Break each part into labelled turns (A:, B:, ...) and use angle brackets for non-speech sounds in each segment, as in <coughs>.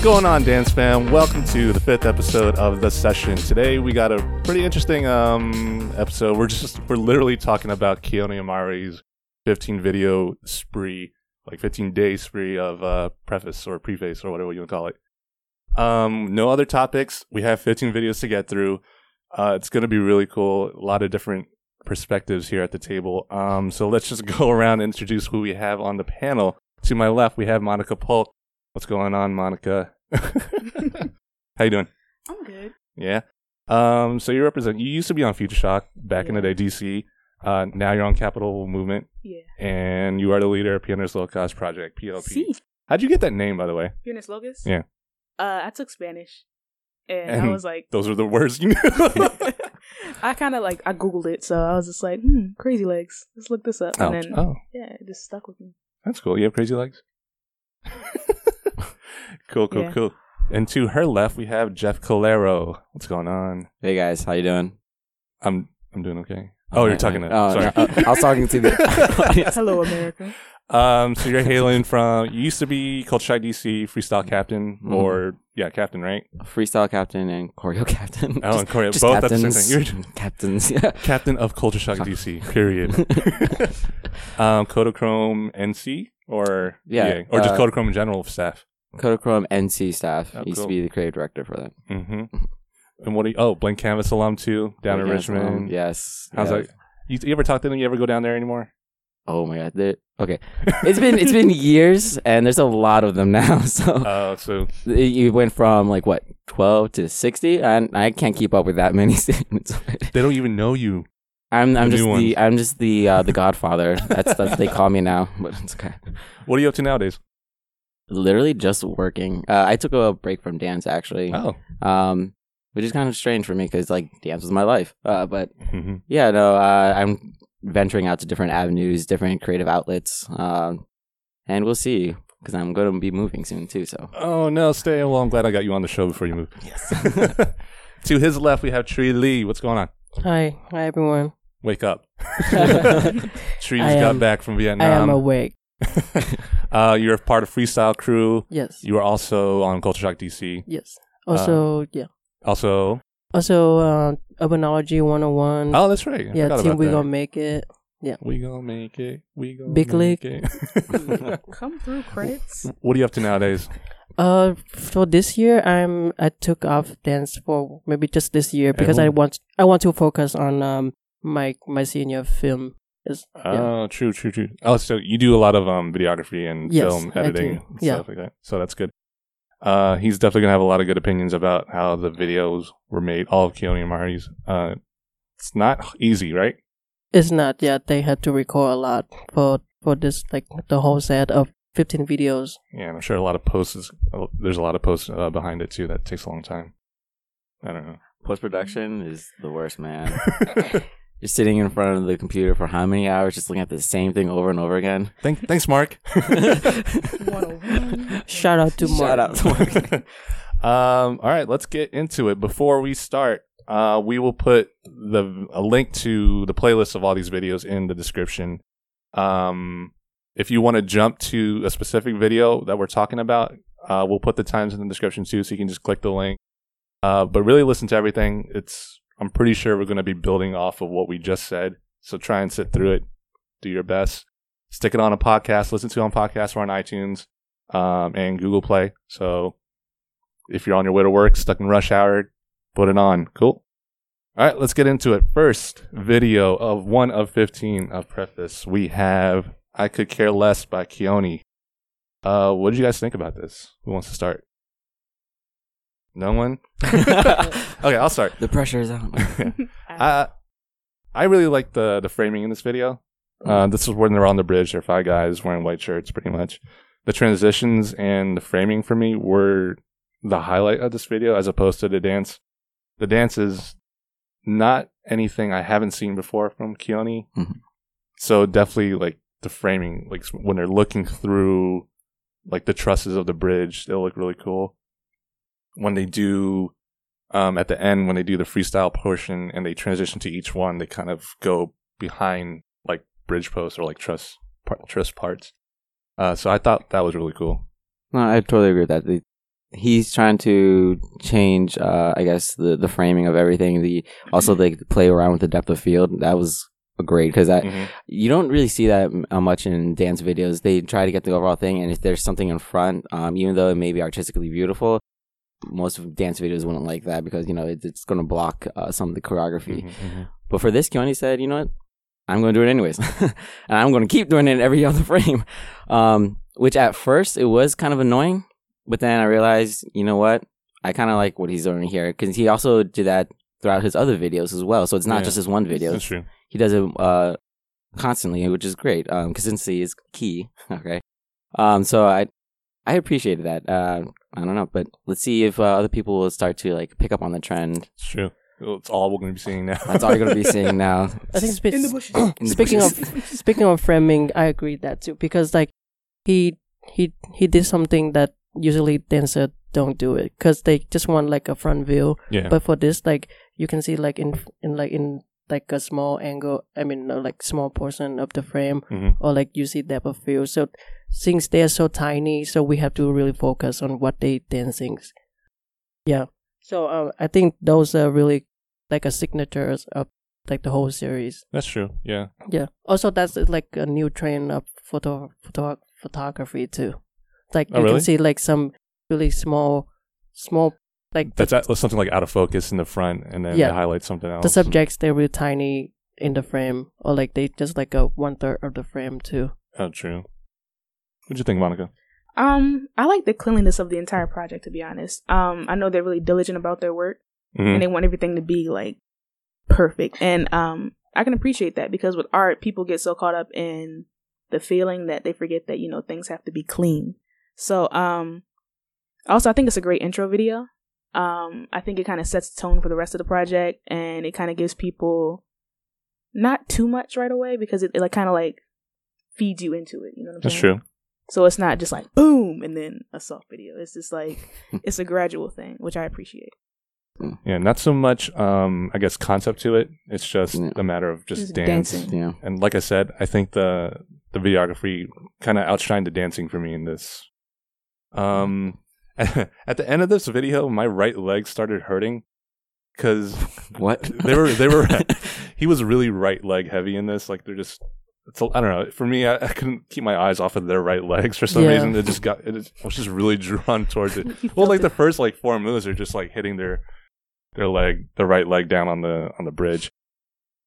A: What's going on, Dance Fam? Welcome to the fifth episode of the session. Today we got a pretty interesting um, episode. We're just we're literally talking about Keone and Mari's 15 video spree, like 15 day spree of uh, preface or preface or whatever you want to call it. Um, no other topics. We have 15 videos to get through. Uh, it's going to be really cool. A lot of different perspectives here at the table. Um, so let's just <laughs> go around and introduce who we have on the panel. To my left, we have Monica Polk. What's going on, Monica? <laughs> <laughs> How you doing?
B: I'm good.
A: Yeah. Um, so you represent. You used to be on Culture Shock back in the day, DC. Uh, now you're on Capital Movement,
B: Yeah.
A: and you are the leader of Piernas Locas Project (PLP).
B: See,
A: How'd you get that name, by the way?
B: Piernas Locas?
A: Yeah.
B: Uh, I took Spanish, and,
A: And
B: I was like,
A: Those are the words you knew. <laughs>
B: I kind of like I googled it, so I was just like, hmm, crazy legs. Let's look this up,
A: oh,
B: and then
A: oh,
B: yeah, it just stuck with me.
A: that's cool. You have crazy legs. Cool, cool,
B: Yeah.
A: cool. And to her left, we have Jeff Calero. What's going on?
C: Hey guys, how you doing?
A: I'm I'm doing okay. Oh, you're talking to.
C: Oh,
A: sorry.
C: no, uh, I was talking to the. <laughs>
B: Hello, America.
A: Um, so you're hailing from you used to be Culture Shock DC freestyle captain
C: Mhm.
A: or yeah captain right?
C: freestyle captain and choreo captain.
A: Oh, and choreo-
C: just
A: both at the same
C: captains.
A: thing. You're-
C: captains. Yeah. <laughs>
A: Captain of Culture Shock DC. <laughs> Period. um, Kodachrome NC or
C: Yeah,
A: or just
C: uh,
A: Kodachrome in general staff.
C: Kodachrome NC staff.
A: Oh,
C: Used
A: cool.
C: to be the creative director for them.
A: Mm-hmm. And what do you? Oh, Blank Canvas alum too down in
C: Yes, um,
A: Richmond.
C: yes.
A: How's
C: yeah.
A: that? You, you ever talk to them? You ever go down there anymore?
C: Oh my god. They're- Okay. <laughs> It's been it's been years, and there's a lot of them <laughs> now. So
A: Oh, so
C: you went from like what twelve to sixty, and I can't keep up with that many <laughs> statements.
A: they don't even know you.
C: I'm I'm
A: The
C: just the. I'm just the uh, the Godfather. That's that's they call me now, but it's okay.
A: What are you up to nowadays?
C: Literally just working. Uh, I took a break from dance actually,
A: Oh,
C: um, which is kind of strange for me because like dance was my life. Uh, but
A: hmm
C: yeah, no, uh, I'm venturing out to different avenues, different creative outlets, um, and we'll see because I'm going to be moving soon too. So
A: Oh no, stay. Well, I'm glad I got you on the show before you move.
C: yes, <laughs>
A: to his left, we have Tree Lee. What's going on?
D: Hi, hi everyone.
A: Wake up.
D: I <laughs> <laughs>
A: Trees
D: I
A: got
D: am-
A: back from Vietnam.
D: I am awake.
A: Uh, you're part of Freestyle Crew.
D: Yes,
A: You are also on Culture Shock DC.
D: yes.
A: Uh,
D: Also, yeah.
A: Also,
D: Also, uh, Urbanology 101.
A: oh, that's right. I
D: yeah, team we
A: that.
D: gonna make it. Yeah.
A: We gonna make it. We gonna
D: Big
A: make
D: league.
A: it. <laughs>
B: Come through credits.
A: what are you up to nowadays?
D: Uh, for this year, I'm I took off dance for maybe just this year because I want I want to focus on um my my senior film. Is yeah.
A: Oh, true, true, true. Oh, so you do a lot of um videography and
D: Yes,
A: film editing and
D: Yeah.
A: stuff like that. So that's good. Uh, he's definitely gonna have a lot of good opinions about how the videos were made. All of Keone and Mari's. Uh, it's not easy, right?
D: It's not. Yeah, they had to record a lot for for this like the whole set of 15 videos.
A: Yeah, and I'm sure a lot of posts. Is, there's a lot of posts uh, behind it too. That takes a long time. I don't know.
C: post production is the worst, man. <laughs> You're sitting in front of the computer for how many hours, just looking at the same thing over and over again.
A: Thank, thanks, Mark. <laughs>
D: Shout out to Mark.
C: Shout out to Mark. <laughs>
A: um, all right, let's get into it. Before we start, uh, we will put the a link to the playlist of all these videos in the description. Um, if you want to jump to a specific video that we're talking about, uh, we'll put the times in the description too, so you can just click the link. Uh, but really listen to everything. It's I'm pretty sure we're going to be building off of what we just said. So try and sit through it. Do your best. Stick it on a podcast. Listen to it on podcast or on iTunes um, and Google Play. So if you're on your way to work, stuck in rush hour, put it on. Cool. All right, let's get into it. First video of one of 15 of Preface. We have I Could Care Less by Keone. Uh, what did you guys think about this? Who wants to start? No one? <laughs> <laughs> okay, I'll start.
C: The pressure is on. <laughs>
A: I I really like the the framing in this video. Uh, this is when they're on the bridge. They're five guys wearing white shirts, pretty much. The transitions and the framing for me were the highlight of this video, as opposed to the dance. The dance is not anything I haven't seen before from Keone.
C: Mhm.
A: So definitely like the framing, like when they're looking through like the trusses of the bridge, they look really cool. When they do um, at the end when they do the freestyle portion and they transition to each one, they kind of go behind like bridge posts or like truss par- truss parts. Uh, so I thought that was really cool.
C: No, I totally agree with that. The he's trying to change, uh, I guess the the framing of everything. The also they play around with the depth of field. That was great because that
A: Mhm.
C: you don't really see that uh, much in dance videos. They try to get the overall thing, and if there's something in front, um, even though it may be artistically beautiful, most of dance videos wouldn't like that because you know it, it's going to block uh, some of the choreography.
A: Mhm, mhm.
C: But for this, Keone said, you know what? I'm going to do it anyways. <laughs> and I'm going to keep doing it every <laughs> other frame. Um, which at first it was kind of annoying. But then I realized, you know what? I kind of like what he's doing here because he also did that throughout his other videos as well. So it's not
A: Yeah.
C: just his one video.
A: That's true.
C: He does it uh, constantly, which is great. Um, consistency is key. <laughs> Okay. Um, so I, I appreciated that. Uh, I don't know, but let's see if uh, other people will start to like pick up on the trend.
A: It's true. It's all we're going to be seeing now.
C: That's all you're going to be seeing <laughs> now.
D: I think spe-
B: In the bushes.
C: In the
D: speaking of <laughs> speaking of framing, I agree that too because like he he he did something that usually dancers don't do it because they just want like a front view.
A: yeah.
D: But for this, like you can see like in in like in like a small angle. I mean, uh, like small portion of the frame,
A: Mhm.
D: or like you see depth of field. So since they're so tiny, so we have to really focus on what they dancing. Yeah. So um, I think those are really like a signatures of like the whole series.
A: That's true. Yeah.
D: Yeah. Also, that's uh, like a new trend of photo, photo photography too. Like
A: Oh,
D: you
A: really?
D: can see like some really small, small like the,
A: That's at, something like out of focus in the front, and then
D: Yeah.
A: they highlight something else.
D: the subjects. They're really tiny in the frame, or like they just like a one third of the frame too.
A: Oh, true. What'd you think, Monica?
B: Um, I like the cleanliness of the entire project. To be honest, um, I know they're really diligent about their work,
A: Mhm.
B: and they want everything to be like perfect. And um, I can appreciate that because with art, people get so caught up in the feeling that they forget that you know things have to be clean. So um, also I think it's a great intro video. Um, I think it kind of sets the tone for the rest of the project, and it kind of gives people not too much right away because it, it like kind of like feeds you into it. You know what I'm
A: That's
B: saying?
A: true.
B: So it's not just like boom and then a soft video. It's just like <laughs> it's a gradual thing, which I appreciate.
A: Yeah, not so much. Um, I guess concept to it. It's just
C: Yeah.
A: a matter of just
B: Just
A: dance.
B: dancing.
C: Yeah.
A: And like I said, I think the the videography kind of outshined the dancing for me in this. Um, <laughs> at the end of this video, my right leg started hurting because <laughs>
C: What? <laughs>
A: they were they were he was really right leg heavy in this. Like they're just. It's a, I don't know. For me, I, I couldn't keep my eyes off of their right legs for some
D: Yeah.
A: reason. It just got. It just, I was just really drawn towards it. Well, like
B: it.
A: the first like four moves are just like hitting their their leg, the right leg down on the on the bridge,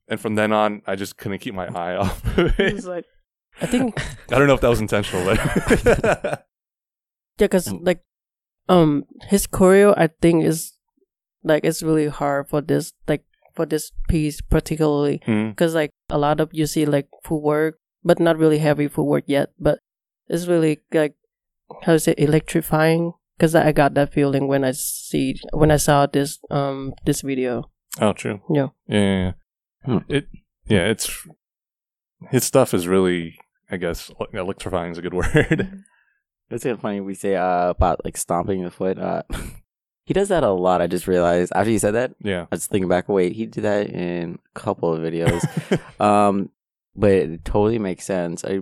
A: and from then on, I just couldn't keep my eye off. of
B: It was like
D: I think
A: I don't know if that was intentional, but
D: yeah, because like um his choreo, I think is like it's really hard for this like for this piece particularly
A: Hmm.
D: because like a lot of you see like footwork, but not really heavy footwork yet. But it's really like how to say electrifying because I got that feeling when I see when I saw this um this video.
A: oh, true.
D: Yeah.
A: Yeah, yeah, yeah.
C: Hmm.
A: It, yeah, it's his stuff is really, I guess, electrifying is a good <laughs> word.
C: That's kind of funny. We say uh, about like stomping the foot. Uh, <laughs> he does that a lot. I just realized after you said that,
A: yeah,
C: I was thinking back. Wait, he did that in a couple of videos. <laughs> um, but it totally makes sense. I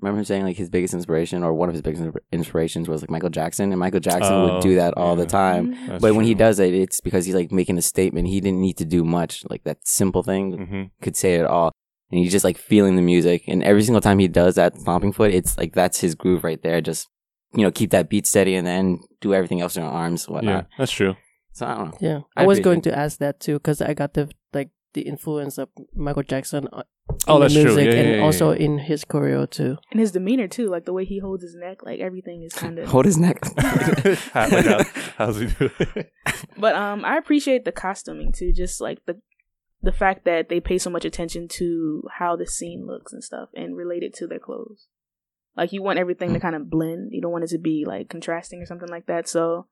C: remember him saying like his biggest inspiration or one of his biggest inspirations was like Michael Jackson, and Michael Jackson
A: Oh,
C: would do that all the time.
B: mm,
A: That's
C: But when he does it, it's because he's like making a statement. He didn't need to do much. Like that simple thing
A: Mhm.
C: could say it all. And he's just like feeling the music. And every single time he does that stomping foot, it's like that's his groove right there. Just you know, keep that beat steady and then do everything else in your arms,
A: yeah,
C: whatnot.
A: that's true.
C: So I don't know.
D: Yeah,
C: I
D: I was going
C: it.
D: to ask that too because I got the like the influence of Michael Jackson. uh,
A: Oh,
D: in the
A: that's true.
D: music
A: Yeah, yeah,
D: and
A: yeah,
D: also
A: yeah.
D: in his choreo too.
B: and his demeanor too, like the way he holds his neck, like everything is kind of. <laughs>
C: Hold his neck. <laughs> <laughs>
A: How- like, how- how's he do it?
B: But um, I appreciate the costuming too, just like the the fact that they pay so much attention to how the scene looks and stuff, and relate it to their clothes. Like you want everything to kind of blend. You don't want it to be like contrasting or something like that. So,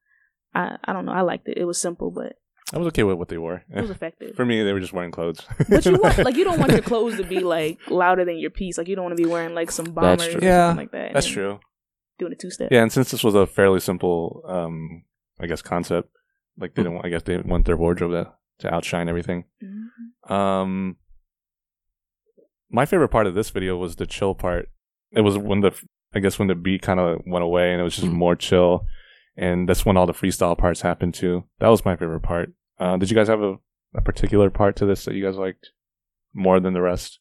B: I I don't know. I liked it. It was simple, but
A: I was okay with what they wore.
B: it was <laughs> effective.
A: For me, they were just wearing clothes. <laughs>
B: But you want like you don't want your <laughs> clothes to be like louder than your piece. Like you don't want to be wearing like some bombers
C: That's
B: or
C: true.
A: Yeah,
B: something like that.
A: That's true.
B: Doing a two step.
A: Yeah, and since this was a fairly simple, um, I guess concept, like they don't, I guess they didn't want their wardrobe to to outshine everything.
B: Mhm.
A: Um, my favorite part of this video was the chill part. It was when the, I guess when the beat kind of went away and it was just
C: Mhm.
A: more chill, and that's when all the freestyle parts happened too. That was my favorite part. Uh, did you guys have a, a particular part to this that you guys liked more than the rest?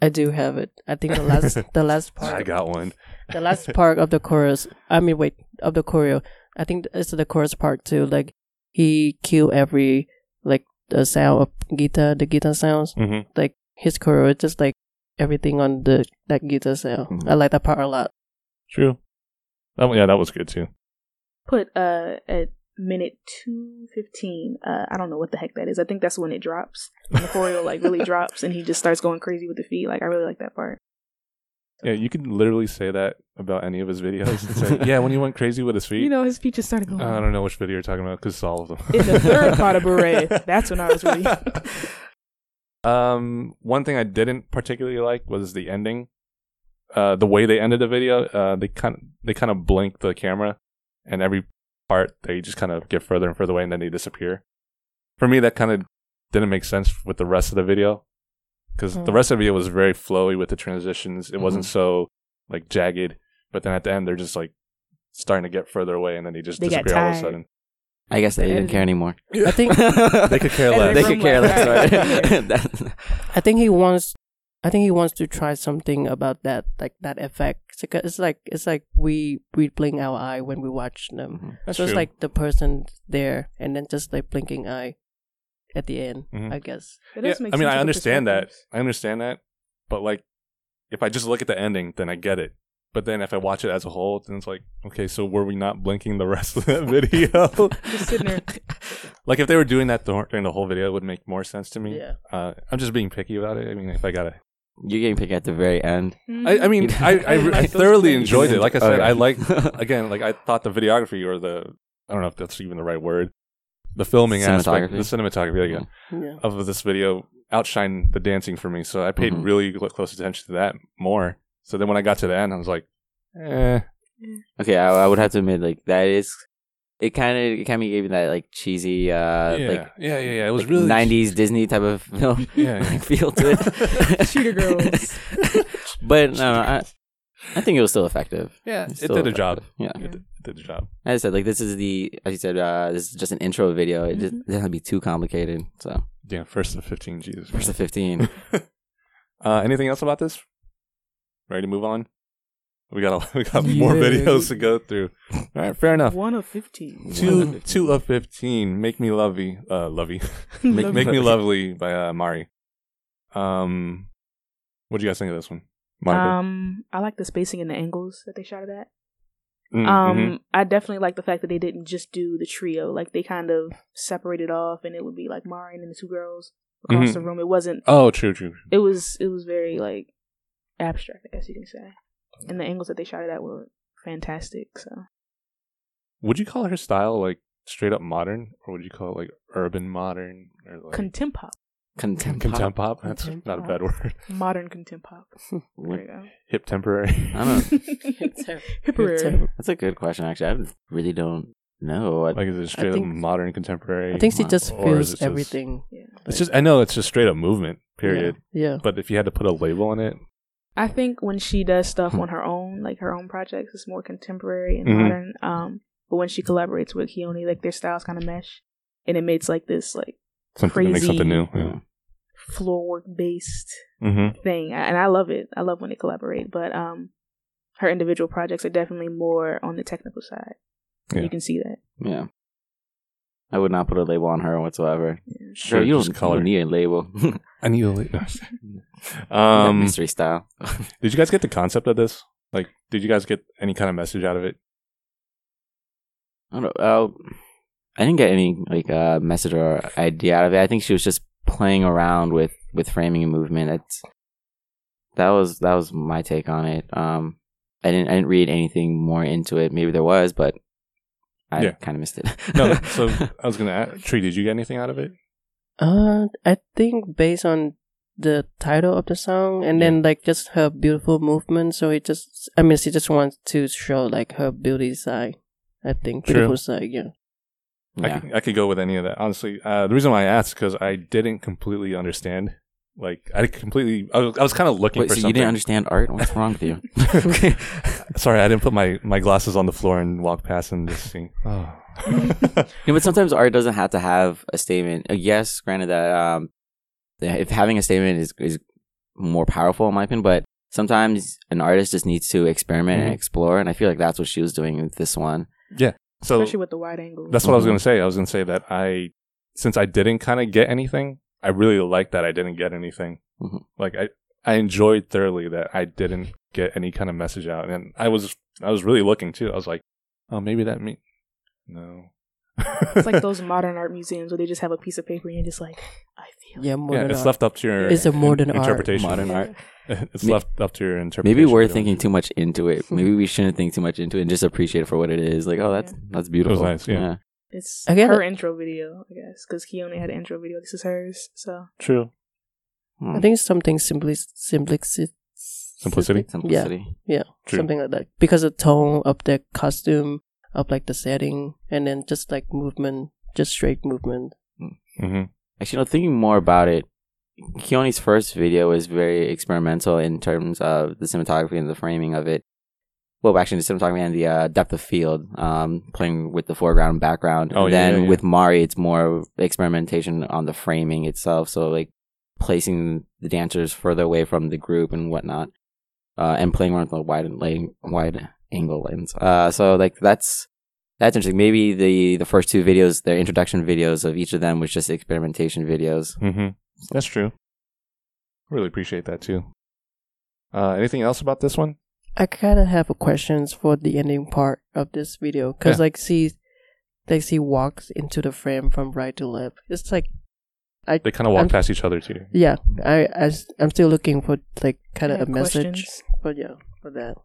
D: I do have it. I think the last <laughs> the last part
A: I got one.
D: the last part of the chorus. I mean, wait, of the choreo. I think it's the chorus part too. Like he kill every like the sound of guitar, the guitar sounds.
A: hmm
D: Like his choreo, it's just like everything on the that guitar sound.
C: Mhm.
D: I like that part a lot.
A: True. That, yeah, that was good too.
B: Put uh at minute two fifteen. Uh, I don't know what the heck that is. I think that's when it drops. When the choreo like really <laughs> drops, and he just starts going crazy with the feet. Like I really like that part.
A: Yeah, you can literally say that about any of his videos. It's like, yeah, when he went crazy with his <laughs> feet.
B: You know, his feet just started going.
A: I don't know which video you're talking about because it's all of them.
B: In the third <laughs> part of Beret, that's when I was really. <laughs>
A: um, one thing I didn't particularly like was the ending. Uh, the way they ended the video, uh, they kind of they kind of blink the camera, and every part they just kind of get further and further away, and then they disappear. For me, that kind of didn't make sense with the rest of the video, because the
D: Hmm.
A: rest of the video was very flowy with the transitions. It wasn't so like jagged, but then at the end they're just like starting to get further away, and then they just
B: They
A: disappear all of a sudden.
C: I guess they didn't care anymore.
D: I think <laughs>
A: They could care less.
C: they could care less. Right? <laughs> <laughs>
D: I think he wants. I think he wants to try something about that, like that effect. It's like it's like, it's like we we blink our eye when we watch them.
C: Mhm.
A: That's
D: so it's like the person there, and then just like blinking eye at the end.
A: Mhm.
D: I guess.
B: It
A: Yeah,
B: does make
A: I mean,
B: sense
A: I understand that. I understand that. But like, if I just look at the ending, then I get it. But then if I watch it as a whole, then it's like, okay, so were we not blinking the rest of that <laughs> video? <laughs>
B: Just sitting there. <laughs>
A: like if they were doing that dur- during the whole video, it would make more sense to me.
D: Yeah.
A: Uh, I'm just being picky about it. I mean, if I gotta,
C: You're getting picked at the very end.
A: I, I mean,
C: You-
A: I I, I thoroughly enjoyed it. Like I said,
C: Okay.
A: I like again, like I thought the videography or the I don't know if that's even the right word, the filming aspect, the cinematography, there you go,
D: Yeah.
A: of this video outshined the dancing for me. So I paid
C: Mhm.
A: really close attention to that more. So then when I got to the end, I was like, eh.
C: Okay, I, I would have to admit, like that is, it kind of, it kind of gave me that like cheesy, uh,
A: yeah,
C: like
A: yeah, yeah, yeah. It was
C: like,
A: really
C: 90s Disney type of <laughs> film
A: Yeah, yeah. <laughs>
C: feel to it. <laughs>
B: Cheetah Girls.
C: but no, no, I, I think it was still effective.
A: Yeah,
C: It's
A: it
C: still
A: did a job.
C: Yeah.
A: It did, it did the job.
C: As I said, like this is the, as you said, uh, this is just an intro video. It just
B: Mhm.
C: doesn't have to be too complicated. So,
A: Yeah, first of fifteen. Jesus.
C: first of 15. <laughs>
A: uh, anything else about this? Ready to move on? We got a, <laughs> we got
B: Yeah.
A: more videos to go through. All right, fair enough.
B: One of fifteen.
A: Two two of fifteen. Make me lovey, uh, <laughs> lovey. Make, make me lovely by uh, Mari. Um, what do you guys think of this one, Monica?
B: Um, I like the spacing and the angles that they shot it at.
A: Mm,
B: Um,
A: mhm.
B: I definitely like the fact that they didn't just do the trio. Like they kind of separated off, and it would be like Mari and the two girls across
A: Mhm.
B: the room. It wasn't.
A: Oh, true, true.
B: It was. It was very like abstract, I guess you can say. And the angles that they shot it at were fantastic. So
A: Would you call her style like straight up modern, or would you call it like urban modern, or like
B: contempop,
C: Contempt.
A: contempt pop? That's
D: Contempt
A: not a bad word.
B: modern contempop. <laughs> There you go.
A: Hip temporary.
C: I don't know. <laughs>
B: Hipperary.
C: That's a good question, actually. I really don't know. What,
A: Like is it straight up
D: think-
A: modern contemporary?
D: I think she just
A: Or is
D: feels
A: it just-
D: everything.
A: It's just I know it's just straight up movement. Period.
D: Yeah.
A: But if you had to put a label on it,
B: I think when she does stuff
A: Hmm.
B: on her own, like her own projects, it's more contemporary and
A: Mhm.
B: modern. Um, but when she collaborates with Keone, like their styles kind of mesh, and it makes like this like
A: something to make
B: Crazy.
A: something new.
C: Yeah.
B: floor work based
A: Mm-hmm.
B: thing, and I love it. I love when they collaborate. But um, her individual projects are definitely more on the technical side.
A: Yeah.
B: You can see that.
C: yeah. I would not put a label on her whatsoever.
A: Sure,
C: you don't,
A: color.
C: you don't need a label. <laughs>
A: I need a label. <laughs>
C: um,
A: um,
C: mystery style. <laughs>
A: did you guys get the concept of this? Like, did you guys get any kind of message out of it?
C: I don't know. Uh, I didn't get any like uh, message or idea out of it. I think she was just playing around with with framing and movement. That's that was that was my take on it. Um, I didn't I didn't read anything more into it. Maybe there was, but I
A: Yeah.
C: kind of missed it.
A: No. <laughs> so I was gonna ask, Tree. Did you get anything out of it?
D: Uh, I think based on the title of the song and then like just her beautiful movement, so it just I mean she just wants to show like her beauty side. I think
A: True.
D: beautiful side, yeah.
A: I
C: yeah.
A: could, I could go with any of that. Honestly, uh, the reason why I asked because I didn't completely understand Like I completely. I was, I was kind of looking
C: Wait,
A: for
C: so you didn't understand art? What's wrong with you? <laughs> <laughs> <laughs>
A: Sorry, I didn't put my, my glasses on the floor and walk past and just see. Oh.
C: Yeah, but sometimes art doesn't have to have a statement. Uh, yes, granted that um, if having a statement is is more powerful in my opinion, but sometimes an artist just needs to experiment and
A: Mhm.
C: explore, and I feel like that's what she was doing with this one.
A: So
B: Especially with the wide angle.
A: that's what I was
C: Mhm.
A: going to say. I was going to say that I, since I didn't kind of get anything, I really like that I didn't get anything.
C: Mhm.
A: Like I, I enjoyed thoroughly that I didn't get any kind of message out, and I was, I was really looking too. I was like, oh, maybe that me. No.
B: It's like <laughs> those modern art museums where they just have a piece of paper and you're just like, I feel.
D: Yeah, more
A: yeah,
D: than
A: it's
D: art.
A: left up to your.
D: It's a modern
A: in-
D: art.
A: interpretation.
C: Modern
B: Yeah.
C: art. <laughs>
A: it's
C: May-
A: left up to your interpretation.
C: Maybe we're thinking too much into it. <laughs> Maybe we shouldn't think too much into it and just appreciate it for what it is. Like, oh, that's
B: Yeah.
C: that's beautiful.
A: nice, yeah.
B: It's
D: I get
B: her
D: it.
B: intro video, I guess, because Keone had an intro video. This is hers. So
A: True.
C: Hmm.
D: I think it's something simply simplicity.
A: Simplicity?
C: simplicity.
D: Yeah,
A: True.
D: something like that. Because the tone of the costume, of like the setting, and then just like movement, just straight movement.
A: hmm
C: Actually, no, thinking more about it, Keone's first video was very experimental in terms of the cinematography and the framing of it. Well, actually, the cinematography and the uh, depth of field, um, playing with the foreground and background.
A: Oh,
C: and
A: yeah,
C: then
A: yeah, yeah.
C: with Mari, it's more experimentation on the framing itself. So, like, placing the dancers further away from the group and whatnot, uh, and playing around with the wide, like, wide angle lens. Uh, so, like, that's that's interesting. Maybe the the first two videos, their introduction videos of each of them, was just experimentation videos.
A: Mm-hmm. That's true. Really appreciate that too. Uh, anything else about this one?
D: I kind of have a questions for the ending part of this video because
A: Yeah.
D: like see, like she walks into the frame from right to left. It's like, I
A: They kind of walk
D: I'm-
A: past each other too.
D: yeah, I I am still looking for like kind of a
B: have
D: message,
B: questions.
D: but yeah, for that.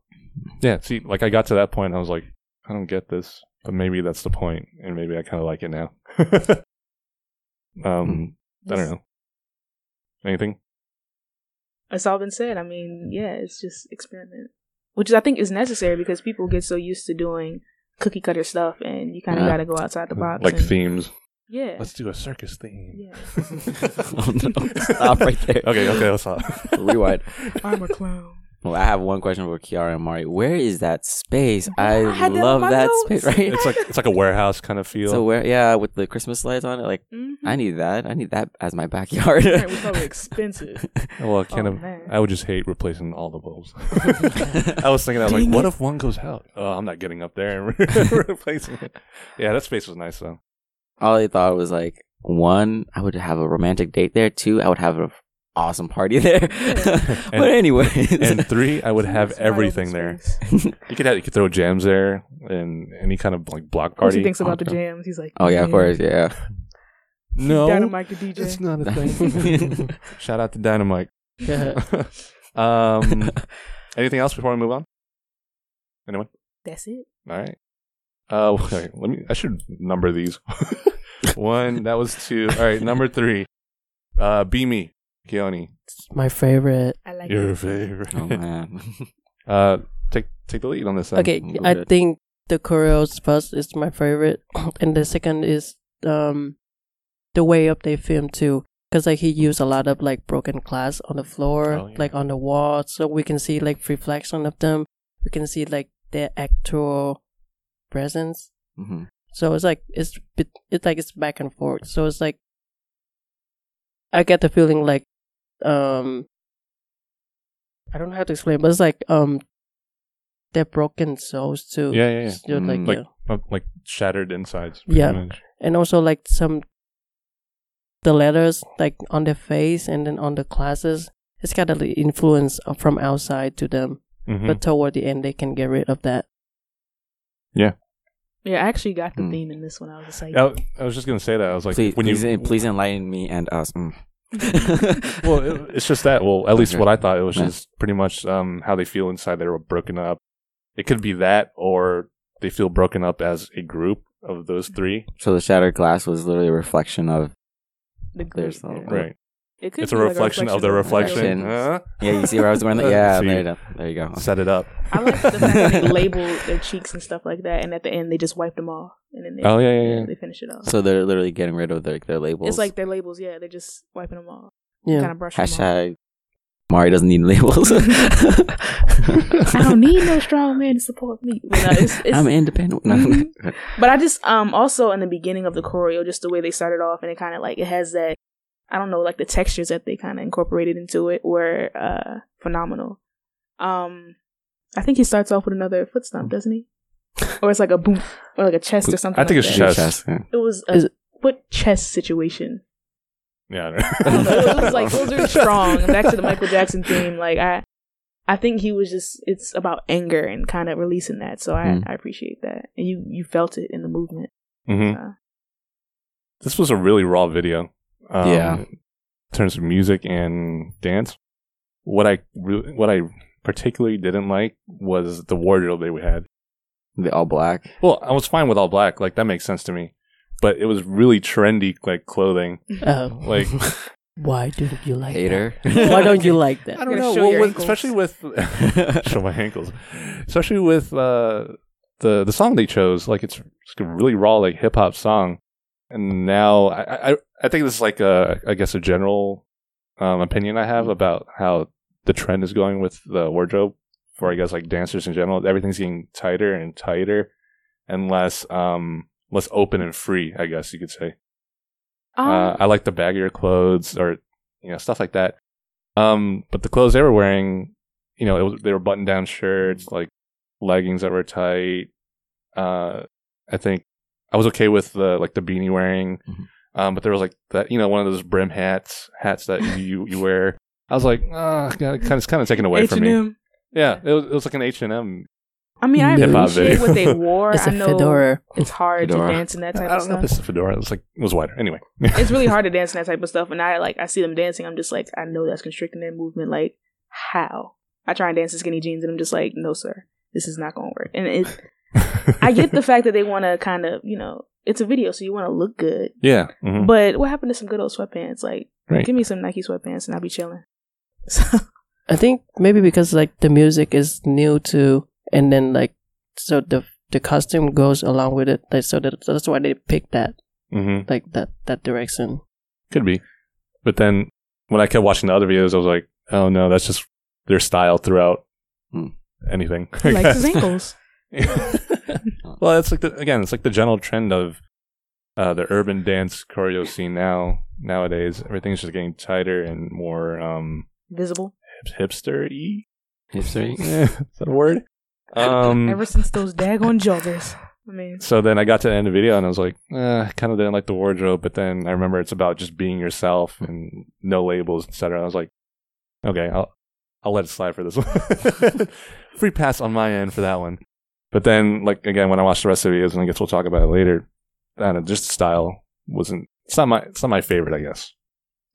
A: Yeah. See, like I got to that point, I was like, I don't get this, but maybe that's the point, and maybe I kind of like it now. <laughs> um, I don't know. Anything?
B: It's all been said. I mean, yeah, it's just experiment, which is, I think is necessary because people get so used to doing cookie cutter stuff, and you kind of
C: Yeah.
B: got to go outside the box.
A: Like
B: and-
A: themes.
B: Yeah.
A: Let's do a circus theme.
B: yeah. <laughs> <laughs>
C: oh no! Stop right there.
A: Okay, okay, let's stop.
C: Rewind.
B: I'm a clown.
C: Well, I have one question for Keone and Mari. Where is that space? I,
B: I had that on
C: love that
B: notes.
C: space, right?
A: it's like it's like a warehouse kind of feel.
C: so where? Yeah, with the Christmas lights on it. Like,
B: Mhm.
C: I need that. I need that as my backyard.
B: Right, we're probably expensive. <laughs>
A: well, I kind
B: Oh,
A: of.
B: man.
A: I would just hate replacing all the bulbs. <laughs> I was thinking, I was like,
B: Dang
A: what if one goes out? Oh, I'm not getting up there and <laughs> replacing it. Yeah, that space was nice though.
C: All I thought was like, one, I would have a romantic date there. Two, I would have an awesome party <laughs> there. <laughs> but anyways,
A: And three, I would have everything there. <laughs> You could have, you could throw jams there and any kind of like block
B: party. course, he thinks about the jams. He's like,
C: oh yeah, of course, yeah.
A: No,
B: Dynamite the DJ.
A: it's not a thing. Shout out to Dynamite.
D: Yeah.
A: um, anything else before we move on? Anyone?
B: That's it.
A: All right. Uh, okay, let me. I should number these. One, that was two. All right, number three. Uh, be me, Keone.
D: It's my favorite.
B: I like
A: Your
B: it.
A: favorite.
C: Oh man. <laughs>
A: Uh, take take the lead on this. Then.
D: Okay,
C: Go
D: I think the choreos first is my favorite, <clears throat> and the second is um the way up they film too. Cause like he used a lot of like broken glass on the floor,
A: Oh, yeah.
D: like on the wall, so we can see like reflection of them. We can see like their actual presence.
C: hmm
D: So it's like it's bit- it's like it's back and forth. So it's like I get the feeling like um I don't know how to explain, but it's like um they're broken souls too.
A: Yeah, yeah, yeah.
D: Still, like,
C: Mm.
A: Like-
D: yeah.
A: Uh, like shattered insides.
D: Yeah.
A: much.
D: and also like some the letters like on their face and then on the classes. It's got a li- influence from outside to them,
A: Mhm.
D: but toward the end they can get rid of that.
B: Yeah, Yeah, I actually got the
C: Hmm.
B: theme in this one. I was just like,
A: I, I was just gonna say that. I was like,
C: please,
A: when
C: please,
A: you
C: please enlighten me and us. Mm.
A: Well, it, it's just that. Well, at least
C: Okay.
A: what I thought it was
C: Yeah.
A: just pretty much um, how they feel inside. They were broken up. It could be that, or they feel broken up as a group of those three.
C: so the shattered glass was literally a reflection of.
B: the group,
C: There's no-
B: yeah.
A: Right.
B: It could
A: It's a
B: be like
A: reflection of the reflection.
C: reflection.
A: Huh?
C: Yeah, you see where I was going? With that? Yeah,
A: See.
C: there, you go. <laughs> there you go.
A: Set it up.
B: I like the fact that they labeled their cheeks and stuff like that, and at the end they just wipe them off, and then they,
A: Oh, yeah, yeah, yeah.
B: they finish it off.
C: So they're literally getting rid of their their labels.
B: it's like their labels, yeah, they're just wiping them off.
D: Yeah.
B: Kind of brush them off.
C: Hashtag Mari doesn't need labels. <laughs> <laughs>
B: I don't need no strong man to support me. But, no, it's, it's,
C: I'm independent. No.
B: But I just um also in the beginning of the choreo, just the way they started off, and it kind of like it has that I don't know like the textures that they kind of incorporated into it were uh phenomenal. Um, I think he starts off with another foot stomp, doesn't he? Or it's like a boom, or like a chest or something.
A: I think
B: like
A: it's
B: that.
A: chest.
B: It was a
D: Is it-
B: foot chest situation.
A: Yeah.
B: I don't <laughs> know, it was like it was really strong. Back to the Michael Jackson theme. Like I, I think he was just. It's about anger and kind of releasing that. So I,
C: Mm.
B: I appreciate that, and you you felt it in the movement.
A: hmm
B: So.
A: This was a really raw video. Um,
C: Yeah.
A: In terms of music and dance, what I re- what I particularly didn't like was the wardrobe they we had.
C: The all black.
A: Well, I was fine with all black. Like that makes sense to me. But it was really trendy, like clothing.
D: Uh, <laughs>
A: Like <laughs> <laughs>
D: why don't you like
C: Hater.
D: that? Why don't you like that?
A: I don't know, well, with- especially with show my ankles, especially with uh, the the song they chose. Like it's, it's a really raw, like hip hop song. And now I, I I think this is like a I guess a general um, opinion I have about how the trend is going with the wardrobe for I guess like dancers in general. Everything's getting tighter and tighter and less um less open and free. I guess you could say.
B: Um,
A: Uh, I like the baggier clothes or you know stuff like that. Um, but the clothes they were wearing, you know, it was, they were button down shirts, like leggings that were tight. Uh, I think I was okay with the like the beanie wearing,
C: Mhm.
A: um, but there was like that you know one of those brim hats hats that you you wear. I was like, ah, kind of kind of taken away from me.
B: H&M.
A: Yeah, it was it was like an H and M.
B: I mean, I
A: Hip-hop
B: appreciate
A: video.
B: what they <laughs> wore.
D: It's
B: I
D: a
B: know
D: fedora.
B: it's hard
C: Fedora.
B: to dance in that
A: I
B: type
A: don't
B: of
A: know if
B: stuff.
A: it's a fedora. It was like it was wider. Anyway,
B: it's really <laughs> hard to dance in that type of stuff. And I like I see them dancing. I'm just like I know that's constricting their movement. Like how? I try and dance in skinny jeans, and I'm just like, no, sir, this is not going to work. And it, I get the <laughs> fact that they want to kind of, you know, it's a video, so you want to look good.
A: yeah. mhm.
B: But what happened to some good old sweatpants? Like,
A: Right.
B: give me some Nike sweatpants, and I'll be chilling. <laughs> So,
D: I think maybe because like the music is new too, and then like so the the costume goes along with it. Like, so that, that's why they picked that
A: Mhm.
D: like that that direction.
A: Could be. But then when I kept watching the other videos, I was like, oh no, that's just their style throughout
C: Hmm.
A: anything.
B: he
A: I
B: likes <laughs> his ankles. <laughs>
A: well, it's like the, again, it's like the general trend of uh, the urban dance choreo scene now. Nowadays, everything's just getting tighter and more um,
B: Visible.
A: hipster y.
C: History. <laughs>
A: Is that a word? Um, <laughs>
B: Ever since those daggone joggers. I mean,
A: so then I got to the end of the video and I was like, eh, I kind of didn't like the wardrobe, but then I remember it's about just being yourself and no labels, etc. I was like, okay, I'll I'll let it slide for this one. Free pass on my end for that one. But then, like again, when I watched the rest of the videos, and I guess we'll talk about it later. I don't know, just the style wasn't. It's not my. It's not my favorite, I guess.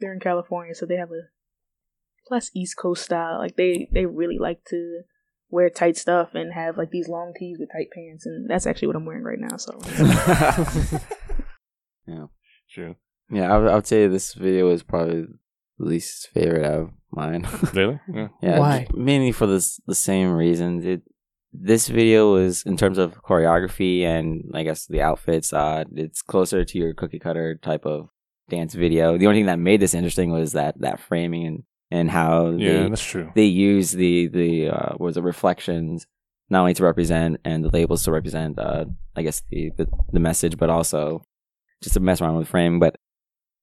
B: they're in California, so they have a plus East Coast style. Like they they really like to wear tight stuff and have like these long tees with tight pants, and that's actually what I'm wearing right now. So <laughs> <laughs>
C: yeah.
A: True.
C: Yeah, I would, I would say this video is probably the least favorite out of mine. <laughs>
A: Really? Yeah.
C: yeah,
D: Why?
C: mainly for this the same reasons. It this video was in terms of choreography and I guess the outfits. Uh, it's closer to your cookie cutter type of dance video. The only thing that made this interesting was that that framing and and how
A: Yeah,
C: they
A: that's true.
C: they use the the uh, was it reflections not only to represent and the labels to represent uh I guess the the, the message but also just to mess around with the frame but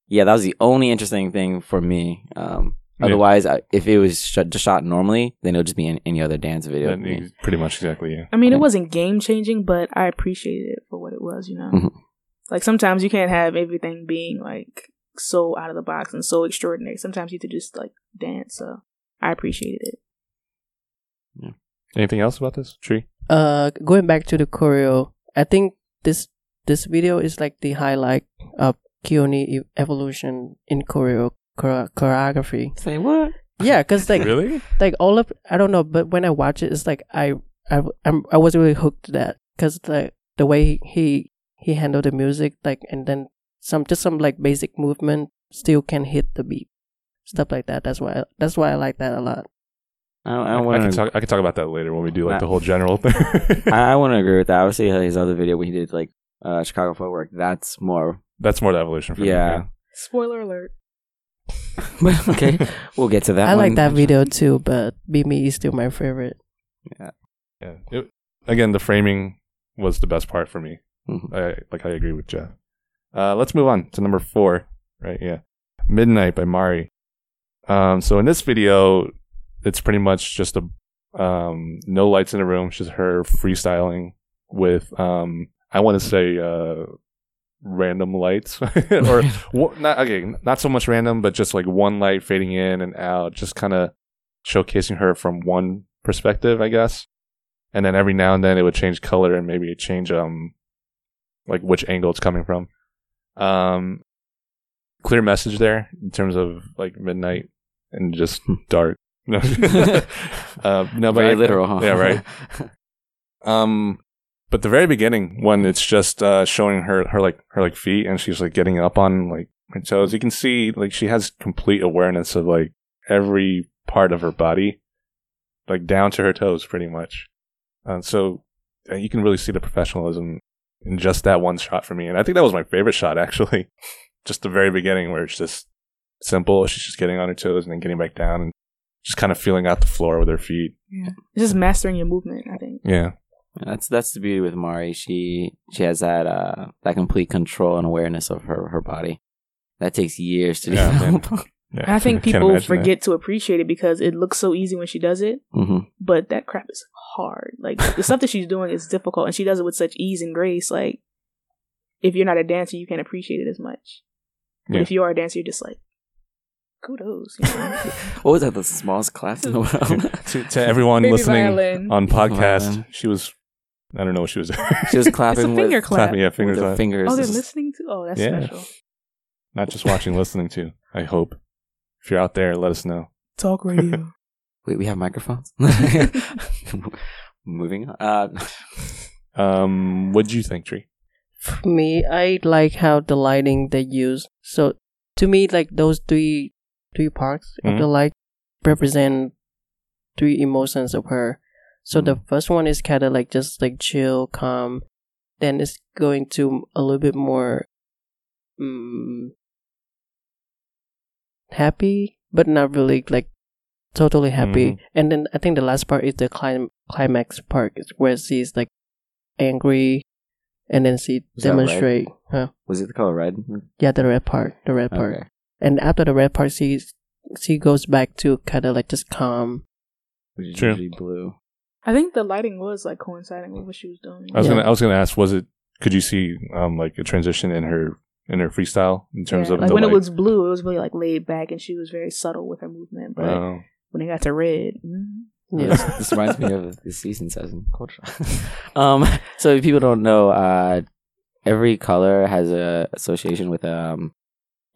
C: yeah that was the only interesting thing for me um
A: Yeah.
C: otherwise I, if it was sh- just shot normally then it would just be in any other dance video
A: That is pretty much exactly. Yeah.
B: I mean,
C: Yeah.
B: it wasn't game changing, but I appreciated it for what it was. You know,
C: Mhm.
B: like sometimes you can't have everything being like so out of the box and so extraordinary. Sometimes you have to just like dance. So I appreciated it. Yeah.
A: Anything else about this tree?
D: Uh, going back to the choreo, I think this this video is like the highlight of Keone e- evolution in choreo chore- choreography.
C: say what
D: Yeah, cause like
A: really?
D: like all of I don't know, but when I watch it, it's like I I I'm, I was really hooked to that because the the way he he handled the music, like and then some just some like basic movement still can hit the beat, stuff like that. That's why I, that's why I like that a lot.
C: I, I,
A: I,
C: don't
A: I can talk. I can talk about that later when we do like
C: Uh,
A: the whole general thing. <laughs>
C: I, I want to agree with that I would say his other video when he did like uh Chicago footwork that's more
A: That's more the evolution for me.
C: Yeah.
B: Spoiler alert.
C: But <laughs> okay, we'll get to that.
D: I like that video too, but Be Me is still my favorite.
A: Yeah. It, again, the framing was the best part for me.
C: Mhm.
A: I like I agree with Jeff. Uh, let's move on to number four. Right, yeah, Midnight by Mari. Um, so in this video, it's pretty much just a um, no lights in the room. It's just her freestyling with um, I want to say uh, random lights <laughs> or not okay, not so much random, but just like one light fading in and out, just kind of showcasing her from one perspective, I guess. And then every now and then it would change color and maybe change um like which angle it's coming from. Um clear message there in terms of like midnight and just <laughs> dark. No, <laughs> uh, no, but
C: Very
A: I-
C: literal, huh?
A: Yeah, right. Um, but the very beginning when it's just uh, showing her her like her like feet and she's like getting up on like her toes, you can see like she has complete awareness of like every part of her body, like down to her toes, pretty much. Uh, so uh, you can really see the professionalism in just that one shot for me, and I think that was my favorite shot actually. <laughs> just the very beginning where it's just simple. She's just getting on her toes and then getting back down and just kind of feeling out the floor with her feet.
B: Yeah. It's just mastering your movement, I think.
A: Yeah.
C: That's that's the beauty with Mari. She she has that uh that complete control and awareness of her her body. That takes years to
A: Yeah, man.
C: develop.
A: yeah. <laughs>
B: I think people
A: imagine that.
B: forget to appreciate it because it looks so easy when she does it,
C: hmm
B: but that crap is hard. Like the stuff that she's doing is difficult, and she does it with such ease and grace. Like if you're not a dancer, you can't appreciate it as much. But
A: Yeah.
B: if you are a dancer, you're just like, kudos. You know? <laughs>
C: What was that? The smallest class in the <laughs> world.
A: to, to everyone
B: Baby
A: listening
B: violin.
A: on podcast,
C: Violin.
A: she was I don't know what she was <laughs>
C: she was clapping.
B: It's
C: clapping
B: a finger
C: with,
B: clap.
A: clapping, yeah,
C: with
A: fingers
C: her fingers.
B: Oh, they're
C: This
B: listening to. Oh, that's
A: Yeah.
B: special.
A: not just watching, listening to. I hope if you're out there, let us know.
B: Talk radio. <laughs>
C: Wait, we have microphones. <laughs> Moving on. Uh,
A: Um, what do you think, Tree?
D: For me, I like how the lighting they use. So to me, like those three three parts of the light represent three emotions of her. So the first one is kind of like just like chill, calm. Then it's going to a little bit more um, happy, but not really like totally happy.
A: Mhm.
D: And then I think the last part is the clim- climax part, where she's like angry, and then she
C: Was
D: demonstrate. Huh?
C: was it the color red?
D: Yeah, the red part, the red part.
C: Okay.
D: And after the red part, she she goes back to kind of like just calm.
C: Which is
A: True.
C: usually blue.
B: I think the lighting was like coinciding with what she was doing.
A: I was
D: Yeah.
A: gonna I was gonna ask, was it? Could you see um like a transition in her in her freestyle in terms
B: Yeah,
A: of
B: like
A: the
B: when
A: light?
B: it was blue, it was really like laid back, and she was very subtle with her movement. But
A: Oh.
B: when it got to red, mm,
D: Yeah.
C: This, this reminds me of the season seven culture. <laughs> um, so if people don't know, uh, every color has a association with um,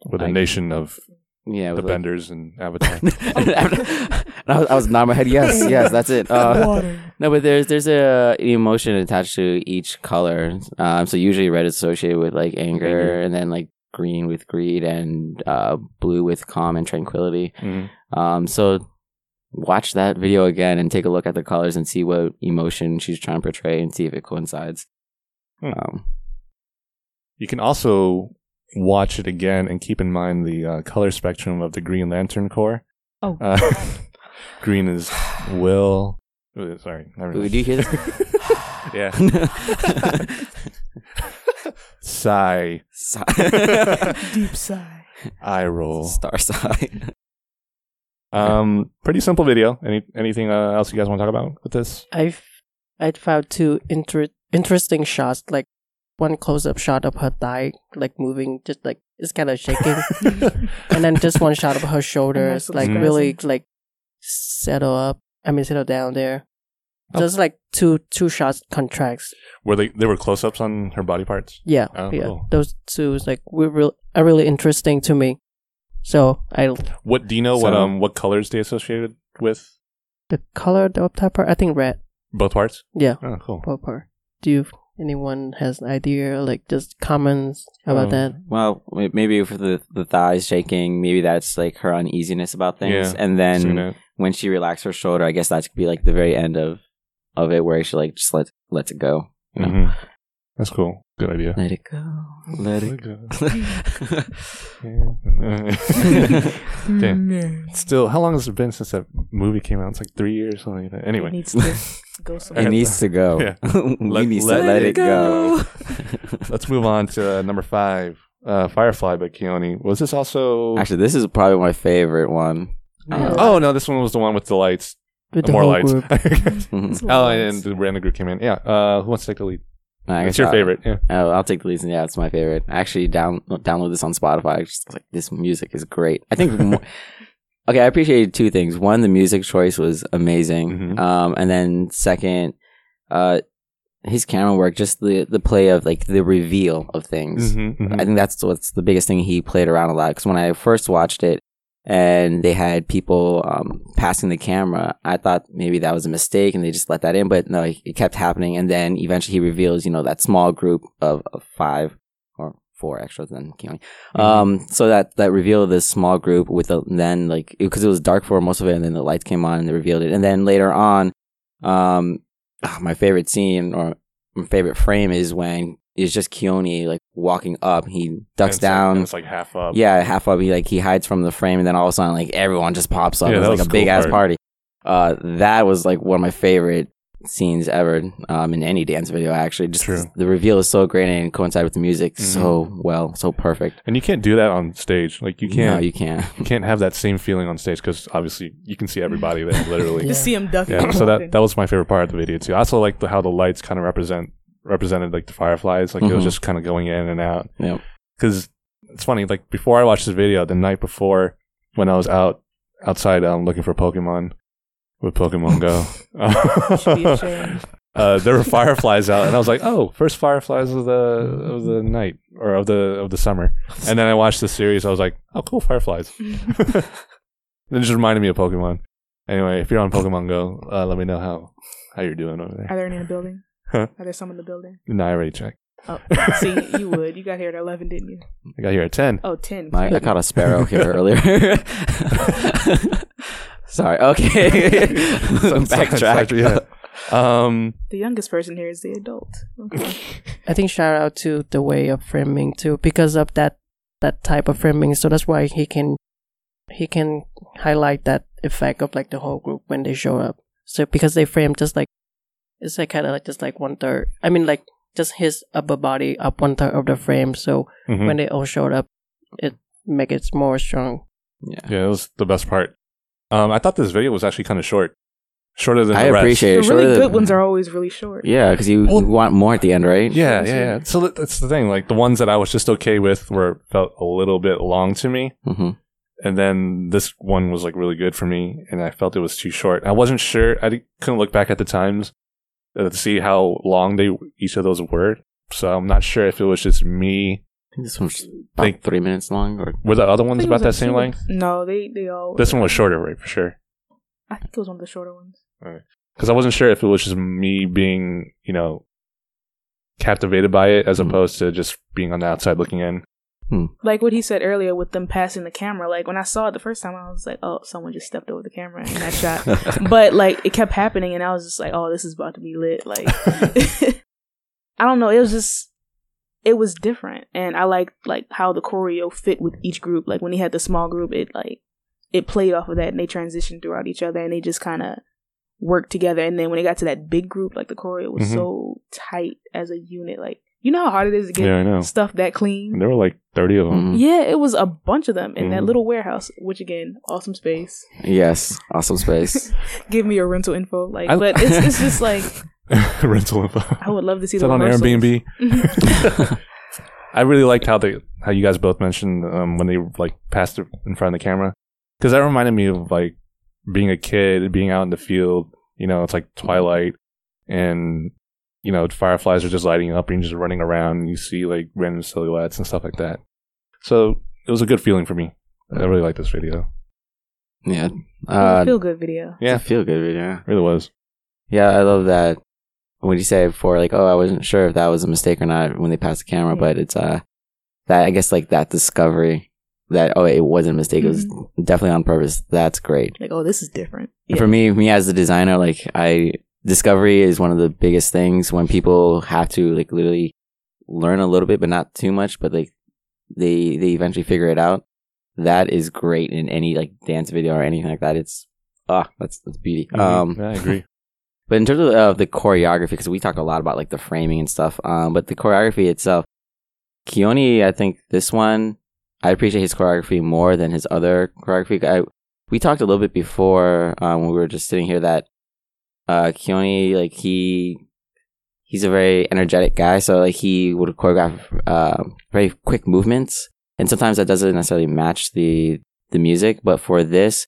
A: with a
C: I-
A: nation of
C: yeah,
A: the
C: with like-
A: benders and <laughs> Avatar. <laughs>
C: and I was, I was nodding my head. Yes, <laughs> yes, that's it. Uh, no, but there's there's a an emotion attached to each color. Um, so usually red is associated with like anger,
A: Anger.
C: and then like green with greed, and uh, blue with calm and tranquility.
A: Mhm.
C: Um, so watch that video again and take a look at the colors and see what emotion she's trying to portray and see if it coincides.
A: Hmm.
C: Um,
A: You can also watch it again and keep in mind the uh, color spectrum of the Green Lantern Corps.
B: Oh.
A: Uh, <laughs> green is Will. <sighs> oh, Sorry, never
C: Wait,
A: mind.
C: do you hear <laughs> this? <laughs>
A: yeah. <laughs> Sigh.
C: Sigh.
B: deep sigh.
A: Eye roll.
C: Star sigh.
A: Um, pretty simple video. Any anything uh, else you guys want to talk about with this?
D: I've I found two inter- interesting shots, like one close up shot of her thigh, like moving, just like it's kind of shaking, and then just one shot of her shoulders, like really like settle up. I mean, settle down there.
A: Oh.
D: Just like two two shots contracts.
A: Were they they were close ups on her body parts?
D: Yeah,
A: Oh,
D: yeah.
A: cool.
D: Those two was like were real are really interesting to me. So I
A: What do you know what um what colors they associated with
D: the color of the top part, I think red.
A: both parts?
D: Yeah,
A: Oh, cool.
D: both part. Do you anyone has an idea like just comments about
A: Um,
D: that?
C: Well, maybe for the the thighs shaking, maybe that's like her uneasiness about things,
A: Yeah,
C: and then when she relaxes her shoulder, I guess that could be like the very end of of it, where she like just let lets it go. You know?
A: Mhm. That's cool. Good idea.
C: Let it go. Let it go.
A: Damn. <laughs> Still, how long has it been since that movie came out? It's like three years, something like that.
B: It
A: Anyway,
B: needs to <laughs> go somewhere.
C: it needs to go.
A: Yeah. <laughs>
C: we
A: Let-
C: need
A: let
C: to let
A: it
C: it go.
A: let's move on to uh, number five. Uh, Firefly by Keone. Was this also?
C: Actually, this is probably my favorite one.
B: Oh.
A: oh no, this one was the one with the lights.
D: With the
A: More lights.
D: group.
A: Oh, and the random group came in. Yeah. Uh, who wants to take the lead?
C: I
A: It's
C: guess
A: your
C: I'll-
A: favorite. Yeah.
C: Oh, I'll take the lead. Yeah, it's my favorite. I actually down download this on Spotify. I just was like, this music is great. I think. More, <laughs> okay, I appreciated two things. One, the music choice was amazing.
A: Mhm.
C: Um, and then second, uh, his camera work, just the the play of like the reveal of things.
A: Mhm, mhm.
C: I think that's what's the biggest thing he played around a lot. Because when I first watched it, and they had people um, passing the camera, I thought maybe that was a mistake, and they just let that in. But no, it kept happening, and then eventually he reveals, you know, that small group of, of five or four extras than Keone.
A: Mhm.
C: Um, so that that reveal of this small group with the then like because it was dark for most of it, and then the lights came on and they revealed it, and then later on, um, ah, my favorite scene or my favorite frame is when it's just Keone like walking up, he ducks
A: And it's like-
C: down.
A: and it's like half up.
C: Yeah, half up. He like he hides from the frame, and then all of a sudden, like everyone just pops up.
A: Yeah,
C: it's
A: that
C: like
A: was
C: a
A: a cool
C: big ass
A: part.
C: party. Uh, that was like one of my favorite scenes ever um, in any dance video. Actually, just
A: True.
C: the reveal is so great and coincide with the music so well, so perfect.
A: And you can't do that on stage. Like you can't.
C: No, you can't.
A: you can't have that same feeling on stage because obviously you can see everybody there, <laughs> literally.
B: Just see him ducking.
A: Yeah, so that <laughs> that was my favorite part of the video too. I also like the, how the lights kind of represent represented like the fireflies, like it was
C: Mhm.
A: just kind of going in and out.
C: Yep.
A: Because it's funny, like before I watched this video, the night before when I was out outside um, looking for Pokemon with Pokemon Go, <laughs>
B: Should be <laughs> ashamed.
A: uh, there were fireflies out, and I was like, <laughs> "Oh, first fireflies of the of the night or of the of the summer." And then I watched the series. I was like, "Oh, cool, fireflies." it just reminded me of Pokemon. Anyway, if you're on Pokemon Go, uh, let me know how how you're doing over there.
B: Are there any in the building?
A: Huh?
B: Are there some in the building?
A: No, I already checked.
B: Oh, <laughs> see, you would. You got here at 11, didn't you?
A: I got here at ten.
B: Oh, 10.
C: I, I caught a sparrow here <laughs> earlier. <laughs> Sorry. Okay. So, Backtrack.
A: yeah. Um,
B: The youngest person here is the adult. Okay.
D: I think shout out to the way of framing too, because of that that type of framing. So that's why he can he can highlight that effect of like the whole group when they show up. So because they frame just like it's like kind of like just like one third. I mean like just his upper body up one third of the frame. So
A: mhm.
D: when they all showed up, it make it more strong.
C: Yeah.
A: yeah, it was the best part. Um, I thought this video was actually kind of short, shorter than
C: I
A: the rest.
C: appreciate
B: The really
C: Shorter
B: good
C: than-
B: ones are always really short.
C: Yeah, because you,
A: Well-
C: you want more at the end, right?
A: Yeah, yeah, yeah. So that- that's the thing. Like the ones that I was just okay with were felt a little bit long to me,
C: hmm
A: and then this one was like really good for me, and I felt it was too short. I wasn't sure. I couldn't look back at the times to see how long they each of those were. So I'm not sure if it was just me.
C: I think this one's about
A: Think-
C: three minutes long. Or
A: Were the other ones about that same
B: few-
A: length?
B: No, they they all.
A: This one was shorter, right? For sure.
B: I think it was one of the shorter ones.
A: Because I wasn't sure if it was just me being, you know, captivated by it as
C: Mhm.
A: opposed to just being on the outside looking in.
B: Like what he said earlier with them passing the camera. Like when I saw it the first time, I was like, "Oh, someone just stepped over the camera in that shot." <laughs> but like it kept happening, and I was just like, "Oh, this is about to be lit." Like <laughs> I don't know. It was just it was different, and I liked like how the choreo fit with each group. Like when he had the small group, it like it played off of that, and they transitioned throughout each other, and they just kind of worked together. And then when it got to that big group, like the choreo was
A: Mhm.
B: so tight as a unit. Like you know how hard it is to get
A: Yeah, I know.
B: stuff that clean.
A: There were like 30 of them.
C: Mhm.
B: Yeah, it was a bunch of them in that
A: Mhm.
B: little warehouse, which again, awesome space.
C: Yes, awesome space. <laughs>
B: Give me your rental info, like,
A: I-
B: but it's it's <laughs> just like <laughs>
A: Rental info.
B: I would love to see
A: Is
B: the
A: that on
B: rehearsals.
A: Airbnb? I really liked how they how you guys both mentioned um, when they like passed it in front of the camera because that reminded me of like being a kid, being out in the field. You know, it's like twilight, and you know fireflies are just lighting up, and you're just running around. And you see like random silhouettes and stuff like that. So it was a good feeling for me. I really like this video.
C: yeah. Uh,
B: feel good video.
C: yeah.
A: Yeah.
C: feel good video.
A: It really was.
C: Yeah, I love that. When you say before, like, oh, I wasn't sure if that was a mistake or not when they passed the camera,
B: Yeah.
C: but it's uh, that I guess like that discovery that oh, it wasn't a mistake. It was definitely on purpose. That's great.
B: Like, oh, this is different.
C: And For me, me as the designer, like I discovery is one of the biggest things when people have to like literally learn a little bit, but not too much. But like they they eventually figure it out. That is great in any like dance video or anything like that. It's ah, that's that's beauty.
A: Mhm.
C: Um,
A: Yeah, I agree. <laughs>
C: but in terms of uh, the choreography, because we talk a lot about like the framing and stuff, um, but the choreography itself, Keone, I think this one, I appreciate his choreography more than his other choreography. I, we talked a little bit before um, when we were just sitting here that uh, Keone, like he, he's a very energetic guy, so like he would choreograph uh, very quick movements, and sometimes that doesn't necessarily match the the music. But for this,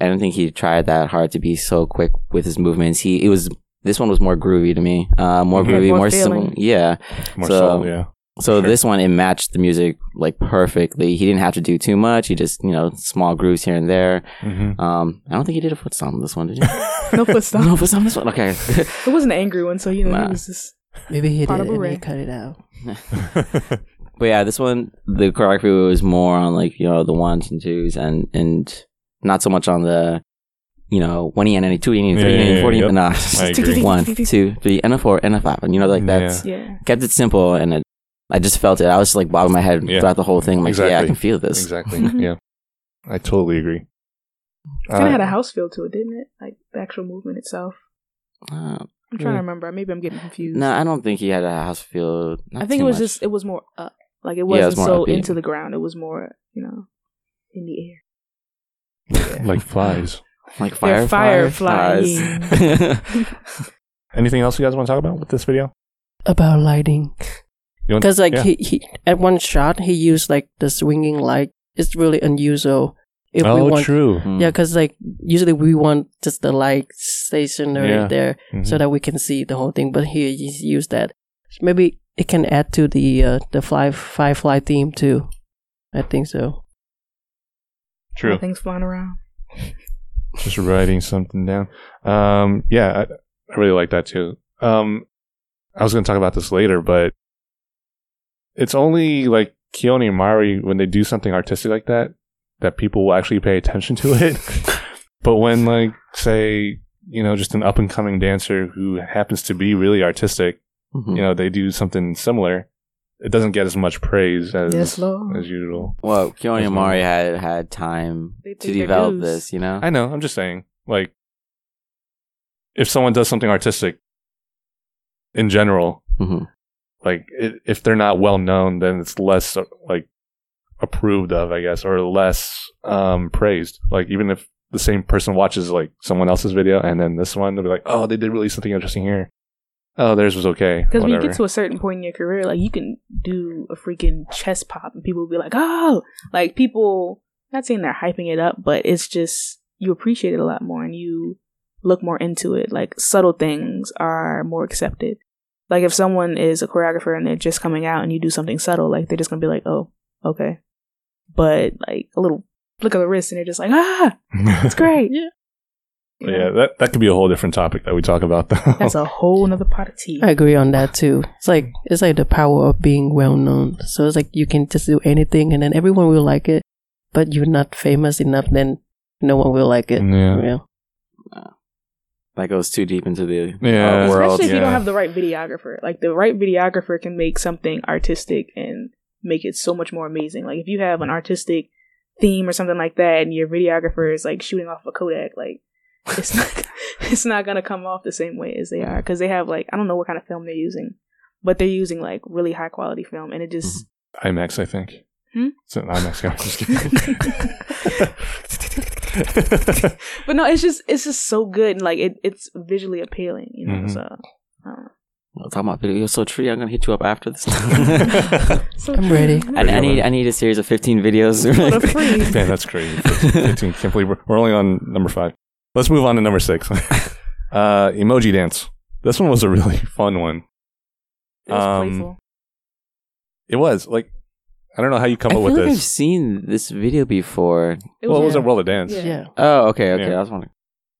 C: I don't think he tried that hard to be so quick with his movements. He it was this one was more groovy to me, uh, more groovy,
B: More
C: more simple. Yeah.
A: More
C: So-
A: so, yeah.
C: So
A: Sure.
C: this one it matched the music like perfectly. He didn't have to do too much. He just you know small grooves here and there.
A: hmm
C: Um, I don't think he did a foot stomp this one, did you? <laughs>
B: No foot stomp.
C: no foot stomp this one. Okay. <laughs>
B: It wasn't an angry one, so you know
C: Nah.
B: he was just
D: Maybe he did
B: of a
D: and he cut it out. <laughs>
C: But yeah, this one the choreography was more on like you know the ones and twos and and not so much on the you know one e and any two e and
A: Yeah,
C: three
A: yeah,
C: and
A: yeah,
C: forty.
A: yep.
C: Nah,
A: I agree.
C: one, two, three, and a four, and a five, and you know like that's
B: yeah.
C: kept it simple and it, I just felt it. I was like bobbing my head
A: Yeah.
C: throughout the whole thing. I'm like, yeah, I can feel this.
A: exactly. <laughs> yeah, I totally agree.
B: Kind of
A: Uh,
B: had a house feel to it, didn't it? Like the actual movement itself.
C: Uh,
B: I'm trying to
D: Hmm.
B: remember. Maybe I'm getting confused.
C: no, I don't think he had a house feel. not
B: I think it was
C: much.
B: just it was more up. Like it
C: Yeah, it
B: wasn't
C: was more
B: so
C: upbeat.
B: into the ground. It was more, you know, in the air. <laughs>
A: like flies.
C: like
B: They're
C: fire,
B: fireflies. <laughs>
A: Anything else you guys want to talk about with this video?
D: About lighting.
A: You want-
D: Because like
A: yeah.
D: he, he at one shot he used like the swinging light. It's really unusual. If
A: oh,
D: we want,
A: true.
C: Mm.
D: yeah, because like usually we want just the light stationary
A: Yeah.
D: there
A: Mhm.
D: so that we can see the whole thing. But here he's used that. Maybe it can add to the uh, the fly firefly theme too. I think so.
A: true.
B: Things flying around. <laughs>
A: Just writing something down. Um, yeah, I, I really like that too. Um, I was going to talk about this later, but it's only like Keone and Mari when they do something artistic like that that people will actually pay attention to it. <laughs> but when like say you know just an up and coming dancer who happens to be really artistic,
C: Mhm.
A: you know they do something similar, it doesn't get as much praise as
B: Yes,
A: as usual.
C: Well, Keone and. Mari had had time to develop this. You know.
A: I know. I'm just saying, like, if someone does something artistic in general,
C: Mhm.
A: Like i if they're not well known, then it's less uh, like approved of, I guess, or less um, praised. Like even if the same person watches like someone else's video and then this one, they'll be like, "Oh, they did really something interesting here." Oh, theirs was okay.
B: Because when you get to a certain point in your career, like you can do a freaking chest pop, and people will be like, "Oh!" Like people, not saying they're hyping it up, but it's just you appreciate it a lot more, and you look more into it. Like subtle things are more accepted. Like if someone is a choreographer and they're just coming out, and you do something subtle, like they're just gonna be like, "Oh, okay," but like a little flick of the wrist, and they're just like, "Ah, it's <laughs> great."
D: Yeah.
B: You know?
A: yeah, that that could be a whole different topic that we talk about. Though.
B: That's a whole nother pot of tea.
D: I agree on that too. It's like it's like the power of being well known. So it's like you can just do anything and then everyone will like it, but you're not famous enough, then no one will like it.
A: Yeah.
C: That goes too deep into the
A: Yeah.
C: uh, world.
B: Especially if you don't have the right videographer. Like the right videographer can make something artistic and make it so much more amazing. Like if you have an artistic theme or something like that, and your videographer is like shooting off a Kodak, like it's <laughs> not it's not gonna come off the same way as they are because they have like I don't know what kind of film they're using, but they're using like really high quality film, and it just
A: IMAX, I think.
B: Hmm?
A: It's an IMAX camera. Just <laughs> kidding. <laughs>
B: but no, it's just it's just so good and like it it's visually appealing, you know.
A: Mhm.
B: So. Uh,
C: Well, talking about video, so tree. I'm gonna hit you up after this. <laughs>
B: so
D: I'm ready.
B: true.
C: I, I need I need a series of 15 videos.
B: For the free.
A: Man, that's crazy. 15. Can't believe we're, we're only on number five. Let's move on to number six. uh, emoji dance. This one was a really fun one.
B: It was
A: Um,
B: playful.
A: It was like I don't know how you come
C: I
A: up
C: feel
A: with
C: like I've
A: this.
C: seen this video before.
B: It
A: well, it was a
B: yeah.
A: world of dance.
B: Yeah.
D: Yeah.
C: Oh, okay, okay.
A: Yeah.
C: I was wondering.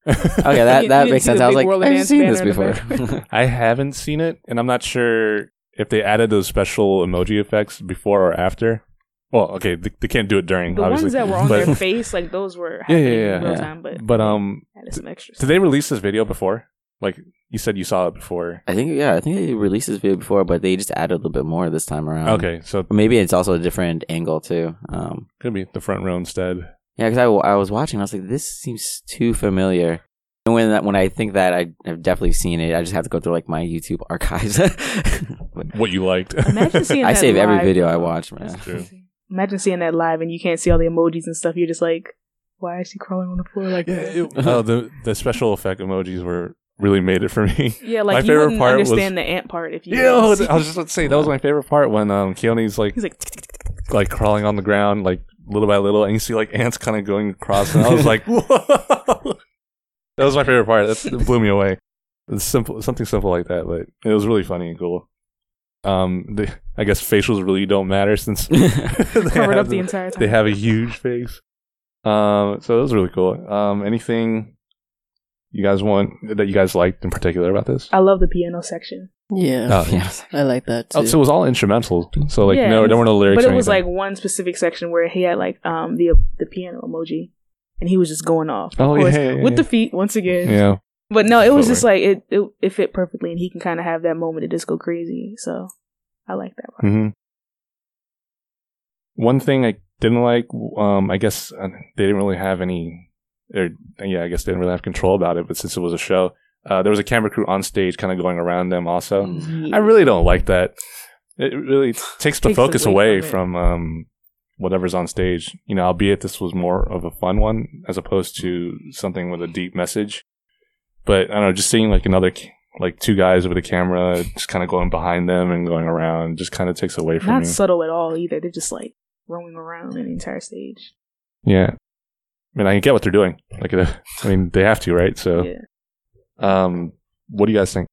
C: <laughs> Okay, that
B: You-
C: that
B: you
C: makes
B: didn't
C: sense.
B: see the
C: I was
B: big
C: like,
B: World of
C: I've
B: Dance
C: seen this
B: banner in the
C: before. <laughs>
A: I haven't seen it, and I'm not sure if they added those special emoji effects before or after. Well, okay, they, they can't do it during.
B: The
A: obviously,
B: ones that were on
A: but,
B: their face, like those were <laughs>
A: Yeah,
B: happening
A: yeah,
B: in
A: yeah.
B: real
C: Yeah.
B: time, but
A: But um,
B: added some extras.
A: did they release this video before? Like you said, you saw it before.
C: I think yeah, I think they released this video before, but they just added a little bit more this time around.
A: Okay, so
C: Or maybe it's also a different angle too. Um,
A: could be the front row instead.
C: yeah, because I, I was watching, I was like, this seems too familiar. And when that when I think that I have definitely seen it, I just have to go through like my YouTube archives. <laughs>
A: What you liked?
B: Imagine seeing <laughs>
C: I
B: that
C: save every
B: live,
C: video I watch, man.
A: That's true.
B: Imagine seeing that live and you can't see all the emojis and stuff. You're just like, why is she crawling on the floor like
A: Yeah,
B: that?
A: it- oh, the the special effect emojis were really made it for me. <laughs>
B: yeah,
A: my
B: like you
A: favorite
B: wouldn't
A: part was-
B: understand the ant part if you.
A: Yeah, I was
B: didn't
A: I was just about to say that was my favorite part when um Keone's like
B: He's like,
A: like crawling on the ground like little by little, and you see like ants kind of going across, and I was like, <laughs> whoa! <laughs> That was my favorite part. That it blew me away. It's simple, something simple like that, but it was really funny and cool. Um, the, I guess facials really don't matter since they
B: covered
A: have
B: up the entire time.
A: They have a huge face. Um, so that was really cool. Um, anything you guys want that you guys liked in particular about this?
B: I love the piano section,
D: Yeah,
A: Oh,
C: yeah. <laughs>
D: I like that too.
A: Oh, so it was all instrumental. So like
B: Yeah,
A: no, there were no lyrics.
B: but
A: or
B: it was like one specific section where he had like um the the piano emoji, and he was just going off.
A: Oh, yeah,
B: course,
A: yeah, yeah,
B: with the feet once again.
A: yeah.
B: But no, it was just like it, it it fit perfectly, and he can kind of have that moment to just go crazy. So I like that part.
A: hmm One thing I didn't like, um, I guess uh, they didn't really have any, or yeah, I guess they didn't really have control about it. But since it was a show, uh, there was a camera crew on stage, kind of going around them. Also,
C: Mm.
A: I really don't like that. It really takes the
B: Takes
A: focus
B: away from
A: from, um, whatever's on stage. You know, albeit this was more of a fun one as opposed to something with a deep message. But I don't know, just seeing like another, like two guys with a camera, just kind of going behind them and going around, just kind of takes away from
B: Not
A: me.
B: subtle at all either. They're just like roaming around the entire stage.
A: Yeah. I mean, I get what they're doing. Like, <laughs> I mean, they have to, right? So,
B: Yeah.
A: um, what do you guys think?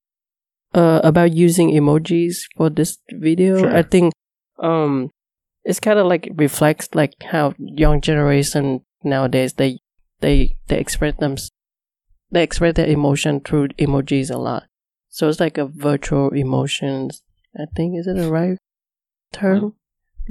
D: uh, about using emojis for this video,
A: Sure.
D: I think um, it's kind of like reflects like how young generation nowadays they they they express them they express their emotion through emojis a lot. So it's like a virtual emotions. I think is it the right term?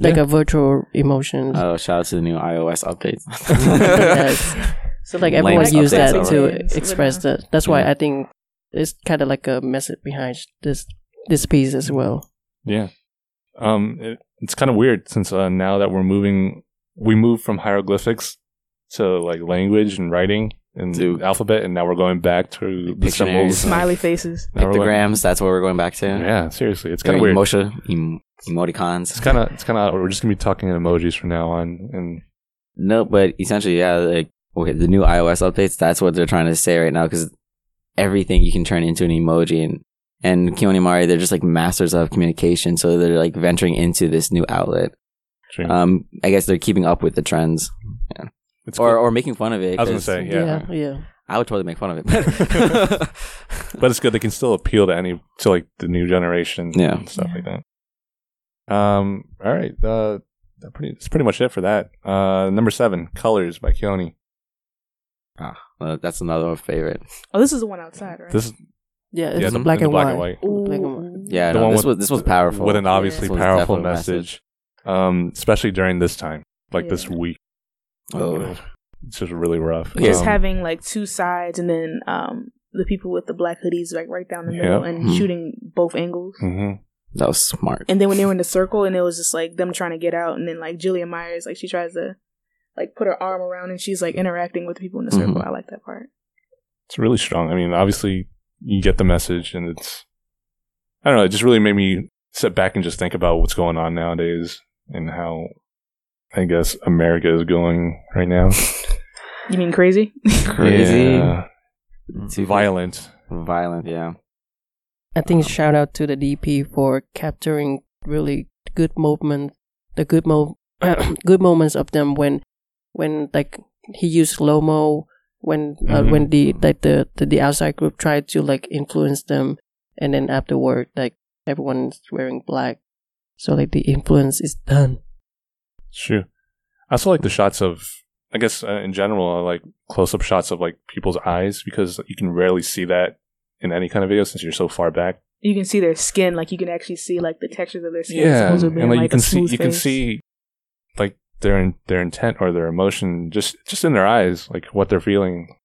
D: Like
A: Yeah.
D: a virtual emotions.
C: Oh, shout out to the new iOS updates.
D: Yes. <laughs> So like
C: Lame
D: everyone use
C: updates
D: that
C: already.
D: to express that. That's why
C: Yeah.
D: I think it's kind of like a message behind this this piece as well.
A: Yeah. Um, it, it's kind of weird since uh, now that we're moving, we move from hieroglyphics to like language and writing and
C: To-
A: alphabet, and now we're going back to the symbols.
B: Smiley faces.
A: Now
C: Pictograms, that's what we're going back to.
A: Yeah, seriously, it's kind of weird.
C: Emotion, em- emoticons.
A: It's kind of, it's kind of. We're just gonna be talking in emojis from now on, and
C: No, but essentially, yeah, like okay, the new iOS updates. That's what they're trying to say right now because everything you can turn into an emoji, and and Keone they're just like masters of communication. So they're like venturing into this new outlet. Um, I guess they're keeping up with the trends,
A: it's
C: or
A: cool.
C: or making fun of it.
A: I was gonna
C: 'cause
A: say, yeah.
D: yeah. yeah.
C: I would totally make fun of it. But <laughs>
A: but it's good. They can still appeal to any to like the new generation,
C: Yeah.
A: and stuff like that. Um. All right. Uh. That pretty. That's pretty much it for that. Uh. Number seven, Colors by Keone.
C: Well, that's another favorite.
B: Oh, this is the one outside, right?
A: This is
D: Yeah, it's
A: yeah,
D: the
A: the,
D: black,
A: the
D: and,
A: black
D: white.
A: and white.
B: Ooh.
D: Black and white.
C: Yeah,
A: The
C: no,
A: one
C: this
A: with-
C: was this was powerful
A: with an obviously
C: This was
A: powerful
C: definitely a
A: message. Um. Especially during this time, like this week.
C: Oh.
A: It's just really rough.
B: just
A: Um,
B: having like two sides, and then um the people with the black hoodies like right down the
A: Yeah.
B: middle and
C: Hmm.
B: shooting both angles.
A: mhm.
C: That was smart.
B: And then when they were in the circle, and it was just like them trying to get out, and then like Jillian Meyers, like she tries to like put her arm around, and she's like interacting with the people in the circle.
C: Mhm.
B: I like that part.
A: It's really strong. I mean, obviously, you get the message, and it's. I don't know. It just really made me sit back and just think about what's going on nowadays and how, I guess, America is going right now.
B: You mean crazy? <laughs>
C: Crazy,
A: Yeah. Violent.
C: violent. Yeah.
D: I think shout out to the DP for capturing really good movement, the good mo, <clears throat> good moments of them when, when like he used slow mo when uh,
A: Mhm.
D: when the like the, the the outside group tried to like influence them, and then afterward like everyone's wearing black, so like the influence is done.
A: True. I also like the shots of, I guess, uh, in general, I like close up shots of like people's eyes because you can rarely see that in any kind of video since you're so far back.
B: You can see their skin, like you can actually see like the textures of their skin.
A: Yeah, and like,
B: like,
A: you can see, you can see, like their in, their intent or their emotion just just in their eyes, like what they're feeling,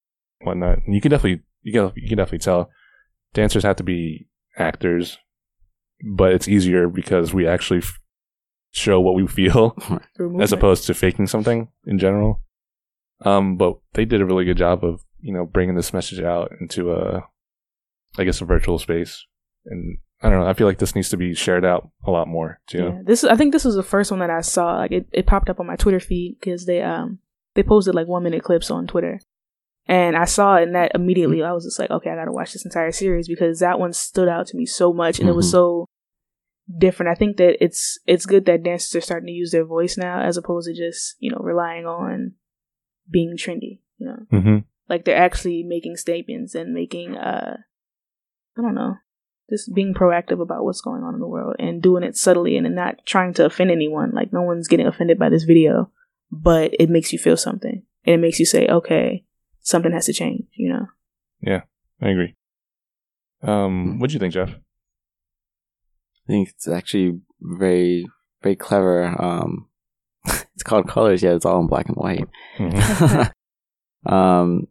A: whatnot. And you can definitely you can you can definitely tell. dancers have to be actors, but it's easier because we actually f- show what we feel <laughs> <laughs> as opposed to faking something in general. Um, but they did a really good job of you know bringing this message out into a, I guess, a virtual space, and I don't know. I feel like this needs to be shared out a lot more too.
B: Yeah, this I think this was the first one that I saw. Like it, it popped up on my Twitter feed because they um they posted like one minute clips on Twitter, and I saw it and that immediately I was just like, okay, I gotta watch this entire series because that one stood out to me so much and it was
C: Mhm.
B: so different. I think that it's it's good that dancers are starting to use their voice now as opposed to just you know relying on being trendy. You know,
A: Mm-hmm.
B: like they're actually making statements and making uh I don't know just being proactive about what's going on in the world and doing it subtly and not trying to offend anyone. Like no one's getting offended by this video, but it makes you feel something and it makes you say, okay, something has to change. You know?
A: Yeah, I agree. Um, what do you think, Jeff?
C: I think it's actually very, very clever. Um, <laughs> it's called Colors. Yeah, it's all in black and white.
A: Mhm. <laughs> <laughs>
C: um,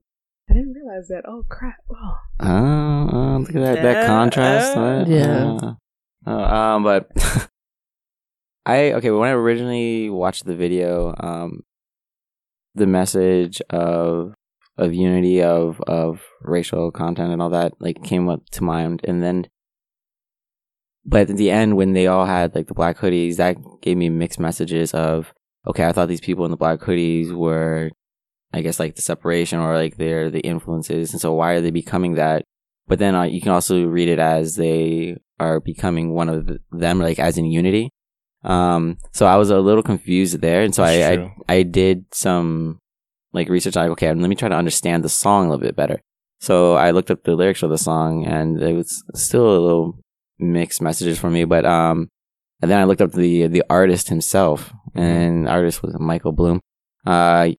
B: I didn't realize that. Oh crap! Oh.
C: uh, uh, look at that, that contrast.
B: uh.
D: Yeah.
C: uh, um, but I okay when I originally watched the video, um, the message of of unity of of racial content and all that like came up to mind, and then. But at the end, when they all had like the black hoodies, that gave me mixed messages of, okay, I thought these people in the black hoodies were, I guess, like the separation or like they're the influences, and so why are they becoming that? But then uh, you can also read it as they are becoming one of them, like as in unity. Um, so I was a little confused there, and so I, I. I did some like research. Like, okay, let me try to understand the song a little bit better. So I looked up the lyrics of the song, and it was still a little mixed messages for me. But um, and then I looked up the the artist himself, and the artist was Michael Blume. Uh,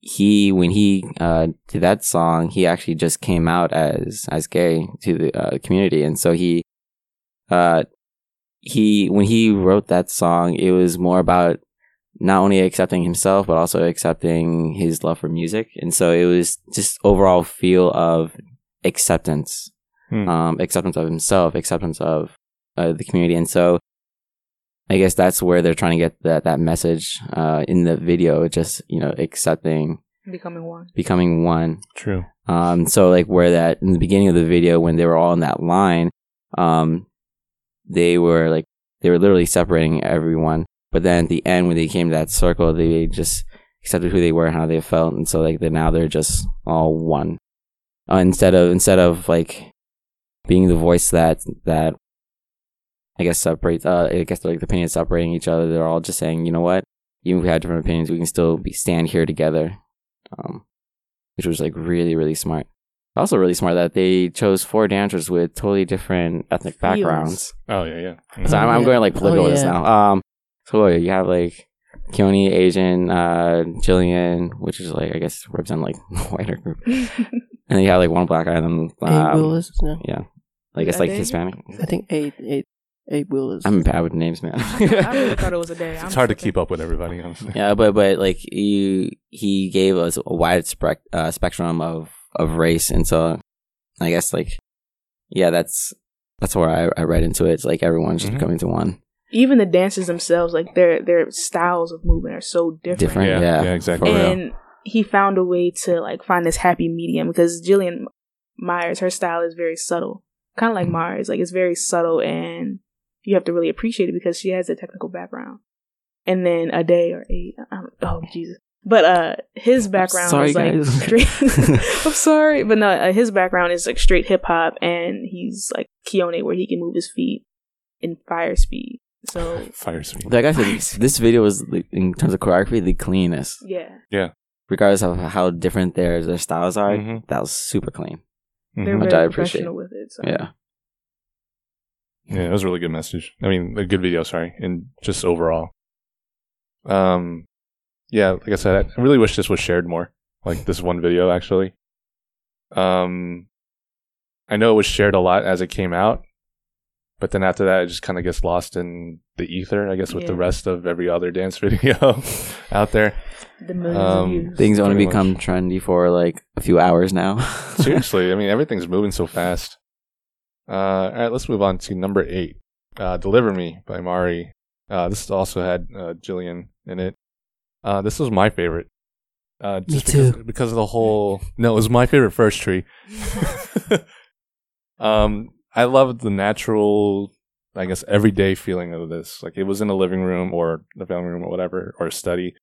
C: he when he uh did that song, he actually just came out as as gay to the uh, community, and so he uh he when he wrote that song, it was more about not only accepting himself but also accepting his love for music, and so it was just overall feel of acceptance,
A: Hmm.
C: um, acceptance of himself, acceptance of uh, the community, and so I guess that's where they're trying to get that that message uh, in the video, just you know accepting,
B: Becoming one.
C: becoming one.
A: True.
C: Um, so like where that in the beginning of the video when they were all in that line, um, they were like they were literally separating everyone. But then at the end when they came to that circle, they just accepted who they were and how they felt, and so like they now they're just all one. Uh, instead of instead of like being the voice that that I guess separates. Uh, I guess like the opinions separating each other. They're all just saying, you know what? Even if we have different opinions, we can still be stand here together. Um, which was like really really smart. Also really smart that they chose four dancers with totally different ethnic
B: Feels.
C: backgrounds.
A: Oh yeah, yeah.
C: So I'm, I'm
D: yeah.
C: going like political
D: Oh,
C: with this
D: yeah.
C: now. Um, so you have like Keone, Asian, uh, Jillian, which is like I guess represent like <laughs> the whiter group, <laughs> and then you have like one black guy, and then um,
D: Willis. No,
C: yeah, like it's like
B: Ade?
C: Hispanic.
D: I think Abe, Abe, Abe Willis.
C: I'm bad with names, man.
B: I really thought it was a day. <laughs>
A: It's hard to keep up with everybody. Honestly.
C: Yeah, but but like you, he gave us a wide spec- uh, spectrum of of race, and so I guess like yeah, that's that's where I, I read into it. It's like everyone's just
A: Mhm.
C: becoming to one,
B: Even the dancers themselves, like their their styles of movement are so different.
C: different.
A: Yeah,
C: Yeah,
A: yeah, exactly.
B: And he found a way to like find this happy medium because Jillian Meyers, her style is very subtle, kind of like Mars. Like it's very subtle, and you have to really appreciate it because she has a technical background. And then a day or eight, um, oh Jesus! But uh, his background
C: sorry,
B: is like
C: guys.
B: straight. <laughs> <laughs> I'm sorry, but no, uh, his background is like straight hip hop, and he's like Keone, where he can move his feet in fire speed. So <laughs>
A: Fire speed.
C: Like I said, this video was in terms of choreography the cleanest,
B: yeah, Yeah.
C: regardless of how different their their styles are.
A: Mhm.
C: That was super clean.
B: They're
A: Mhm.
C: Which I
B: very professional with it. So.
C: Yeah,
A: Yeah, it was a really good message. I mean, a good video. Sorry, and just overall. Um, yeah, like I said, I really wish this was shared more. Like this one video, actually. Um, I know it was shared a lot as it came out, but then after that, it just kind of gets lost in the ether. I guess with the rest of every other dance <laughs> video out there.
B: The millions
A: Um,
B: of views.
C: things only
A: Pretty
C: become trendy for like a few hours now. <laughs>
A: Seriously, I mean, everything's moving so fast. Uh, all right, let's move on to number eight. Uh, Deliver Me by Mari. Uh, this also had uh, Jillian in it. Uh, this was my favorite. Uh,
D: Me
A: just because,
D: too.
A: because of the whole. No, it was my favorite first tree. <laughs> um, I loved the natural, I guess, everyday feeling of this. Like it was in a living room or the family room or whatever, or a study.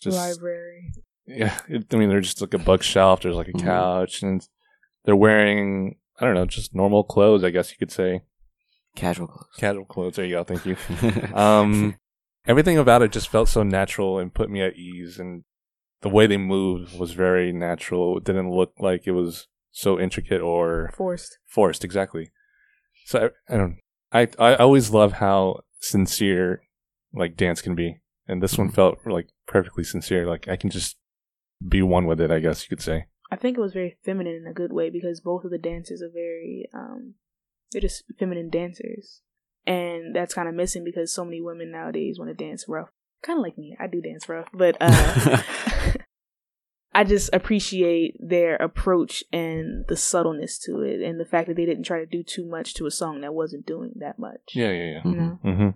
A: Just
B: Library.
A: yeah, it, I mean, they're just like a bookshelf. There's like a
C: Mhm.
A: couch, and they're wearing I don't know, just normal clothes. I guess you could say
C: Casual clothes.
A: casual clothes. There you go. Thank you. <laughs> Um, everything about it just felt so natural and put me at ease, and the way they moved was very natural. It didn't look like it was so intricate or
B: Forced.
A: forced. Exactly. So I, I don't. I I always love how sincere like dance can be, and this one felt like perfectly sincere. Like I can just be one with it. I guess you could say.
B: I think it was very feminine in a good way because both of the dancers are very um they're just feminine dancers. And that's kind of missing because so many women nowadays want to dance rough. Kind of like me. I do dance rough, but uh <laughs> I just appreciate their approach and the subtleness to it and the fact that they didn't try to do too much to a song that wasn't doing that much.
A: Yeah, yeah, yeah.
B: You know,
A: Mm-hmm.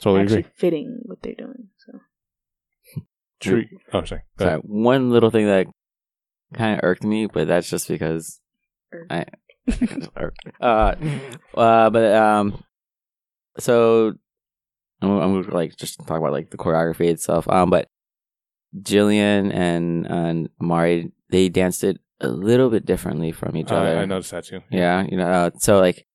A: Totally
B: actually
A: agree.
B: fitting what they're doing. So
A: True. Oh, sorry. Go
C: Sorry,
A: ahead.
C: one little thing that kind of irked me, but that's just because
B: Irked.
C: I, I <laughs> irked. Uh, uh, but um, so I'm, I'm gonna like just talk about like the choreography itself. Um, but Jillian and and Mari they danced it a little bit differently from each other.
A: I, I noticed that too.
C: Yeah, you know, uh, so like,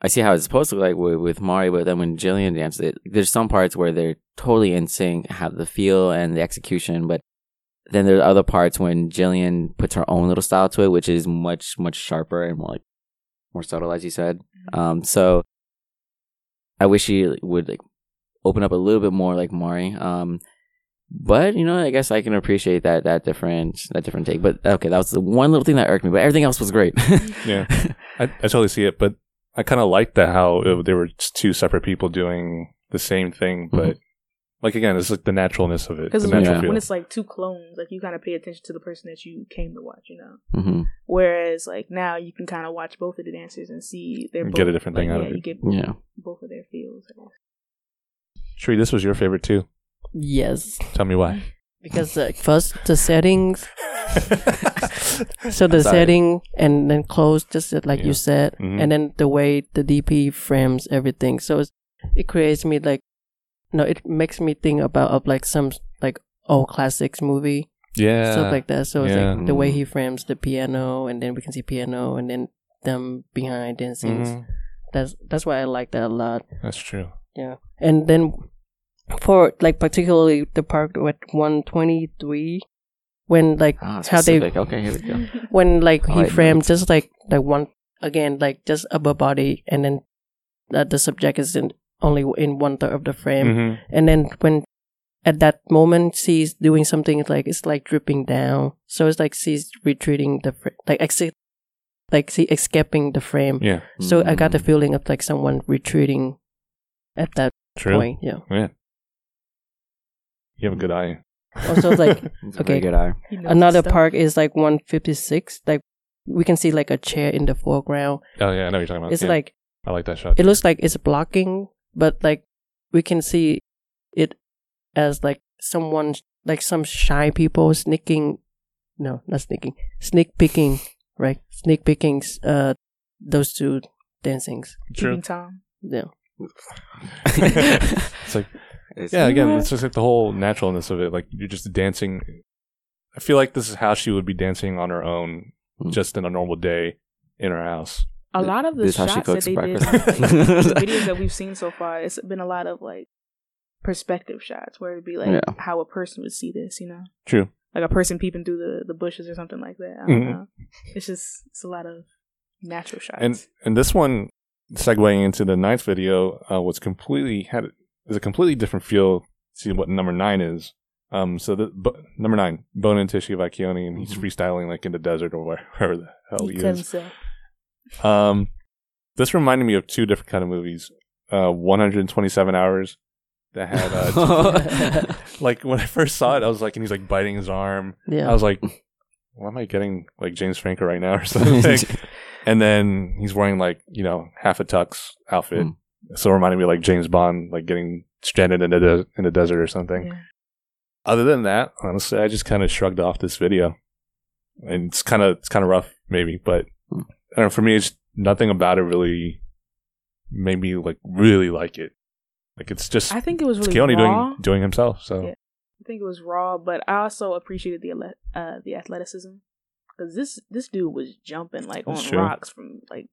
C: I see how it's supposed to look like with, with Mari, but then when Jillian dances it, there's some parts where they're totally in sync, have the feel and the execution, but then there are other parts when Jillian puts her own little style to it, which is much, much sharper and more like, more subtle, as you said. Um, so I wish she would like open up a little bit more like Mari. Um, but you know, I guess I can appreciate that that different that different take. But okay, that was the one little thing that irked me. But everything else was great. <laughs>
A: Yeah. I, I totally see it, but I kind of liked that how it, they were two separate people doing the same thing, but like again, it's like the naturalness of it,
B: because when,
C: Yeah.
B: when it's like two clones, like you kind of pay attention to the person that you came to watch, you know.
C: hmm
B: Whereas like now you can kind of watch both of the dancers and see they're
A: And
B: both,
A: get a different thing
B: like,
A: out
B: yeah,
A: of
B: You
A: it.
B: get
C: Yeah.
B: both of their feels. I.
A: Tree, this was your favorite too.
D: Yes,
A: Tell me why.
D: because uh, first the settings, <laughs> so the
C: Sorry.
D: setting and then close, just like you said,
A: Mhm.
D: and then the way the DP frames everything. So it's, it creates me like, no, it makes me think about of like some like old classics movie
A: yeah.
D: stuff like that. So it's
A: yeah.
D: like the way he frames the piano, and then we can see piano, and then them behind dancing.
A: Mhm.
D: That's that's why I like that a lot.
A: That's true.
D: Yeah, and then for like particularly the part with one twenty three, when like
C: Ah,
D: how they.
C: Okay, here we go. <laughs>
D: when like he
C: like
D: framed just like like one again like just above body, and then uh, the subject is in only in one third of the frame,
A: Mhm.
D: and then when at that moment she's doing something it's like it's like dripping down, so it's like she's retreating the fr- like exit. Like she escaping the frame,
A: Yeah.
D: so I got the
C: Mm.
D: feeling of like someone retreating at that
A: True.
D: point. Yeah.
A: Yeah. You have a good eye.
D: Also, it's like <laughs>
C: It's a
D: okay.
C: good eye.
D: Another
B: his stuff.
D: part is like 156. Like we can see like a chair in the foreground.
A: Oh yeah, I know what you're talking about.
D: It's
A: Yeah.
D: like
A: I like that shot.
D: it looks like it's blocking, but like we can see it as like someone like some shy people sneaking. No, not sneaking. Sneak picking, right? Sneak picking. Uh, those two dancings.
A: True.
B: Peeping Tom.
D: Yeah. <laughs>
A: It's like
C: It's-
A: yeah, again, it's just like the whole naturalness of it. Like you're just dancing. I feel like this is how she would be dancing on her own,
C: Mm.
A: just in a normal day in her house.
B: A lot of the
C: This is how she
B: shots that
C: cooks
B: they did,
C: breakfast.
B: like, <laughs> the videos that we've seen so far, it's been a lot of like perspective shots where it'd be like
C: Yeah.
B: how a person would see this, you know,
A: True.
B: like a person peeping through the, the bushes or something like that. I don't
A: Mhm.
B: know. It's just it's a lot of natural shots.
A: And and this one, segueing into the ninth video, uh, was completely had is a completely different feel. See what number nine is. Um, so the bu- number nine, Bone and Tissue by Keone, and he's
C: Mhm.
A: freestyling like in the desert or where- <laughs> wherever the hell
B: he
A: he
B: couldn't
A: is. Um, this reminded me of two different kind of movies. Uh, 127 hours that had uh, <laughs> <laughs> like when I first saw it, I was like, and he's like biting his arm.
D: Yeah.
A: I was like, why am I getting like James Franco right now or something? and then he's wearing like you know half a tux outfit.
C: Mm.
A: So it reminded me of like James Bond, like getting stranded in the de- in the desert or something.
B: Yeah.
A: Other than that, honestly, I just kind of shrugged off this video, and it's kind of it's kind of rough, maybe, but
C: Hmm.
A: I don't know, for me, it's nothing about it really made me like really like it. Like it's just
B: I think it was
A: it's
B: really
A: Keone
B: raw.
A: doing doing himself. So
B: Yeah. I think it was raw, but I also appreciated the uh, the athleticism because this this dude was jumping like
A: That's
B: on
A: true.
B: rocks from like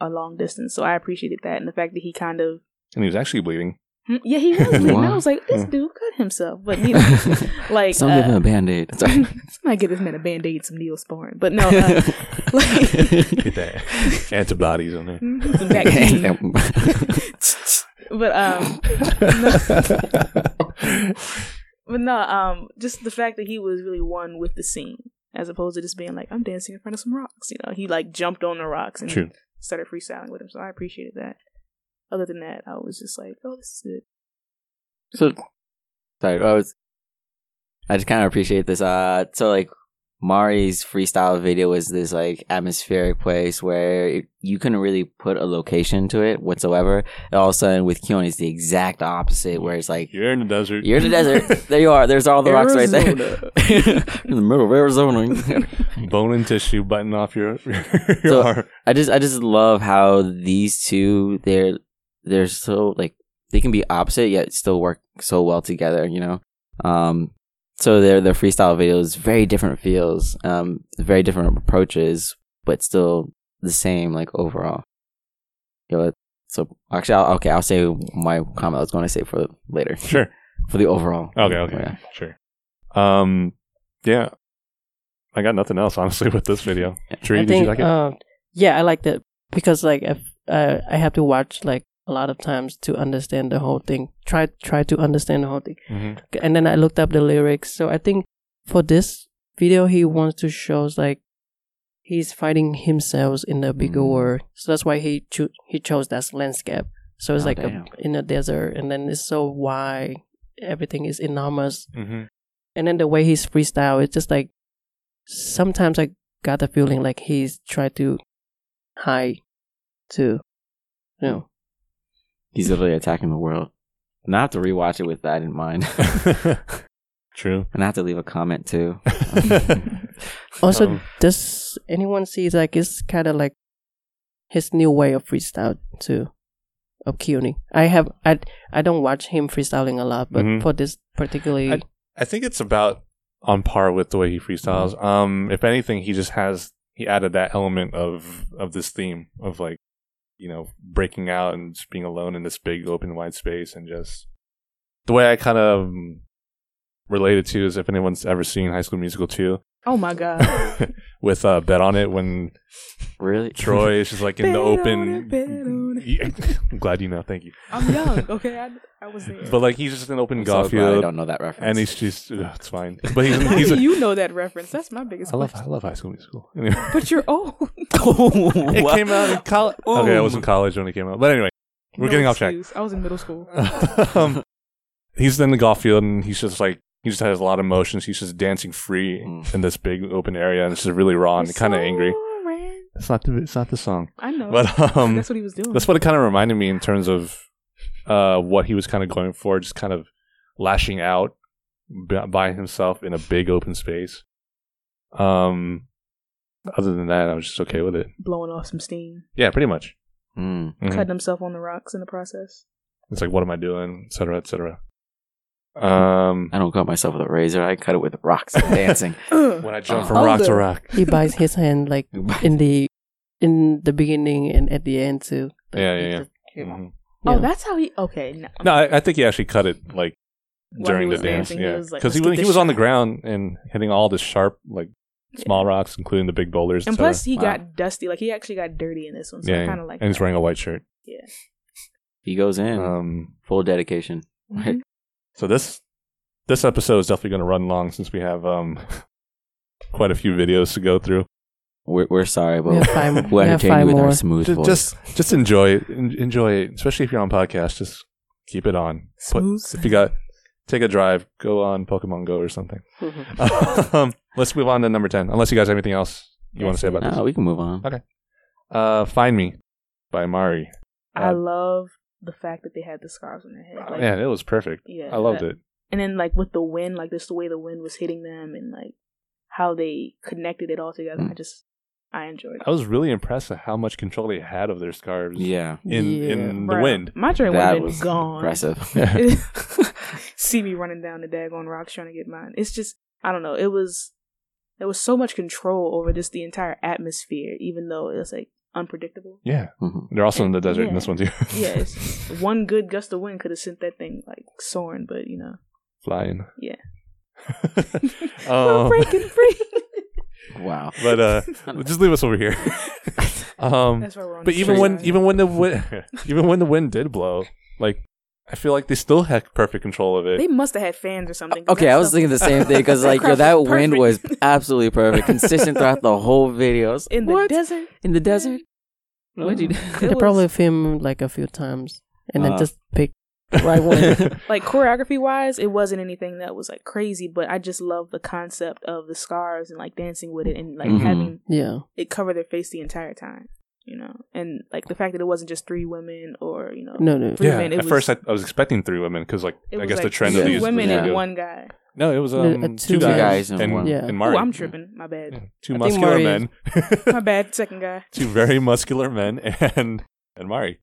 B: a long distance. So I appreciated that and the fact that he kind of
A: and he was actually bleeding.
B: Hmm, yeah he was. <laughs> bleeding. I was like, this dude cut himself, but you <laughs> know, like
C: Some
B: uh,
C: give him a band aid. <laughs>
B: somebody give this man a band aid, some Neosporin, but no, uh, like
A: Get that antibodies on there.
B: some vaccine. but um, but no, um, just the fact that he was really one with the scene, as opposed to just being like, I'm dancing in front of some rocks. You know, he like jumped on the rocks and
A: True.
B: Started freestyling with him. So I appreciated that. Other than that, I was just like, oh, this is good.
C: So, sorry, I was. I just kind of appreciate this. Uh, so like Mari's freestyle video was this like atmospheric place where you couldn't really put a location to it whatsoever. And all of a sudden, with Keone, it's the exact opposite, where it's like
A: You're in the desert.
C: you're in the desert. <laughs> There you are. There's all the rocks right there. <laughs> In the middle of Arizona. <laughs>
A: Bone and tissue button off your, your
C: So-
A: arm.
C: I just I just love how these two they're they're so like they can be opposite yet still work so well together, you know. Um so their their freestyle videos very different feels, um very different approaches, but still the same like overall. You know, so actually I'll, okay, I'll say my comment I was going to say for later.
A: Sure.
C: For the overall.
A: Okay, okay,
C: Yeah.
A: sure. Um, yeah, I got nothing else honestly <laughs> with this video. Tree,
D: I
A: did
D: think,
A: you like it?
D: uh, yeah, I liked it because like if uh, I have to watch like a lot of times to understand the whole thing. Try try to understand the whole thing,
A: Mhm.
D: and then I looked up the lyrics. So I think for this video, he wants to show like he's fighting himself in the bigger
C: Mm.
D: world. So that's why he cho- he chose that landscape. So it's
C: Oh,
D: like a, in a desert, and then it's so wide. Everything is enormous,
A: Mhm.
D: and then the way he's freestyle, it's just like sometimes I got the feeling like he's trying to hide too. You know,
C: He's literally attacking the world. And I have to rewatch it with that in mind. <laughs> <laughs>
A: True.
C: and I have to leave a comment too. <laughs>
D: Also,
A: Um,
D: does anyone see like it's kind of like his new way of freestyle too, of Keone? I have I I don't watch him freestyling a lot, but
A: Mhm.
D: for this particularly,
A: I- I think it's about on par with the way he freestyles. Um, if anything, he just has he added that element of of this theme of like, you know, breaking out and just being alone in this big open wide space and just the way I kind of mm, related to is if anyone's ever seen High School Musical two
B: Oh my god. <laughs>
A: with uh, Bet on It when
C: really?
A: Troy is just like in the open.
B: it, bet on it.
A: Yeah, <laughs> I'm glad you know. Thank you.
B: I'm young, okay? I, I was there.
A: But like he's just in open
C: I'm so
A: golf
C: glad I
A: field,
C: don't know that reference.
A: and he's just ugh, it's fine. But he's
B: How <laughs>
A: he's.
B: do
A: A,
B: you know that reference? That's my biggest
A: I love I love High School Musical. Anyway.
B: But you're old.
A: It came out in college. Okay, I was in college when it came out. But anyway, we're
B: No
A: getting off track.
B: excuse. I was in middle school.
A: um, he's in the golf field and he's just like he just has a lot of emotions. He's just dancing free
C: Mm.
A: in this big open area, and it's just really raw and kind of angry.
B: Soaring.
A: It's not the it's not the song,
B: I know.
A: but um,
B: that's what he was doing.
A: that's what it kind of reminded me in terms of uh what he was kind of going for, just kind of lashing out by himself in a big open space. Um, other than that, I was just okay with it.
B: blowing off some steam,
A: Yeah, pretty much.
C: Mm.
A: Mhm.
B: cutting himself on the rocks in the process.
A: It's like, what am I doing, et cetera, et cetera. Um,
C: I don't cut myself with a razor. I cut it with rocks and dancing. <laughs>
A: when I jump
C: Oh.
A: from rock to rock.
D: he bites his hand like in the in the beginning and at the end too. Like,
A: Yeah,
D: he
A: yeah, yeah.
D: just- you know,
A: Mhm.
B: Oh,
D: yeah.
B: that's how he. Okay, no.
A: No, I, I think he actually cut it like
B: While
A: during
B: he
A: the
B: was
A: dance.
B: dancing, he
A: yeah,
B: was like,
A: because he,
B: "Let's
A: was
B: get
A: he
B: this
A: was on the
B: shot."
A: ground and hitting all the sharp like small rocks, including the big boulders.
B: And plus, he
C: Wow.
B: got dusty. Like he actually got dirty in this one. So
A: yeah,
B: I kind of like.
A: and he's
B: that.
A: wearing a white shirt.
B: Yeah.
C: he goes in
A: Um,
C: full dedication.
B: Mhm.
A: So this this episode is definitely going to run long since we have um <laughs> quite a few videos to go through.
C: We're, we're sorry,
D: We
C: but
D: five, <laughs>
C: we'll
D: have
C: entertain
D: five
C: you with
D: more.
C: our smooth
A: Just,
C: voice.
A: just just enjoy it. Enjoy it, especially if you're on podcast. Just keep it on. Put-
B: Smooth.
A: if you got take a drive, go on Pokemon Go or something. <laughs> um, let's move on to number ten. Unless you guys have anything else you want to say about
C: no,
A: this.
C: we can move on.
A: Okay. Uh, Find Me by Mari.
B: I
A: Uh,
B: love the fact that they had the scarves on their head. Like,
A: Man, it was perfect.
B: yeah,
A: I loved
B: uh,
A: it.
B: And then like with the wind, like just the way the wind was hitting them, and like how they connected it all together.
C: Mm.
B: I just I enjoyed. It.
A: I was really impressed at how much control they had of their scarves
C: Yeah.
A: in
D: Yeah.
A: in the
B: Bruh,
A: wind.
B: My dream would
C: That
B: have been
C: was
B: gone.
C: impressive. <laughs> <laughs>
B: See me running down the daggone rocks trying to get mine. It's just I don't know. It was there was so much control over just the entire atmosphere, even though it was like unpredictable.
A: Yeah,
C: Mhm.
A: they're also in the desert in this one too. <laughs>
B: Yeah, it's <laughs> one good gust of wind could have sent that thing like soaring, but you know,
A: flying.
B: Yeah.
A: um,
B: we're breaking free. <laughs>
C: Wow.
A: but uh, just leave us over here. um,
B: That's why we're on
A: but even when even when the wind even when the wind did blow, like I feel like they still had perfect control of it.
B: they must have had fans or something.
C: Okay, I was thinking the same thing because like yo, that
B: was
C: wind was absolutely perfect, consistent throughout the whole video. I was
B: in the desert.
C: in the desert. What'd you do?
B: It
D: They
B: was-
D: probably filmed like a few times and then
C: Uh.
D: just pick right one. <laughs>
B: like choreography wise, it wasn't anything that was like crazy, but I just love the concept of the scarves and like dancing with it and like
C: Mhm.
B: having
D: yeah.
B: it cover their face the entire time, you know, and like the fact that it wasn't just three women or you know
D: No, no.
B: three
A: yeah,
B: men. It
A: at
B: was,
A: first I, I was expecting three women because like I
B: was
A: guess the trend of these
B: women
C: Yeah.
B: and one guy.
A: No, it was
D: Uh,
A: um,
D: uh,
A: two
D: two
A: guys,
C: guys
A: and
C: and
A: one
C: one.
D: Yeah.
A: and
B: Oh,
A: Mari.
B: I'm tripping. My bad.
A: Yeah, two
D: I
A: muscular men, <laughs>
B: My bad. <laughs> Second guy.
A: two very muscular men, <laughs> and and Mari.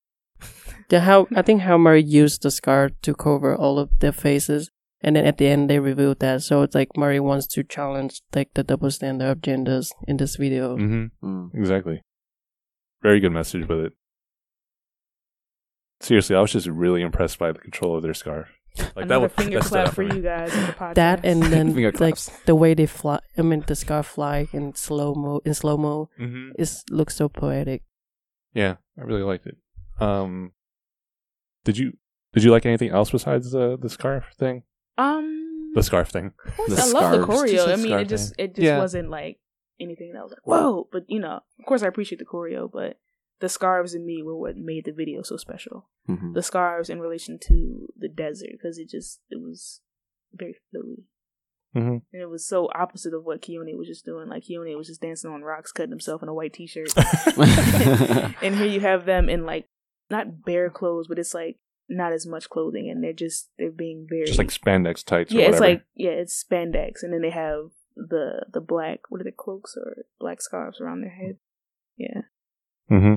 D: The how I think how Mari used the scar to cover all of their faces, and then at the end they revealed that. So it's like Mari wants to challenge like the double standard of genders in this video.
A: Mm-hmm.
C: Mm.
A: Exactly. Very good message with it. Seriously, I was just really impressed by the control of their scarf. Like
B: Another
A: that, wa-
B: finger clap for
A: me.
B: you guys in the podcast. <laughs>
D: That and then <laughs>
C: Finger
D: like
C: claps.
D: the way they fly. I mean, the scarf fly in slow mo in slow mo.
A: Mhm.
D: It looks so poetic.
A: Yeah, I really liked it. Um, did you did you like anything else besides the the scarf thing?
B: um,
A: The scarf thing.
C: The
B: I love the
C: scarves.
B: choreo.
A: Just a
B: I mean,
A: scarf
B: it just
A: thing.
B: it just
A: Yeah.
B: wasn't like anything that was like whoa. But you know, of course, I appreciate the choreo, but the scarves in me were what made the video so special.
C: Mhm.
B: The scarves in relation to the desert because it just it was very flowy.
A: Mm-hmm.
B: And it was so opposite of what Keone was just doing. Like Keone was just dancing on rocks, cutting himself in a white t-shirt. <laughs> <laughs> and here you have them in like not bare clothes, but it's like not as much clothing, and they're just they're being very
A: Just like spandex tights. or
B: yeah, it's like yeah, it's spandex, and then they have the the black what are the cloaks or black scarves around their head. Yeah,
A: hmm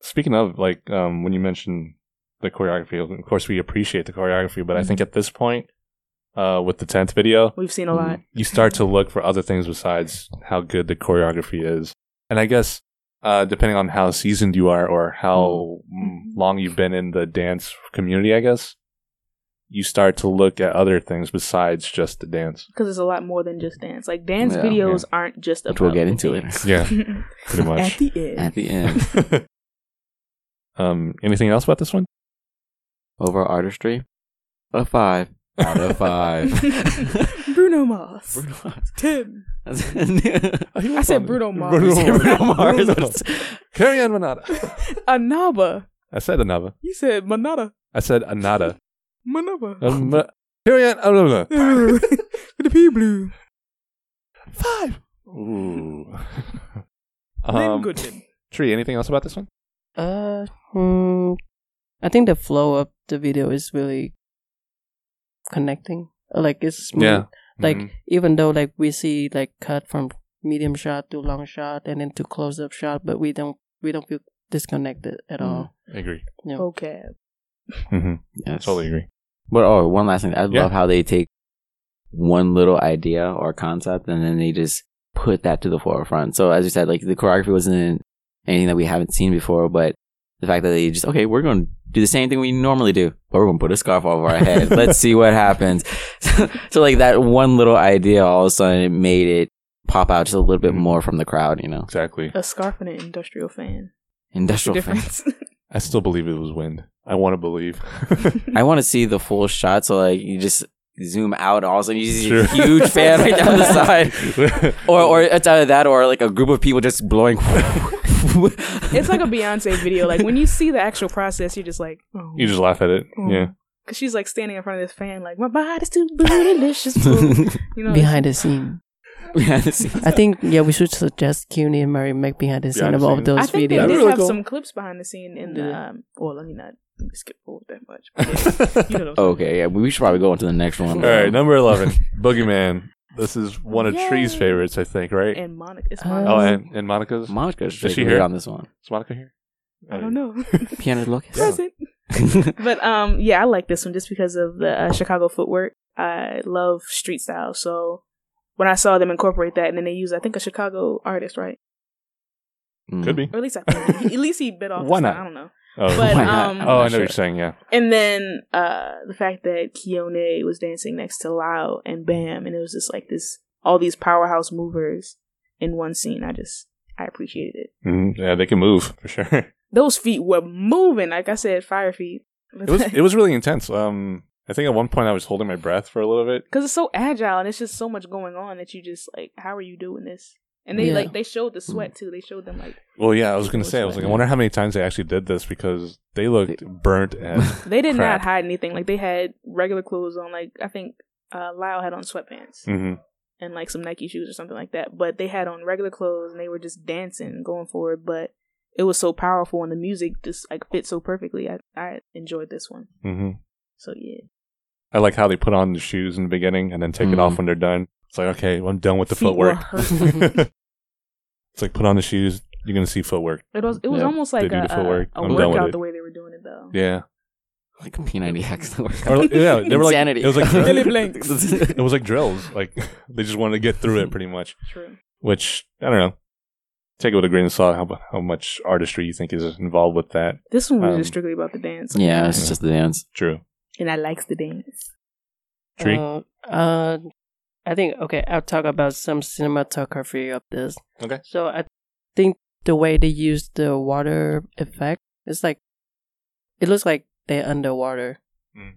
A: Speaking of, like, um, when you mentioned the choreography, of course, we appreciate the choreography, but I think at this point, uh, with the 10th video,
B: we've seen a lot.
A: you start to look for other things besides how good the choreography is. And I guess, uh, depending on how seasoned you are or how mm, long you've been in the dance community, I guess, you start to look at other things besides just the dance.
B: Because it's a lot more than just dance. Like dance
C: Yeah,
B: videos aren't just
C: Which
B: about.
C: we'll get
B: the
C: into it.
A: Yeah, <laughs> pretty much.
B: At the end,
C: At the end, <laughs>
A: um, anything else about this one?
C: over artistry, a five out of five. <laughs>
B: Bruno Mars,
C: Bruno Mars.
B: ten.
C: I
B: I said Bruno Mars.
A: Bruno
C: You said Bruno
A: Mars.
C: Mars.
A: Carry on, Manada.
B: Anaba.
A: I said Anava.
B: You said Manada.
A: I said Anada.
B: Manaba.
A: Um, uh, carry on. Anava.
B: With the P blue.
A: Five. Ooh. <laughs>
B: Lynn
A: um,
B: Goodman.
A: Tree, anything else about this one?
D: Uh, hmm, I think the flow of the video is really connecting. Like it's smooth.
A: Yeah.
D: Like
A: Mhm.
D: even though like we see like cut from medium shot to long shot and then to close up shot, but we don't we don't feel disconnected at
C: Mm.
D: all.
A: I agree.
D: Yeah.
B: Okay.
A: Mm-hmm.
C: Yes.
A: Totally agree.
C: But oh, one last thing. I
A: Yeah.
C: love how they take one little idea or concept and then they just put that to the forefront. So as you said, like the choreography wasn't anything that we haven't seen before, but the fact that they just okay, we're going to do the same thing we normally do, but we're going to put a scarf over our head. <laughs> Let's see what happens. So, <laughs> so like that one little idea, all of a sudden, it made it pop out just a little bit
A: Mhm.
C: more from the crowd. You know,
A: Exactly.
B: A scarf and an industrial fan.
C: industrial. fan. <laughs>
B: Difference.
A: I still believe it was wind. I want to believe. <laughs>
C: I want to see the full shot. So like you just zoom out, all of a sudden you see
A: Sure.
C: a huge fan right down the <laughs> side. or or it's either that or like a group of people just blowing. <laughs>
B: it's like a Beyonce video. Like when you see the actual process, you're just like, oh.
A: you just laugh at it.
B: Oh.
A: Yeah.
B: Cause she's like standing in front of this fan, like my body's too bootylicious. you know,
D: Behind the scene.
C: Behind the scenes.
D: I think yeah, we should suggest Keone and Mari make behind the scene
A: Behind
D: of
A: the
D: all
A: scenes.
D: of those
B: I think they
D: videos.
A: That'd
B: did
A: really
B: have
A: cool.
B: some clips behind the scene in the. Um, well, let me not let me skip forward that much. but yeah, <laughs> you know what I'm saying.
C: Okay, yeah, we should probably go on to the next one.
A: All right, number eleven, Boogeyman. This is one of Tree's
B: Yay.
A: favorites, I think, right?
B: And Monica, it's Monica.
A: oh, and, and Monica's.
C: Monica's
A: Is she here?
C: on this one.
A: Is Monica here?
B: I don't know. <laughs>
C: Piernas Locas.
B: Present. <laughs> but um, yeah, I like this one just because of the uh, Chicago footwork. I love street style, so when I saw them incorporate that, and then they use, I think, a Chicago artist, right?
C: Mm.
A: Could be.
B: Or at least I think, he- at least he bit off. <laughs>
A: Why not?
B: style, I don't know.
A: Oh,
B: But
C: Why
B: um,
C: I'm
A: oh, I
C: not
A: know what
C: sure.
A: you're saying. Yeah.
B: And then uh the fact that Keone was dancing next to Lau and Bam, and it was just like this, all these powerhouse movers in one scene. I just, I appreciated it.
A: Mhm. Yeah, they can move for sure. <laughs>
B: Those feet were moving, like I said, fire feet.
A: It was <laughs> it was really intense. Um, I think at one point I was holding my breath for a little bit.
B: because it's so agile and it's just so much going on that you just like, how are you doing this? And they
D: Yeah.
B: like they showed the sweat too. They showed them like
A: Well, yeah, I was gonna
B: It
A: say, I was
B: was
A: like,
B: like-
A: I wonder how many times they actually did this because they looked burnt and <laughs>
B: they did
A: Crap.
B: not hide anything. Like they had regular clothes on. Like I think uh Lau had on sweatpants
A: hmm
B: and like some Nike shoes or something like that. But they had on regular clothes and they were just dancing, going forward. But it was so powerful and the music just like fit so perfectly. I I enjoyed this one.
A: hmm
B: So yeah,
A: I like how they put on the shoes in the beginning and then take it
C: Mhm.
A: off when they're done. It's like, okay, well, I'm done with the
B: Feet
A: footwork. <laughs> <laughs> <laughs> it's like put on the shoes. You're gonna see footwork.
B: it was it was
C: Yeah.
B: almost like
A: They do
B: a,
A: footwork.
B: a, a
A: I'm done with
B: workout the way they were doing it though.
A: Yeah,
C: Like P90X.
A: or, yeah, they were like
C: Insanity.
A: it was like
C: Billy
A: it was like drills. Like they just wanted to get through it pretty much.
B: True.
A: Which I don't know. Take it with a grain of salt. How how much artistry you think is involved with that?
B: This one was
A: Um,
B: just strictly about the dance.
C: yeah, it's just the dance.
A: True.
B: And I likes the dance.
A: Tree.
D: Uh, uh, I think okay. I'll talk about some cinematography of this.
A: Okay.
D: So I think the way they use the water effect is like it looks like they're underwater.
A: Mm.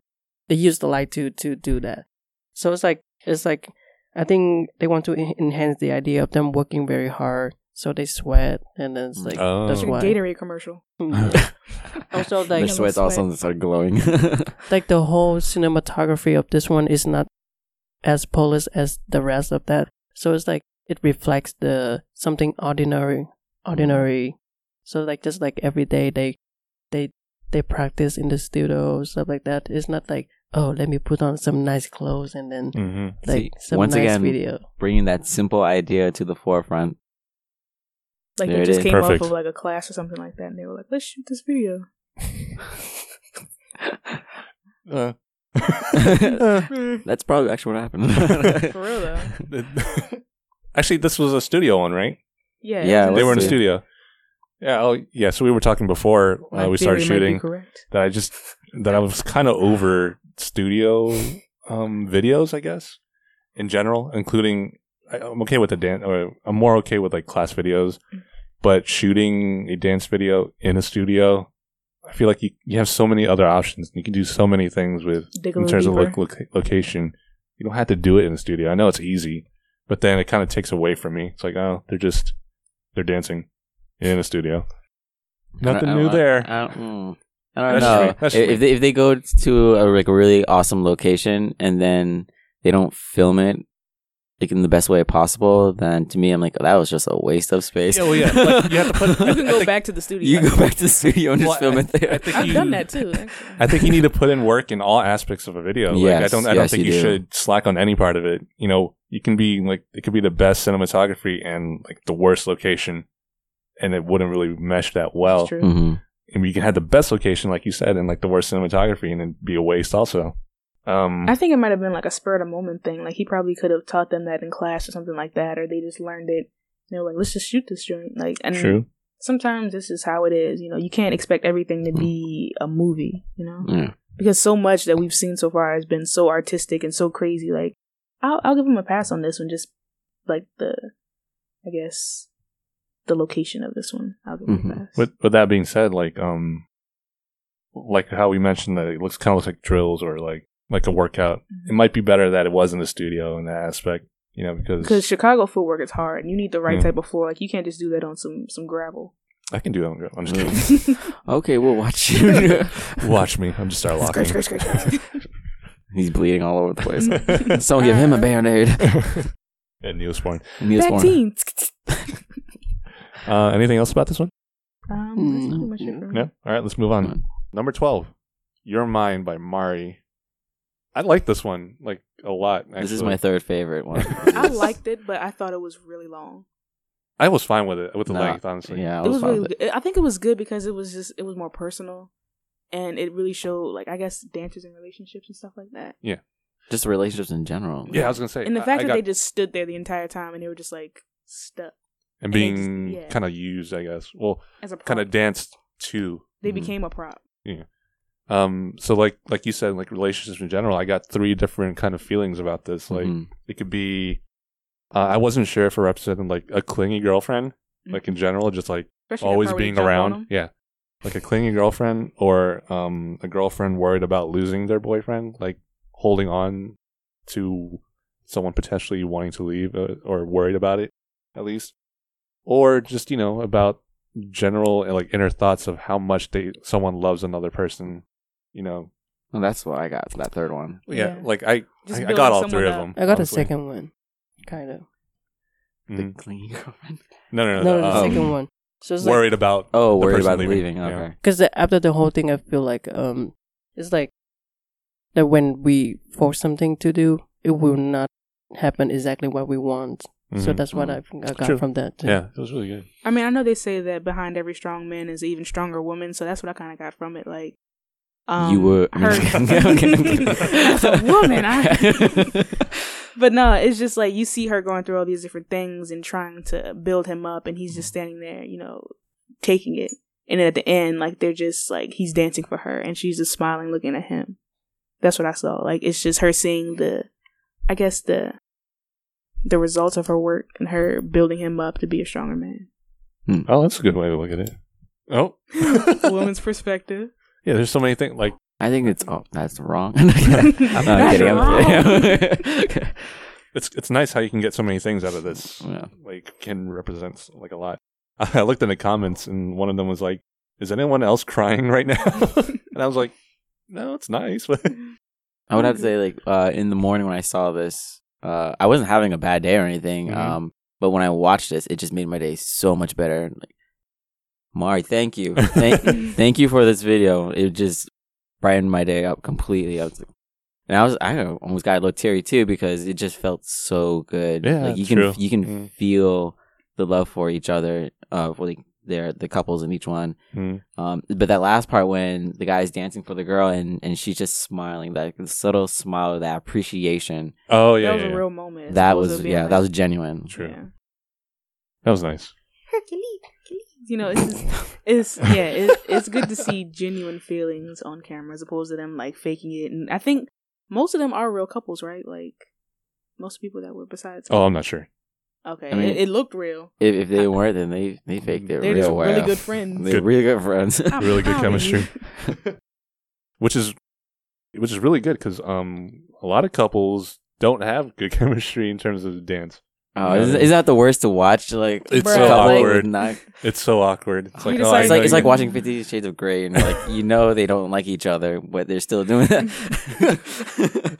D: They use the light to to do that. So it's like it's like I think they want to enhance the idea of them working very hard, so they sweat, and then it's like
A: Oh.
D: that's
B: Like
D: why.
B: Gatorade commercial. <laughs> <laughs> <laughs>
D: also,
C: Their
D: like
C: sweats all of a start glowing.
D: like the whole cinematography of this one is not as polished as the rest of that. So it's like it reflects the something ordinary, ordinary. So like just like every day they they they practice in the studio stuff like that. It's not like oh let me put on some nice clothes and then
A: hmm
D: like
C: See,
D: some
C: once
D: nice
C: again,
D: video.
C: Bringing that simple idea to the forefront.
B: Like
C: There
B: they
C: it
B: just
C: is.
B: came
A: Perfect.
B: off of like a class or something like that, and they were like, "Let's shoot this video."
A: Uh, <laughs> <laughs>
C: That's probably actually what happened. <laughs>
B: For real though.
A: Actually, this was a studio one, right?
B: Yeah.
C: Yeah,
A: they were in a studio. Yeah. Oh, yeah. So we were talking before uh, we started
B: theory might be
A: shooting
B: Correct.
A: that I just that I was kind of over studio um, videos, I guess, in general, including I, I'm okay with the dance. Or I'm more okay with like class videos, but shooting a dance video in a studio, I feel like you you have so many other options. You can do so many things with
B: Dig
A: in
B: little
A: terms of
B: deeper.
A: loc- loc- location. You don't have to do it in the studio. I know it's easy, but then it kind of takes away from me. It's like, oh, they're just they're dancing in a studio. Nothing new
C: I-
A: there.
C: I don't, mm, I don't know. if, if they if they go to a like a really awesome location and then they don't film it like in the best way possible, then to me I'm like, oh, that was just a waste of space.
A: Yeah, well, yeah. Like, you have to put- <laughs>
B: You can
A: I
B: go
A: think-
B: back to the studio.
C: you go back to the studio and just film
A: I-
C: it there.
A: I think
B: I've
A: you-
B: done that too. Actually.
A: I think you need to put in work in all aspects of a video. like, I don't. I don't think
C: you
A: you,
C: do.
A: should slack on any part of it. You know, you can be like it could be the best cinematography and like the worst location, and it wouldn't really mesh that well.
B: That's true.
C: hmm
A: And you can have the best location, like you said, and like the worst cinematography, and it'd be a waste also. Um,
B: I think it might have been like a spur of the moment thing. Like he probably could have taught them that in class or something like that, or they just learned it. They were like, "Let's just shoot this joint." Like, and
A: true.
B: sometimes this is how it is. You know, you can't expect everything to be a movie. You know,
C: Yeah.
B: because so much that we've seen so far has been so artistic and so crazy. Like, I'll I'll give him a pass on this one. Just like the, I guess, the location of this one. I'll give him
C: Mhm.
B: a pass.
A: With with that being said, like um, like how we mentioned that it looks kind of like drills or like like a workout. It might be better that it was in the studio in that aspect. You know, because
B: because Chicago footwork is hard, and you need the right
A: Yeah.
B: type of floor. Like you can't just do that on some some gravel.
A: I can do that. On gravel. I'm just kidding. <laughs>
C: Okay, we'll watch <laughs> you.
A: Watch me. I'm just start locking.
B: Scratch, scratch, scratch, scratch. <laughs>
C: He's bleeding all over the place. Someone give him a band aid.
A: Yeah, Neosporin.
C: Neosporin.
B: Vaccines.
A: Uh, anything else about this one?
B: Um,
D: Mm,
B: that's pretty much it for me.
A: No. All right, let's move on. Number twelve, "You're Mine" by Mari. I like this one like a lot.
C: This is my third favorite one. <laughs>
B: I liked it, but I thought it was really long.
A: I was fine with it with the
C: No,
A: length, honestly.
C: Yeah, I
B: it
C: was,
B: was
C: fine
B: really.
C: with it.
B: I think it was good because it was just it was more personal, and it really showed like I guess dancers and relationships and stuff like that.
C: Yeah, just relationships in general.
A: Yeah, I was gonna say,
B: And the fact
A: I
B: that
A: got-
B: they just stood there the entire time and they were just like stuck
A: and
B: and
A: being
B: yeah.
A: kind of used, I guess. Well,
B: as a
A: kind of danced to.
B: they
C: Mhm.
B: became a prop.
A: Um, so like like you said, like relationships in general, I got three different kind of feelings about this. Like
C: Mhm.
A: it could be, uh, I wasn't sure if it represented like a clingy girlfriend, like in general, just like
B: Especially
A: always
B: part where they
A: being around. Yeah, like a clingy girlfriend, or um, a girlfriend worried about losing their boyfriend, like holding on to someone potentially wanting to leave, uh, or worried about it, at least, or just you know about general like inner thoughts of how much they someone loves another person. You know,
C: Well, that's what I got for that third one.
A: yeah,
B: Yeah.
A: like I,
B: Just
A: I, I
B: building
A: got all
B: someone
A: three of
B: up.
A: them.
D: I got a
A: honestly.
D: second one, kind of.
C: The
A: Mhm.
C: clingy <laughs> girlfriend.
A: No, no, no.
D: No,
A: the,
D: the
A: um,
D: second one. So it's like
A: worried about.
C: Oh,
A: the
C: worried
A: person
C: about
A: leaving.
C: leaving.
A: Yeah.
C: Okay.
D: because after the whole thing, I feel like um, it's like that when we force something to do, it will not happen exactly what we want. So
A: Mhm.
D: that's what I,
C: Mhm.
D: I got
A: True.
D: from that. too.
A: yeah, it was really good.
B: I mean, I know they say that behind every strong man is an even stronger woman, so that's what I kind of got from it. Like, um,
C: you were
B: her <laughs>
C: Okay. <laughs>
B: as a woman. I, <laughs> but no, it's just like you see her going through all these different things and trying to build him up, and he's just standing there, you know, taking it. And then at the end, like they're just like he's dancing for her, and she's just smiling, looking at him. That's what I saw. Like it's just her seeing the, I guess the, the results of her work and her building him up to be a stronger man.
A: Oh, that's a good way to look at it. Oh,
B: A woman's perspective.
A: Yeah. There's so many things like
C: I think it's oh that's wrong. <laughs> I'm <laughs>
B: That's
C: kidding, I'm
B: wrong.
C: kidding. <laughs>
A: it's it's nice how you can get so many things out of this.
C: Yeah.
A: Like can represent like a lot. I looked in the comments and one of them was like, "Is anyone else crying right now?" and I was like, "No, it's nice." But
C: I would have to say, like, uh, in the morning when I saw this, uh, I wasn't having a bad day or anything.
A: Mhm.
C: Um, but when I watched this, it just made my day so much better. Like, Mari, thank you, <laughs> thank, thank you for this video. It just brightened my day up completely. I was, and I was, I almost got a little teary too because it just felt so good.
A: Yeah,
C: like you
A: true.
C: can, you can
A: Mm.
C: feel the love for each other. Uh, for like their the couples in each one.
A: Mm.
C: Um, but that last part when the guy's dancing for the girl and, and she's just smiling, that subtle smile, of that appreciation,
A: oh yeah,
B: that was
A: yeah,
B: a
A: yeah.
B: real moment. as
C: that
B: opposed
C: was yeah, that was genuine.
A: true.
B: yeah.
A: That was nice.
B: Hercules, Hercules. You know, it's just, it's yeah, it's it's good to see genuine feelings on camera as opposed to them like faking it. And I think most of them are real couples, right? Like most people that were besides.
A: Oh, I'm not sure.
B: okay,
C: I mean-
B: it, it looked real.
C: If, if they weren't, then they they faked it
B: They're
C: real
B: just
C: well.
B: really good friends.
C: They're
A: Good.
C: really good friends.
A: Really good chemistry. <laughs> which is which is really good because um a lot of couples don't have good <laughs> chemistry in terms of the dance.
C: Oh, is, is that the worst to watch? Like
A: It's
B: Bruh,
A: so
B: like-
A: awkward.
C: Not,
A: It's so awkward. It's like oh, I
C: it's
A: know
C: like it's
A: you-
C: like watching Fifty Shades of Grey, and like you know they don't like each other, but they're still doing that.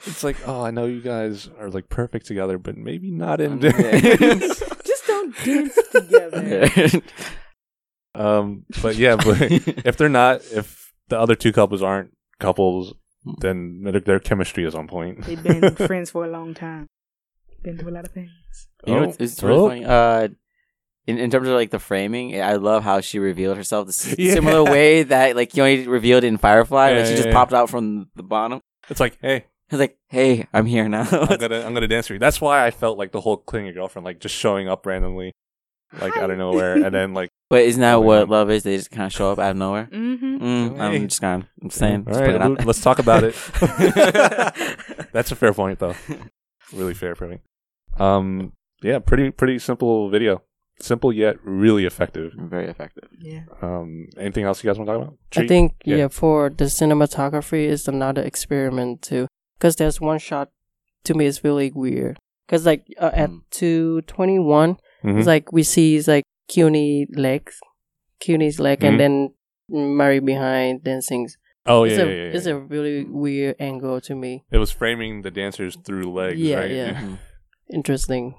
C: <laughs> <laughs>
A: It's like oh, I know you guys are like perfect together, but maybe not in dance. <laughs>
B: just don't dance together.
A: um, but yeah, but if they're not, if the other two couples aren't couples, then their, their chemistry is on point.
B: They've been friends for a long time. Been through a lot of things.
C: You know,
A: Oh,
C: it's, it's really
A: oh.
C: funny. Uh, in, in terms of like the framing, I love how she revealed herself the s- <laughs>
A: Yeah.
C: similar way that like you only revealed in Firefly.
A: Yeah,
C: like she
A: yeah,
C: just
A: yeah.
C: popped out from the bottom.
A: It's like hey,
C: It's like, hey, I'm here now.
A: I'm <laughs> gonna I'm gonna dance for you. That's why I felt like the whole clingy girlfriend, like just showing up randomly, like out of nowhere, and then like <laughs>
C: but isn't that what
A: on.
C: love is? They just kind of show up out of nowhere.
B: Mm-hmm.
C: Mm,
A: Hey.
C: I'm just kind of I'm saying.
A: all
C: just put
A: right,
C: it out
A: Lou,
C: there.
A: let's talk about it. That's a fair point, though. Really fair point. Um, yeah, pretty pretty simple video. Simple yet really effective.
C: Very effective.
B: Yeah.
A: Um, anything else you guys want to talk about?
D: I think
A: Yeah.
D: yeah. for the cinematography is another experiment too, because there's one shot to me is really weird. Because like uh, at
C: Mm.
D: two twenty one,
A: Mhm.
D: it's like we see it's like Keone legs, Keone's leg,
A: Mhm.
D: and then Mari behind dancing.
A: Oh yeah,
D: it's
A: yeah,
D: a
A: yeah, yeah,
D: it's a really weird angle to me.
A: It was framing the dancers through legs,
D: Yeah,
A: right?
D: yeah.
C: Mhm.
D: Interesting.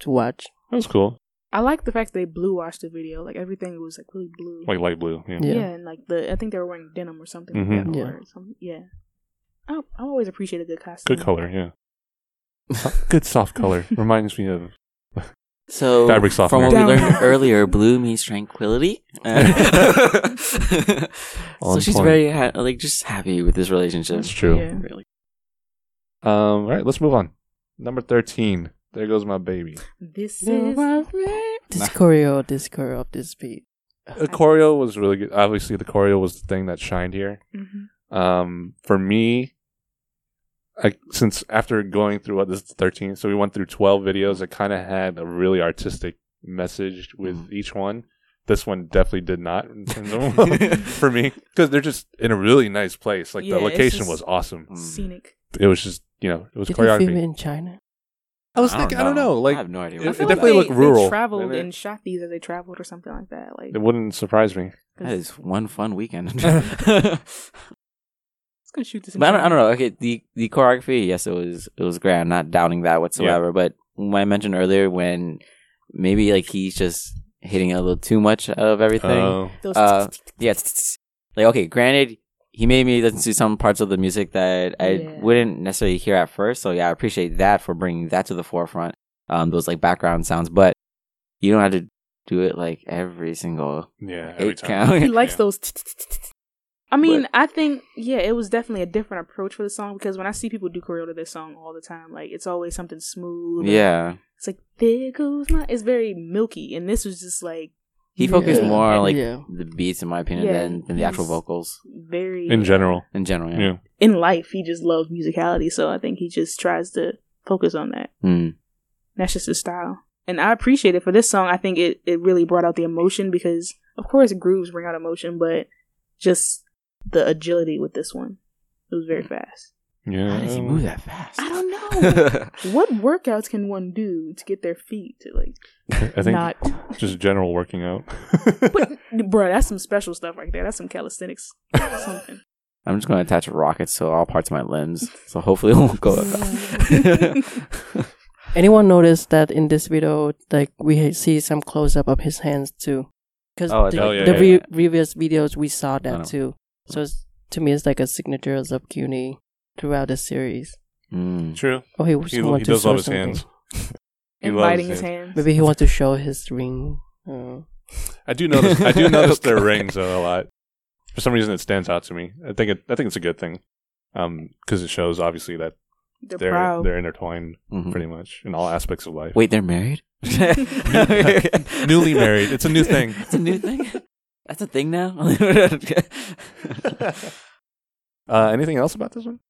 D: to watch.
A: That was cool.
B: I like the fact they blue washed the video. Like everything was like really blue.
A: Like light blue. Yeah.
B: yeah.
D: Yeah.
B: and like the I think they were wearing denim or something
A: Mhm.
B: like that.
D: Yeah.
B: Or something. Yeah. I I always appreciate a good costume.
A: Good color. Yeah. <laughs> Good soft color. <laughs> Reminds me of.
C: So
A: Fabric
C: from
A: softener.
C: what we learned <laughs> earlier, blue means tranquility. <laughs> <laughs> so she's
A: point.
C: very ha- like just happy with this relationship.
A: That's true.
B: Yeah.
C: Really.
A: Um. All right. Let's move on. Number thirteen. There goes my baby.
B: This is This
D: choreo, this choreo of this beat.
A: The choreo was really good. Obviously, the choreo was the thing that shined here.
B: Mhm.
A: Um, for me, I, since after going through what this is the 13th, so we went through 12 videos that kind of had a really artistic message with
C: Mm.
A: each one. This one definitely did not in terms of <laughs> <laughs> for me because they're just in a really nice place. Like
B: Yeah,
A: the location was awesome.
C: Mm.
B: scenic.
A: It was just you know it was
D: Did you film in China?
A: I was thinking I don't know like
C: I have no idea.
A: it- it
B: feel
C: the-
B: like
A: definitely
B: they,
A: looked rural,
B: They traveled
A: didn't it?
B: and shot these as they traveled or something like that. Like
A: it wouldn't surprise me.
C: that is one fun weekend. <laughs>
B: Let's go shoot this. in
C: But I don't, I don't know. Okay, the the choreography, yes, it was it was great. I'm not doubting that whatsoever. But when I mentioned earlier, when maybe like he's just hitting a little too much of everything.
A: Oh.
C: Uh, yeah, like okay, granted, he made me listen to some parts of the music that I
B: Yeah.
C: wouldn't necessarily hear at first. So yeah, I appreciate that for bringing that to the forefront. Um, those like background sounds, but you don't have to do it like every single
A: yeah, every
C: eight
A: time.
C: count.
B: he likes
A: Yeah.
B: those. t- t- t- t- I mean, I think yeah, it was definitely a different approach for the song because when I see people do choreo to this song all the time, like it's always something smooth.
C: yeah,
B: it's like there goes my. It's very milky, and this was just like
C: he focused
D: Yeah.
C: more on like
D: Yeah.
C: the beats, in my opinion,
B: Yeah,
C: than, than the actual vocals
B: very
A: in general.
C: in general.
A: Yeah.
C: Yeah.
B: in life. He just loves musicality, so I think he just tries to focus on that.
C: Mm.
B: That's just his style. And I appreciate it for this song. I think it, it really brought out the emotion because, of course, grooves bring out emotion, but just the agility with this one. It was very fast.
A: Yeah.
C: How does he move that fast?
B: I don't know. <laughs> what workouts can one do to get their feet to, like,
A: I think
B: not.
A: just general working out. <laughs>
B: But, <laughs> bro, that's some special stuff right there. That's some calisthenics. Something.
C: I'm just going to attach rockets to all parts of my limbs, so hopefully it won't go.
D: Anyone notice that in this video, like we see some close up of his hands too? Because
C: Oh,
D: the,
A: oh, yeah,
D: the
A: yeah,
D: re-
A: yeah.
D: previous videos we saw that too. So it's, to me, it's like a signature of Keone throughout the series.
C: Mm.
A: True.
D: Oh, he,
A: He,
D: wants
A: he
D: to
A: does
D: show
A: love his
D: something.
A: hands. He
B: biting
A: his
B: his
A: hands.
B: hands.
D: Maybe he wants to show his ring. Uh,
A: I do notice. I do notice <laughs> their rings though a lot. For some reason, it stands out to me. I think it. I think it's a good thing, um, because it shows obviously that
B: They're,
A: they're they're intertwined
C: Mhm.
A: pretty much in all aspects of life.
C: Wait, they're married? <laughs> <laughs>
A: Newly married. It's a new thing.
C: It's a new thing. That's a thing now. <laughs> <laughs>
A: Uh, anything else about this one?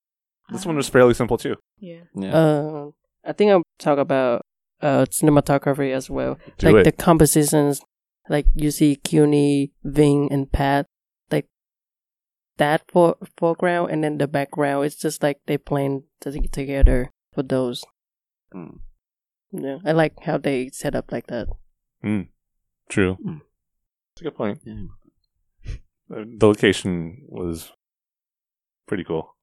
A: This one was fairly simple too.
B: Yeah.
C: yeah.
D: uh, I think I'll talk about uh, cinematography as well.
A: Do
D: like
A: it.
D: the compositions, like you see Keone, Ving, and Pat, like that for foreground, and then the background. It's just like they playing t- together for those.
C: Mm.
D: Yeah, I like how they set up like that. Mm.
A: True.
C: Mm.
A: It's a good point.
C: Yeah. <laughs>
A: The location was pretty cool.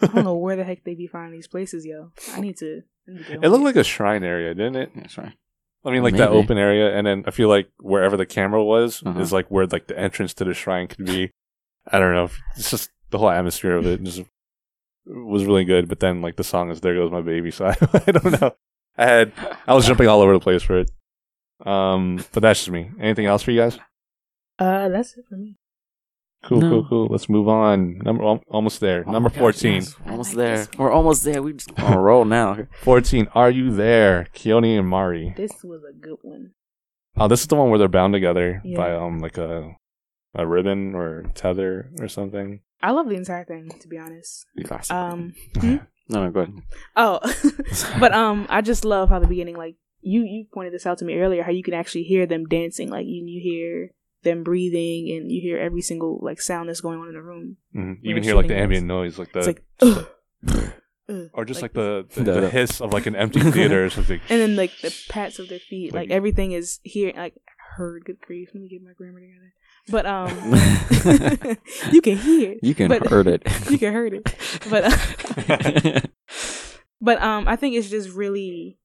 B: I don't know <laughs> where the heck they be finding these places, yo. I need to. I need to
A: It looked like a shrine area, didn't it?
C: That's right.
A: I mean, like that open area, and then I feel like wherever the camera was
C: Uh-huh.
A: is like where like the entrance to the shrine could be. I don't know. It's just the whole atmosphere of it just was really good. But then like the song is "There Goes My Baby," <laughs> so I, I don't know. I had I was jumping all over the place for it. Um, but that's just me. Anything else for you guys?
B: Uh, that's it for me.
A: Cool,
C: No.
A: cool, cool. Let's move on. Number almost there.
C: Oh
A: Number
C: my gosh,
A: fourteen.
C: yes, almost
B: like
C: there. We're almost there. We just on a roll now. <laughs>
A: Fourteen. Are you there, Keone and Mari?
B: This was a good one.
A: Oh, this is the one where they're bound together
B: Yeah.
A: by um like a a ribbon or tether or something.
B: I love the entire thing, to be honest.
C: Classic.
B: Um,
C: no, no, go ahead.
B: oh, <laughs> but <laughs> um, I just love how the beginning, like you you pointed this out to me earlier, how you can actually hear them dancing, like you you hear them breathing, and you hear every single like sound that's going on in the room.
A: Mhm. You
B: When
A: even hear like the
B: shooting
A: ambient noise, like the
B: It's like, ugh, ugh,
A: or just like, the the,
C: The- <laughs>
A: the hiss of like an empty theater or something.
B: and then like the pats of their feet, like,
A: Like-
B: everything is here. Like heard, good grief. Let me get my grammar together. But um, <laughs> you can hear it.
C: You can
B: But-
C: hurt it. <laughs>
B: You can heard it. But uh, but um, I think it's just really,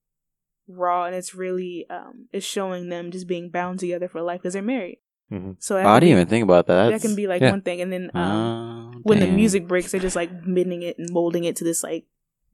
B: raw and it's really um it's showing them just being bound together for life because they're married.
A: Mhm.
B: So that
C: Oh, I didn't even think about that.
B: that can be like
A: yeah.
B: one thing, and then um,
C: Oh,
B: when the music breaks, they're just like bending it and molding it to this like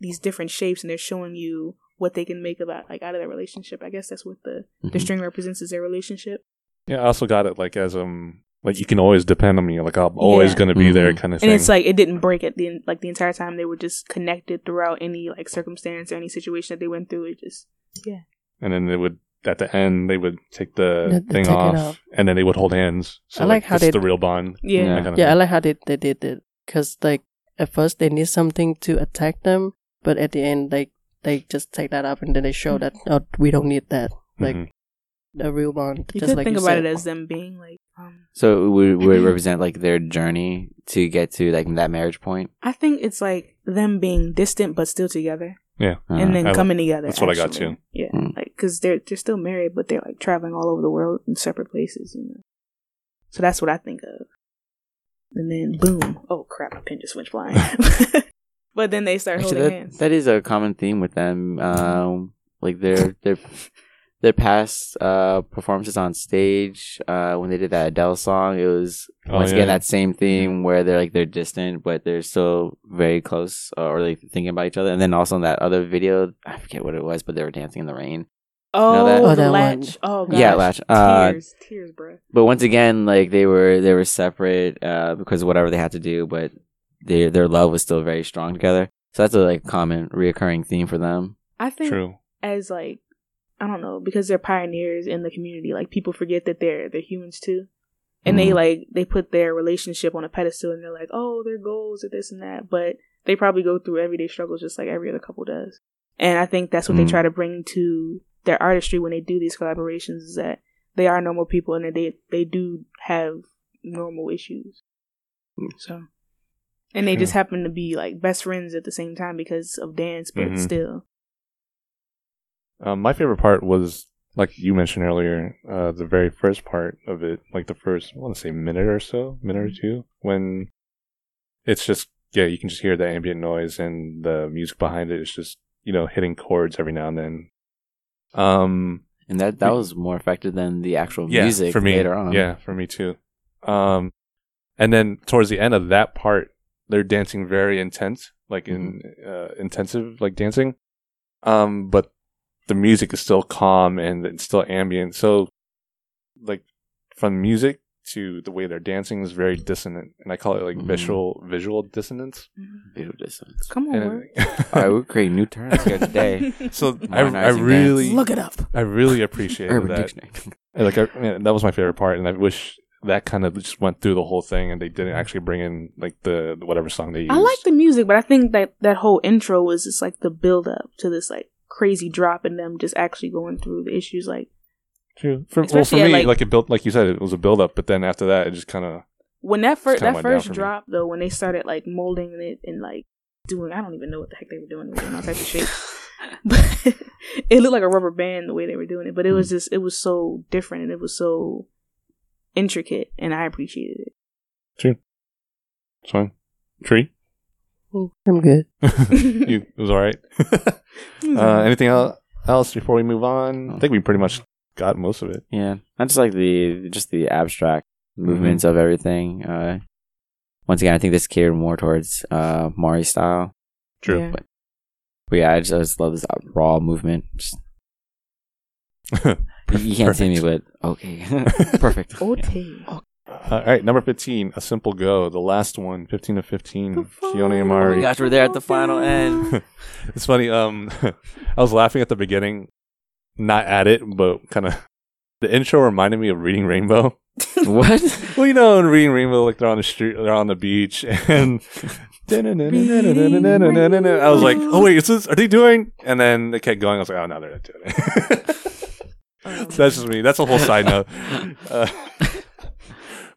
B: these different shapes, and they're showing you what they can make about like out of their relationship. I guess that's what the the
C: Mhm.
B: string represents is their relationship.
A: Yeah, I also got it like as um like you can always depend on me. Like I'm always
B: Yeah.
A: gonna be there,
C: Mhm.
A: kind of
B: And
A: thing.
B: it's like it didn't break at the like the entire time. They were just connected throughout any like circumstance or any situation that they went through. It just yeah.
A: and then they would at the end they would take the
D: They- they
A: thing
D: take
A: off,
D: off.
A: and then they would hold hands. So
D: I like how
A: it's
D: they-
A: the real bond.
B: yeah.
C: Yeah.
A: that kind of
D: Yeah, I like how they they did it because like at first they need something to attack them, but at the end like they just take that up and then they show that oh we don't need that like
A: Mhm.
D: the real bond.
B: You
D: just
B: could
D: like
B: think
D: you
B: about
D: said.
B: it as them being like. Um,
C: So it would, would <clears throat> represent like their journey to get to like that marriage point.
B: I think it's like them being distant but still together,
A: yeah.
B: and
C: Uh,
B: then
A: I-
B: coming together.
A: that's what I got
B: actually.
A: too.
B: Yeah,
C: Mm.
B: like because they're they're still married, but they're like traveling all over the world in separate places. You know, so that's what I think of. And then boom! Oh crap! My pen just went flying. <laughs> <laughs> but then they start
C: Actually,
B: holding
C: that,
B: hands.
C: that is a common theme with them. Um, like their their their past uh performances on stage. Uh, when they did that Adele song, it was
A: Oh,
C: once
A: yeah.
C: again that same theme where they're like they're distant, but they're still very close, uh, or like thinking about each other. And then also in that other video, I forget what it was, but they were dancing in the rain.
B: oh,
C: that-
D: Oh,
B: the
D: that one.
B: Oh gosh.
C: Yeah, latch. Uh,
B: Tears, tears, bro.
C: But once again, like they were they were separate uh, because of whatever they had to do, but their their love was still very strong together. So that's a like common reoccurring theme for them.
B: I think
A: True.
B: as like I don't know because they're pioneers in the community. Like people forget that they're they're humans too, and they
C: Mhm.
B: like they put their relationship on a pedestal and they're like, oh, their goals are this and that, but they probably go through everyday struggles just like every other couple does. And I think that's what
C: Mhm.
B: they try to bring to their artistry when they do these collaborations is that they are normal people and that they they do have normal issues. So. And they just happen to be like best friends at the same time because of dance, but
A: Mhm.
B: still.
A: Um, my favorite part was like you mentioned earlier, uh, the very first part of it, like the first, I want to say minute or so, minute or two, when it's just yeah, you can just hear the ambient noise and the music behind it is just you know hitting chords every now and then. Um,
C: And that that was more effective than the actual
A: yeah,
C: music
A: for me
C: later on.
A: Yeah, for me too. Um, and then towards the end of that part, they're dancing very intense, like in uh, intensive, like dancing. Um, but the music is still calm and it's still ambient. So, like from music to the way they're dancing is very dissonant, and I call it like
C: Mhm.
A: visual visual dissonance.
C: Visual dissonance.
B: Come on,
A: And
B: word.
C: All right, we're creating new terms here today. <laughs>
A: so I, I really
C: dance.
B: Look it up.
A: I really
C: appreciate
A: that.
C: Dictionary.
A: like I, man, that was my favorite part, and I wish that kind of just went through the whole thing, and they didn't actually bring in like the whatever song they used.
B: I like the music, but I think that that whole intro was just like the build up to this like crazy drop and them just actually going through the issues. Like
A: True. For, well, for me,
B: like-
A: like, it built, like you said, it was a build up, but then after that, it just kind of
B: when that first that first
A: for me.
B: drop though, when they started like molding it and like doing, I don't even know what the heck they were doing. They were doing all types of shit. <laughs> But <laughs> it looked like a rubber band the way they were doing it. But it was hmm. just it was so different and it was so intricate, and I appreciated it.
A: it's fine. Tree,
D: I'm good. <laughs>
A: you it was all right. <laughs> uh, anything else, else before we move on? I think we pretty much got most of it.
C: Yeah, I just like the just the abstract movements
A: Mm-hmm.
C: of everything. Uh, once again, I think this catered more towards uh Mari style.
A: True.
B: Yeah.
C: But yeah, I just, I just love this uh, raw movement. Just, you, <laughs> you can't see me, but okay, perfect.
B: Okay.
A: All right, number fifteen, a simple go, the last one, fifteen to fifteen.
B: The
A: Keone
B: final
C: Oh my gosh, we're there at the final end. <laughs>
A: it's funny. Um, <laughs> I was laughing at the beginning, not at it, but kind of. <laughs> The intro reminded me of Reading Rainbow.
C: what?
A: Well, you know, in Reading Rainbow, like they're on the street, they're on the beach, and I was like, "Oh wait, is this? Are they doing?" And then they kept going. I was like, "Oh no, they're not doing it."
B: Um,
A: That's just me. That's a whole side note. Uh,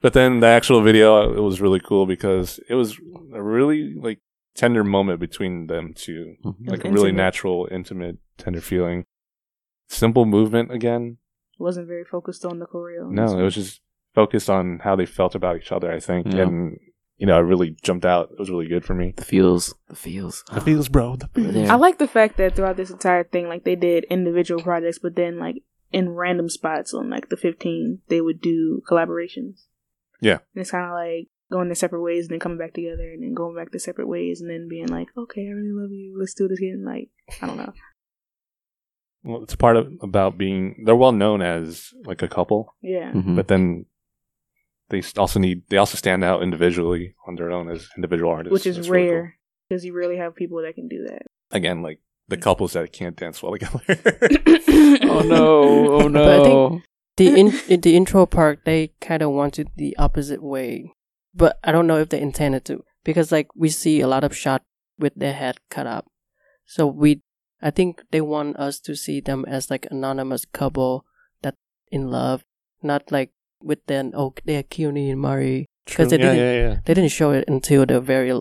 A: but then the actual video, it was really cool because it was a really like tender moment between them two,
C: Mhm.
A: like a
B: was
A: really natural, intimate, tender feeling. Simple movement again.
B: It wasn't very focused on the choreo.
A: No, it was just focused on how they felt about each other. I think,
C: Yeah.
A: and you know, it really jumped out. It was really good for me.
C: The feels, the feels.
A: The feels, bro. The feels.
C: there.
B: I like the fact that throughout this entire thing, like they did individual projects, but then like in random spots on like the 15, they would do collaborations.
A: Yeah.
B: And it's kind of like going their separate ways and then coming back together and then going back their separate ways and then being like, okay, I really love you. Let's do this again. Like, I don't know. <laughs>
A: Well, it's part of about being. They're well known as like a couple,
B: Yeah.
C: Mhm.
A: but then they also need. They also stand out individually on their own as individual artists,
B: Which is
A: It's really cool.
B: rare because you rarely have people that can do that.
A: Again, like the couples that can't dance well together. <laughs> <laughs>
C: oh no! Oh no!
D: But I think the in, in <laughs> the intro part they kind of wanted the opposite way, but I don't know if they intended to because like we see a lot of shot with their head cut up, so we I think they want us to see them as like anonymous couple that in love, not like with then oh they're Keone and
A: Mari
D: because they
A: yeah,
D: didn't
A: yeah, yeah.
D: they didn't show it until the very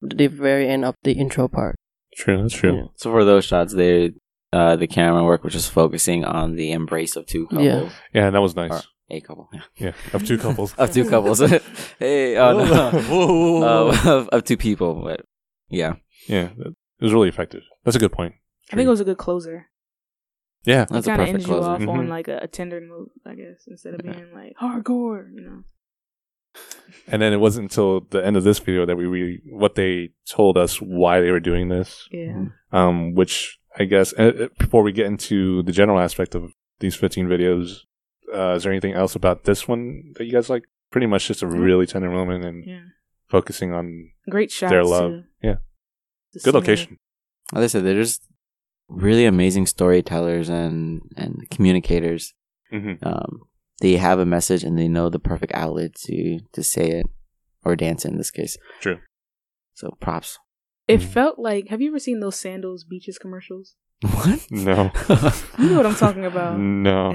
D: the very end of the intro part.
A: True. That's true.
D: Yeah.
C: so for those shots, they uh, the camera work was just focusing on the embrace of two couples.
D: Yeah.
A: Yeah, that was nice.
C: Or a couple. Yeah.
A: Yeah, of two couples. <laughs>
C: Of two couples. <laughs> hey, oh no. <laughs> Uh, of, of two people, but yeah,
A: yeah, it was really effective. That's a good point.
B: I think it was a good closer.
A: Yeah,
C: that's
B: it
C: a
B: kind of
C: perfect
B: ends you off on
A: Mhm.
B: like a, a tender note, I guess, instead of being like hardcore, you know.
A: and then it wasn't until the end of this video that we re- what they told us why they were doing this.
B: Yeah.
A: Um, which I guess uh, before we get into the general aspect of these 15 videos, uh, is there anything else about this one that you guys like? Pretty much just a really tender moment and
B: Yeah.
A: focusing on
B: Great shots.
A: their love.
B: too.
A: Yeah,
B: The
A: good location.
C: Like I said, they're just really amazing storytellers and and communicators.
A: hmm
C: Um, they have a message and they know the perfect outlet to to say it or dance it in this case.
A: True.
C: So props.
B: It
A: Mhm.
B: felt like. Have you ever seen those sandals beaches commercials?
C: What?
A: No,
B: You know what I'm talking about.
A: no.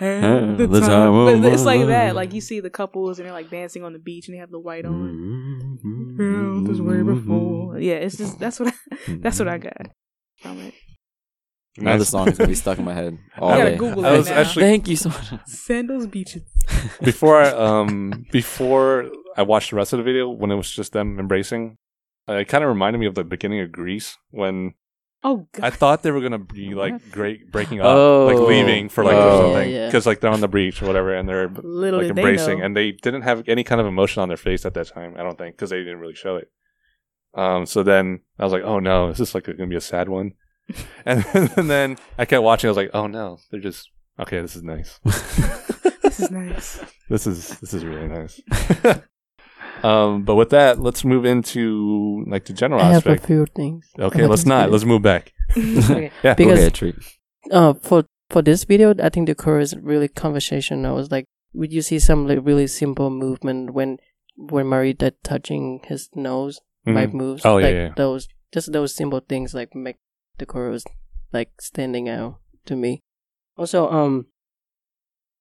B: And <laughs>
C: Uh,
B: the
C: the
B: time-
C: time
B: But it's like that. Like you see the couples and they're like dancing on the beach and they have the white on. Girl, this way before. Yeah, it's just that's what I, <laughs> that's what I got from it.
C: Now the song is gonna be stuck in my head <laughs> all
B: I gotta
C: day.
B: Google
A: I
B: it
A: was
B: now.
A: actually
C: Thank you so much.
B: Sandals beaches.
A: before I, um before I watched the rest of the video when it was just them embracing, uh, it kind of reminded me of the beginning of Grease when
B: Oh god.
A: I thought they were gonna be like great breaking up,
C: Oh.
A: like leaving for like
C: Oh.
A: or something,
D: Yeah, yeah.
A: because like they're on the beach or whatever, and they're
B: Little
A: like
B: did they
A: embracing, and they didn't have any kind of emotion on their face at that time. I don't think because they didn't really show it. Um, so then I was like, oh no, is this like gonna be a sad one? <laughs> and, and then I kept watching. I was like, oh no, they're just okay. This is nice. <laughs>
B: this is nice. <laughs>
A: This is this is really nice. Um, but with that, let's move into like the general
D: I have a
A: aspect.
D: few things.
A: Okay, let's not.
D: video.
A: Let's move back. <laughs> <laughs>
D: Okay.
A: Yeah,
C: Go
D: Because
C: ahead, Treat.
D: uh for for this video i think the core is really conversational it's like would you see some like really simple movement when when Mari did touching his nose
A: Mhm.
D: like moves
A: Oh, yeah,
D: like
A: yeah.
D: those just those simple things like make the chorus like standing out to me also um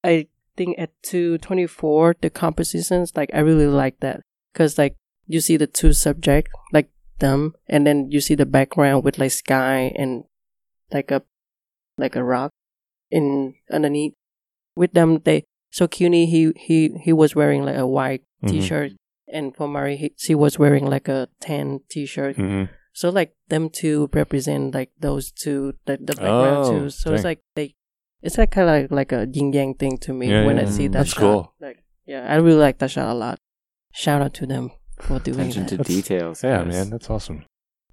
D: i think at 224 the compositions like i really like that because like you see the two subject like them and then you see the background with like sky and like a like a rock in underneath with them they so Keone he he he was wearing like a white
A: Mhm.
D: t-shirt and for Mari he, she was wearing like a tan t-shirt
A: Mhm.
D: so like them two represent like those two the, the background
A: Oh,
D: too so it's
A: dang.
D: like they it's like kind of like, like a yin yang thing to me
A: Yeah,
D: when
A: yeah,
D: I see that
A: That's
D: shot.
A: cool.
D: Like, yeah, I really like that shot a lot. Shout out to them for doing
C: Attention
D: that.
C: to
A: That's-
C: details.
A: Yeah,
C: guys.
A: man, that's awesome.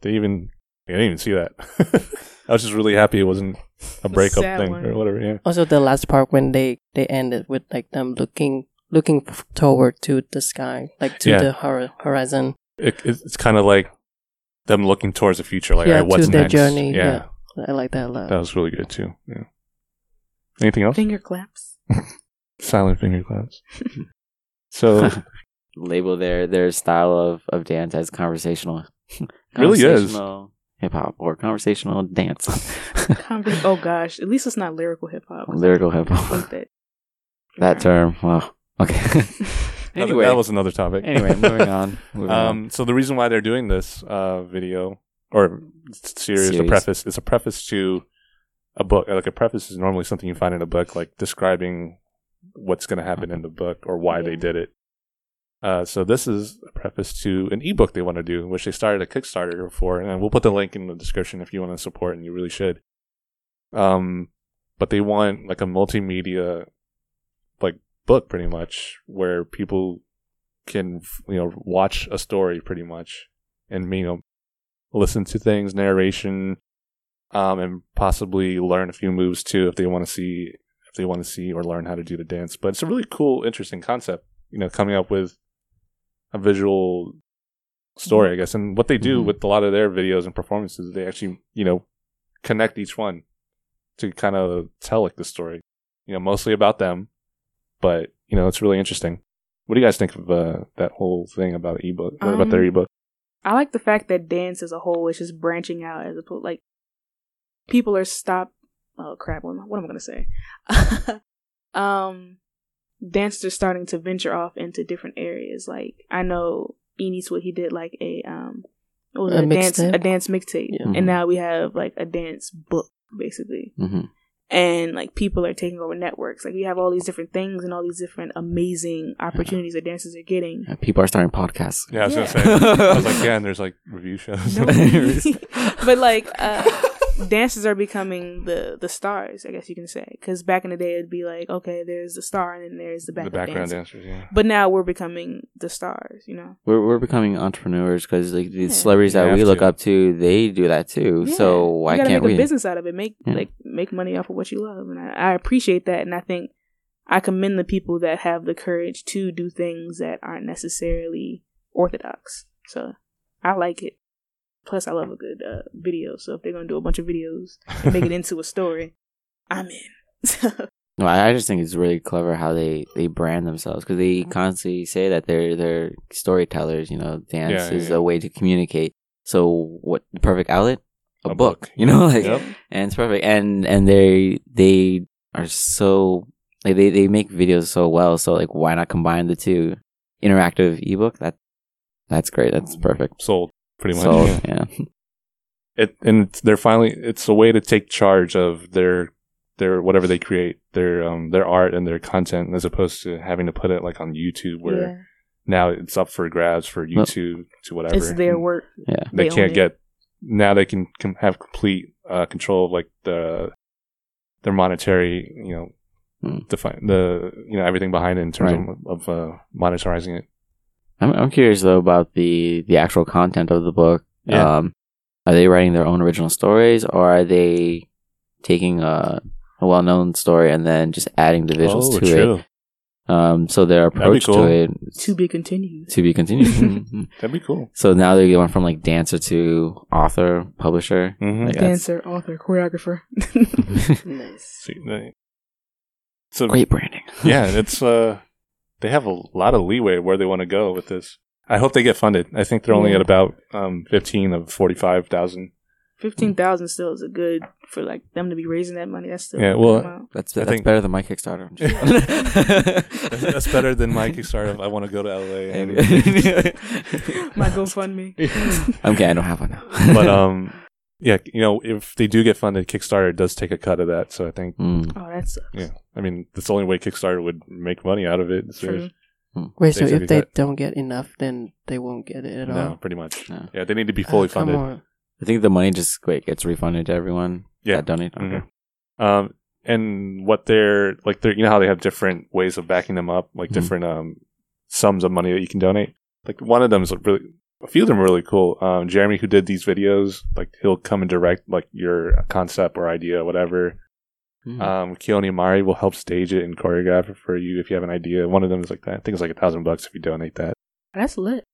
A: They even I didn't even see that. <laughs> I was just really happy it wasn't a breakup
B: sad
A: thing
B: one.
A: or whatever. Yeah.
D: Also, the last part when they they ended with like them looking looking f- toward to the sky, like to
A: Yeah.
D: the hor- horizon.
A: It, it's kind of like them looking towards the future, like,
D: Yeah,
A: all right, what's
D: to their
A: next?
D: journey,
A: Yeah,
D: I like that a lot.
A: that was really good too. Yeah. Anything else?
B: Finger claps. <laughs>
A: Silent finger claps. <laughs> So
C: label their their style of of dance as conversational. <laughs>
A: Really is.
C: hip hop or conversational dance. <laughs>
B: Conver- oh gosh, at least it's not lyrical hip hop.
C: Lyrical hip hop.
B: think that. <laughs>
C: that term. Wow. Okay.
A: anyway,
C: anyway,
A: that was another topic.
C: anyway, moving on. Moving on.
A: Um, so the reason why they're doing this uh, video or series, the
C: Series.
A: preface, is a preface to a book. Like a preface is normally something you find in a book, like describing what's going to happen in the book or why they did it. Uh, so this is a preface to an ebook they want to do, which they started a Kickstarter for, and we'll put the link in the description if you want to support, and you really should. Um, but they want like a multimedia, like book, pretty much, where people can you know watch a story pretty much, and you know listen to things, narration, um, and possibly learn a few moves too if they want to see if they want to see or learn how to do the dance. But it's a really cool, interesting concept. You know, coming up with a visual story, I guess. And what they do
C: Mhm.
A: with a lot of their videos and performances, they actually, you know, connect each one to kind of tell like the story. You know, mostly about them, but you know, it's really interesting. What do you guys think of uh, that whole thing about ebook about their
B: Um,
A: ebook?
B: I like the fact that dance as a whole is just branching out as opposed like people are stop. Oh crap! What am I, what am I gonna say? <laughs> um, dancers are starting to venture off into different areas. Like I know Enis what he did like a um, was
D: A
B: a dance
D: mixtape?
B: a dance mixtape,
D: Yeah.
B: and now we have like a dance book basically.
C: hmm
B: and like people are taking over networks. Like we have all these different things and all these different amazing opportunities that dancers are getting.
C: people are starting podcasts.
A: Yeah, I was
B: yeah.
A: gonna say. I was like, <laughs> yeah, and there's like review shows.
B: No. <laughs> <laughs> but like uh dancers are becoming the the stars, I guess you can say. Because back in the day, it'd be like, okay, there's the star and then there's the
A: the background
B: dancer.
A: dancers. Yeah.
B: But now we're becoming the stars, you know.
C: We're we're becoming entrepreneurs because like the
B: Yeah.
C: celebrities
A: You
C: that we look
A: to.
C: up to, they do that too.
B: Yeah.
C: So why
B: you gotta
C: can't
B: make
C: we?
B: a business out of it? Make
C: Yeah.
B: like make money off of what you love, and I, I appreciate that. And I think I commend the people that have the courage to do things that aren't necessarily orthodox. So I like it. Plus, I love a good uh, video. So if they're gonna do a bunch of videos and make it <laughs> into a story, I'm in. <laughs>
C: No, I I just think it's really clever how they, they brand themselves because they
B: Mm-hmm.
C: constantly say that they're they're storytellers. You know, dance
A: Yeah,
C: is
A: yeah.
C: a way to communicate. So what the perfect outlet? A,
A: A
C: book,
A: book.
C: You know, <laughs> like
A: Yep.
C: and it's perfect. And and they they are so like they they make videos so well. So like why not combine the two? Interactive ebook that that's great. That's perfect.
A: Sold pretty much.
C: So
A: Yeah.
C: yeah,
A: It and they're finally it's a way to take charge of their their whatever they create their um their art and their content as opposed to having to put it like on YouTube where
B: yeah,
A: now it's up for grabs for YouTube to whatever.
B: it's their work.
C: yeah.
A: They,
B: they
A: can't
B: it.
A: get now. They can com- have complete uh, control of like the their monetary, you know,
C: Hmm.
A: define the you know everything behind it in terms
C: Right.
A: of, of uh, monetizing it.
C: I'm I'm curious though about the the actual content of the book.
A: Yeah.
C: Um, are they writing their own original stories, or are they taking a, a well known story and then just adding the visuals
A: oh,
C: to
A: true.
C: it? Um, so their approach
A: cool.
C: to it
B: To be continued.
C: to be continued. <laughs> Mhm.
A: That'd be cool.
C: so now they're going from like dancer to author, publisher.
A: Mm-hmm.
C: Like, that's
B: Dancer, author, choreographer. <laughs> <laughs>
D: Nice.
A: See, they- so
C: great branding.
A: yeah, it's uh, they have a lot of leeway where they want to go with this. I hope they get funded. I think they're only
B: Yeah.
A: at about um fifteen of forty five thousand.
B: Fifteen thousand still is a good for like them to be raising that money. That's still
A: Yeah, well,
B: amount.
C: That's
A: I
C: that's
A: think-
C: better than my Kickstarter. I'm just- <laughs>
A: That's, that's better than my Kickstarter. I want to go to LA. And, <laughs>
B: my GoFundMe. <laughs>
C: okay, I don't have one now.
A: but um, yeah, you know, if they do get funded, Kickstarter does take a cut of that. So I think,
C: Mm.
B: oh, that sucks.
A: yeah, I mean, that's the only way Kickstarter would make money out of it. So
B: True.
D: Wait, so if they
A: that.
D: don't get enough, then they won't get it at
A: no,
D: all.
A: No, pretty much.
C: No.
A: Yeah, they need to be fully
D: Ah, come
A: funded.
D: on.
C: I think the money just quick gets refunded to everyone.
A: Yeah.
C: that donate. Okay.
A: Mhm. Um, and what they're like, they're you know how they have different ways of backing them up, like
C: Mhm.
A: different um sums of money that you can donate. Like one of them is really, a few of them are really cool. Um, Jeremy, who did these videos, like he'll come and direct like your concept or idea, whatever.
C: Mm.
A: Um, Keone Mari will help stage it and choreograph it for you if you have an idea. One of them is like that. I think it's like a thousand bucks if you donate that.
B: That's lit.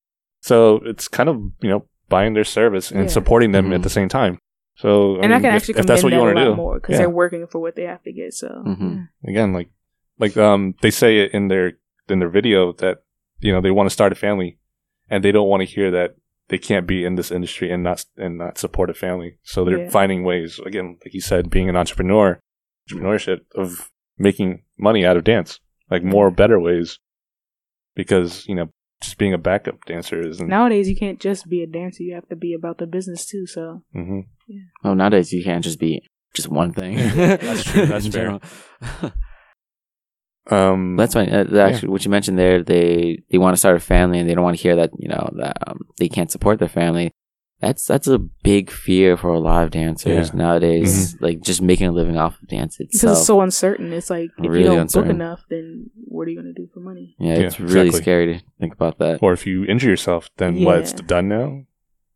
A: So it's kind of you know buying their service and
B: Yeah.
A: supporting them
C: Mhm.
A: at the same time. So
B: and I
A: mean,
B: can
A: if-
B: actually
A: if,
B: commend
A: that's what you
B: that
A: want to do,
B: more because
A: yeah.
B: they're working for what they have to get. So
C: Mhm.
A: again, like like um they say it in their in their video that you know they want to start a family and they don't want to hear that they can't be in this industry and not and not support a family. So they're
B: Yeah.
A: finding ways again, like you said, being an entrepreneur, entrepreneurship of making money out of dance, like more better ways, because you know just being a backup dancer isn't.
B: nowadays you can't just be a dancer; you have to be about the business too. So
A: hmm
C: Oh, nowadays you can't just be just one thing. <laughs>
A: That's true, that's <laughs>
C: In
A: fair. <laughs>
C: general.
A: Um,
C: That's fine. Uh, the- actually, what you mentioned there, they they want to start a family and they don't want to hear that you know that um, they can't support their family. That's that's a big fear for a lot of dancers
A: Yeah.
C: nowadays. Like just making a living off of dance itself.
B: because it's so uncertain. It's like if
C: Really
B: you don't
C: uncertain.
B: book enough, then what are you gonna do for money?
C: yeah,
A: Yeah,
C: it's really scary to think about that.
A: or if you injure yourself, then what? It's done now.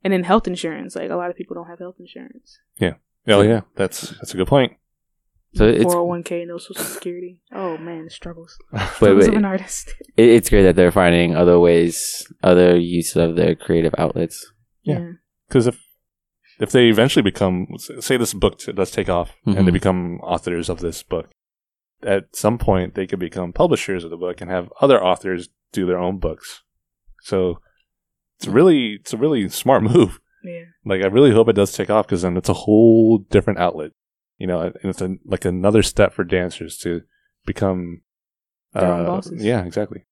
B: And then health insurance. Like a lot of people don't have health insurance. Yeah.
A: Oh yeah, that's that's a good point.
C: So it's
B: Four hundred one k, no social security. Oh man, the struggles. <laughs>
C: but,
B: Struggles
C: but
B: of an artist.
C: it, it's great that they're finding other ways, other use of their creative outlets.
A: Yeah. Because if if they eventually become, say, this book does take off, and they
C: Mhm.
A: become authors of this book, at some point they could become publishers of the book and have other authors do their own books. So it's really it's a really smart move.
B: Yeah.
A: Like I really hope it does take off because then it's a whole different outlet, you know, and it's a, like another step for dancers to become
B: Their own bosses.
A: Yeah, exactly,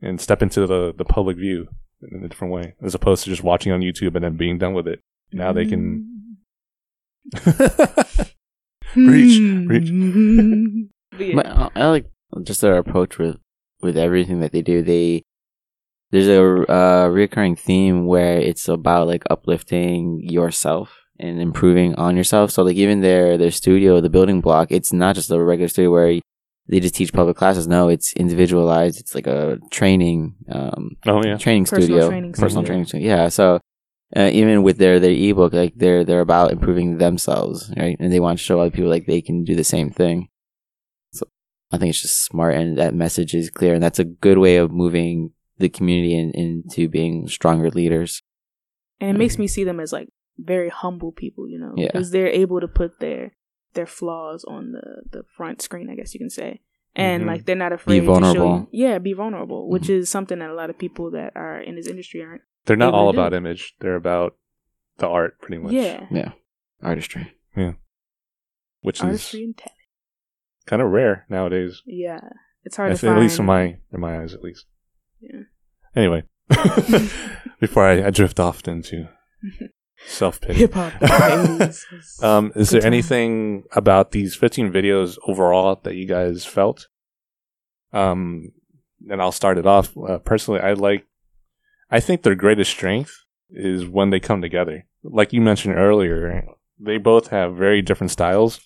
A: and step into the the public view in a different way, as opposed to just watching on YouTube and then being done with it. Now they can. <laughs> Reach, reach. <laughs>
B: But yeah.
C: I, I like just their approach with with everything that they do. They there's a uh, recurring theme where it's about like uplifting yourself and improving on yourself. So like even their their studio, the building block, it's not just a regular studio where they just teach public classes. No, it's individualized. It's like a training um,
A: oh yeah,
C: training
B: Personal
C: studio,
B: training
C: personal
B: studio.
C: training studio. Yeah, so uh, even with their their ebook, like they're they're about improving themselves, right? And they want to show other people like they can do the same thing. So I think it's just smart, and that message is clear, and that's a good way of moving the community in, into being stronger leaders.
B: and it makes me see them as like very humble people, you know,
C: Yeah.
B: because they're able to put their their flaws on the the front screen, I guess you can say, and
A: Mhm.
B: like they're not afraid to show
C: vulnerable.
B: you, yeah, be vulnerable, which is something that a lot of people that are in this industry aren't.
A: they're not all
B: would do.
A: about image; they're about the art, pretty much.
B: Yeah,
C: Yeah, artistry.
A: Yeah, which
B: artistry
A: is
B: and talent.
A: kind of rare nowadays.
B: Yeah, it's hard
A: I
B: to
A: think,
B: find.
A: at least in my in my eyes, at least.
B: Yeah.
A: Anyway, <laughs> <laughs> before I, I drift off into <laughs> self pity.
B: hip hop. of the 80s <laughs> was
A: Um, is
B: good
A: there
B: time.
A: anything about these 15 videos overall that you guys felt? Um, and I'll start it off. Uh, personally, I like, I think their greatest strength is when they come together. Like you mentioned earlier, they both have very different styles,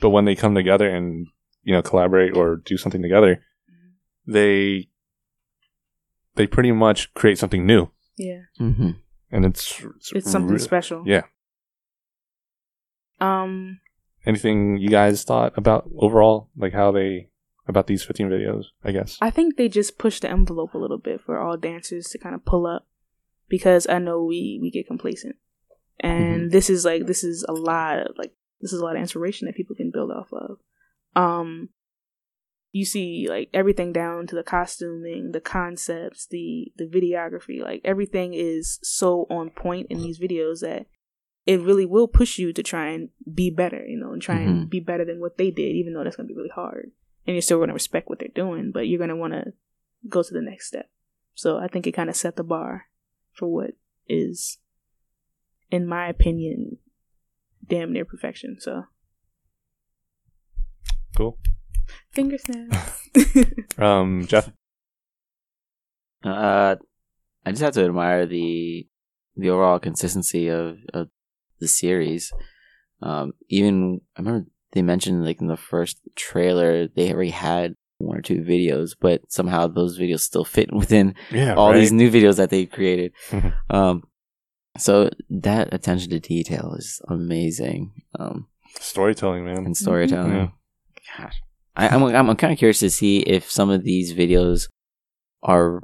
A: but when they come together and, you know, collaborate or do something together, they, they pretty much create something new.
B: Yeah,
C: Mm-hmm.
A: And it's,
B: it's something
A: re-
B: special.
A: Yeah.
B: Um,
A: anything you guys thought about overall, like how they about these 15 videos? I guess.
B: I think they just push the envelope a little bit for all dancers to kind of pull up because I know we we get complacent. And this is like this is a lot of like this is a lot of inspiration that people can build off of. Um you see like everything down to the costuming, the concepts, the the videography, like everything is so on point in these videos that it really will push you to try and be better, you know, and try and
C: Mhm.
B: be better than what they did, even though that's gonna be really hard and you're still going to respect what they're doing, but you're going to want to go to the next step. So I think it kind of set the bar for what is, in my opinion, damn near perfection. So
A: Cool.
B: Finger snaps. <laughs>
A: Um, Jeff.
C: Uh, I just have to admire the the overall consistency of, of the series. Um, even I remember they mentioned like in the first trailer they already had one or two videos, but somehow those videos still fit <laughs> within
A: Yeah.
C: all
A: right?
C: these new videos that they created. <laughs> Um, so that attention to detail is amazing. Um,
A: storytelling, man.
C: and storytelling.
A: Yeah.
C: Gosh, I, I'm I'm kind of curious to see if some of these videos are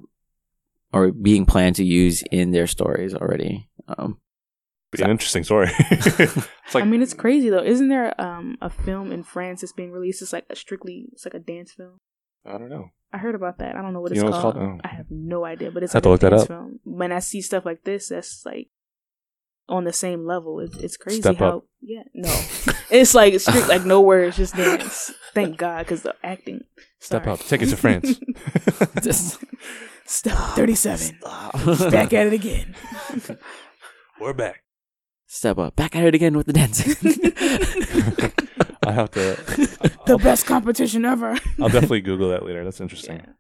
C: are being planned to use in their stories already. Um,
A: Be an interesting story. <laughs> it's like
B: I mean, it's crazy though. Isn't there um a film in France that's being released? It's like a strictly, it's like a dance film.
A: I don't know.
B: I heard about that. I don't know what it's
A: know what it's
B: called.
A: called? Oh.
B: I have no idea, but it's
A: Have
B: like
A: to
B: a
A: look that
B: dance
A: up.
B: film. When I see stuff like this, that's like on the same level. It's it's crazy
A: Step
B: how
A: up.
B: yeah no, it's like it's strict like no words, just dance. Thank God, because the acting.
A: Step
B: Sorry.
A: up. Take it to France. <laughs>
C: just
B: Step thirty-seven.
C: stop.
B: Back at it again. <laughs>
A: We're back.
C: Step up, back at it again with the dancing. <laughs>
A: I have to.
B: the
A: I'll,
B: best competition ever.
A: I'll definitely Google that later. That's interesting.
B: Yeah.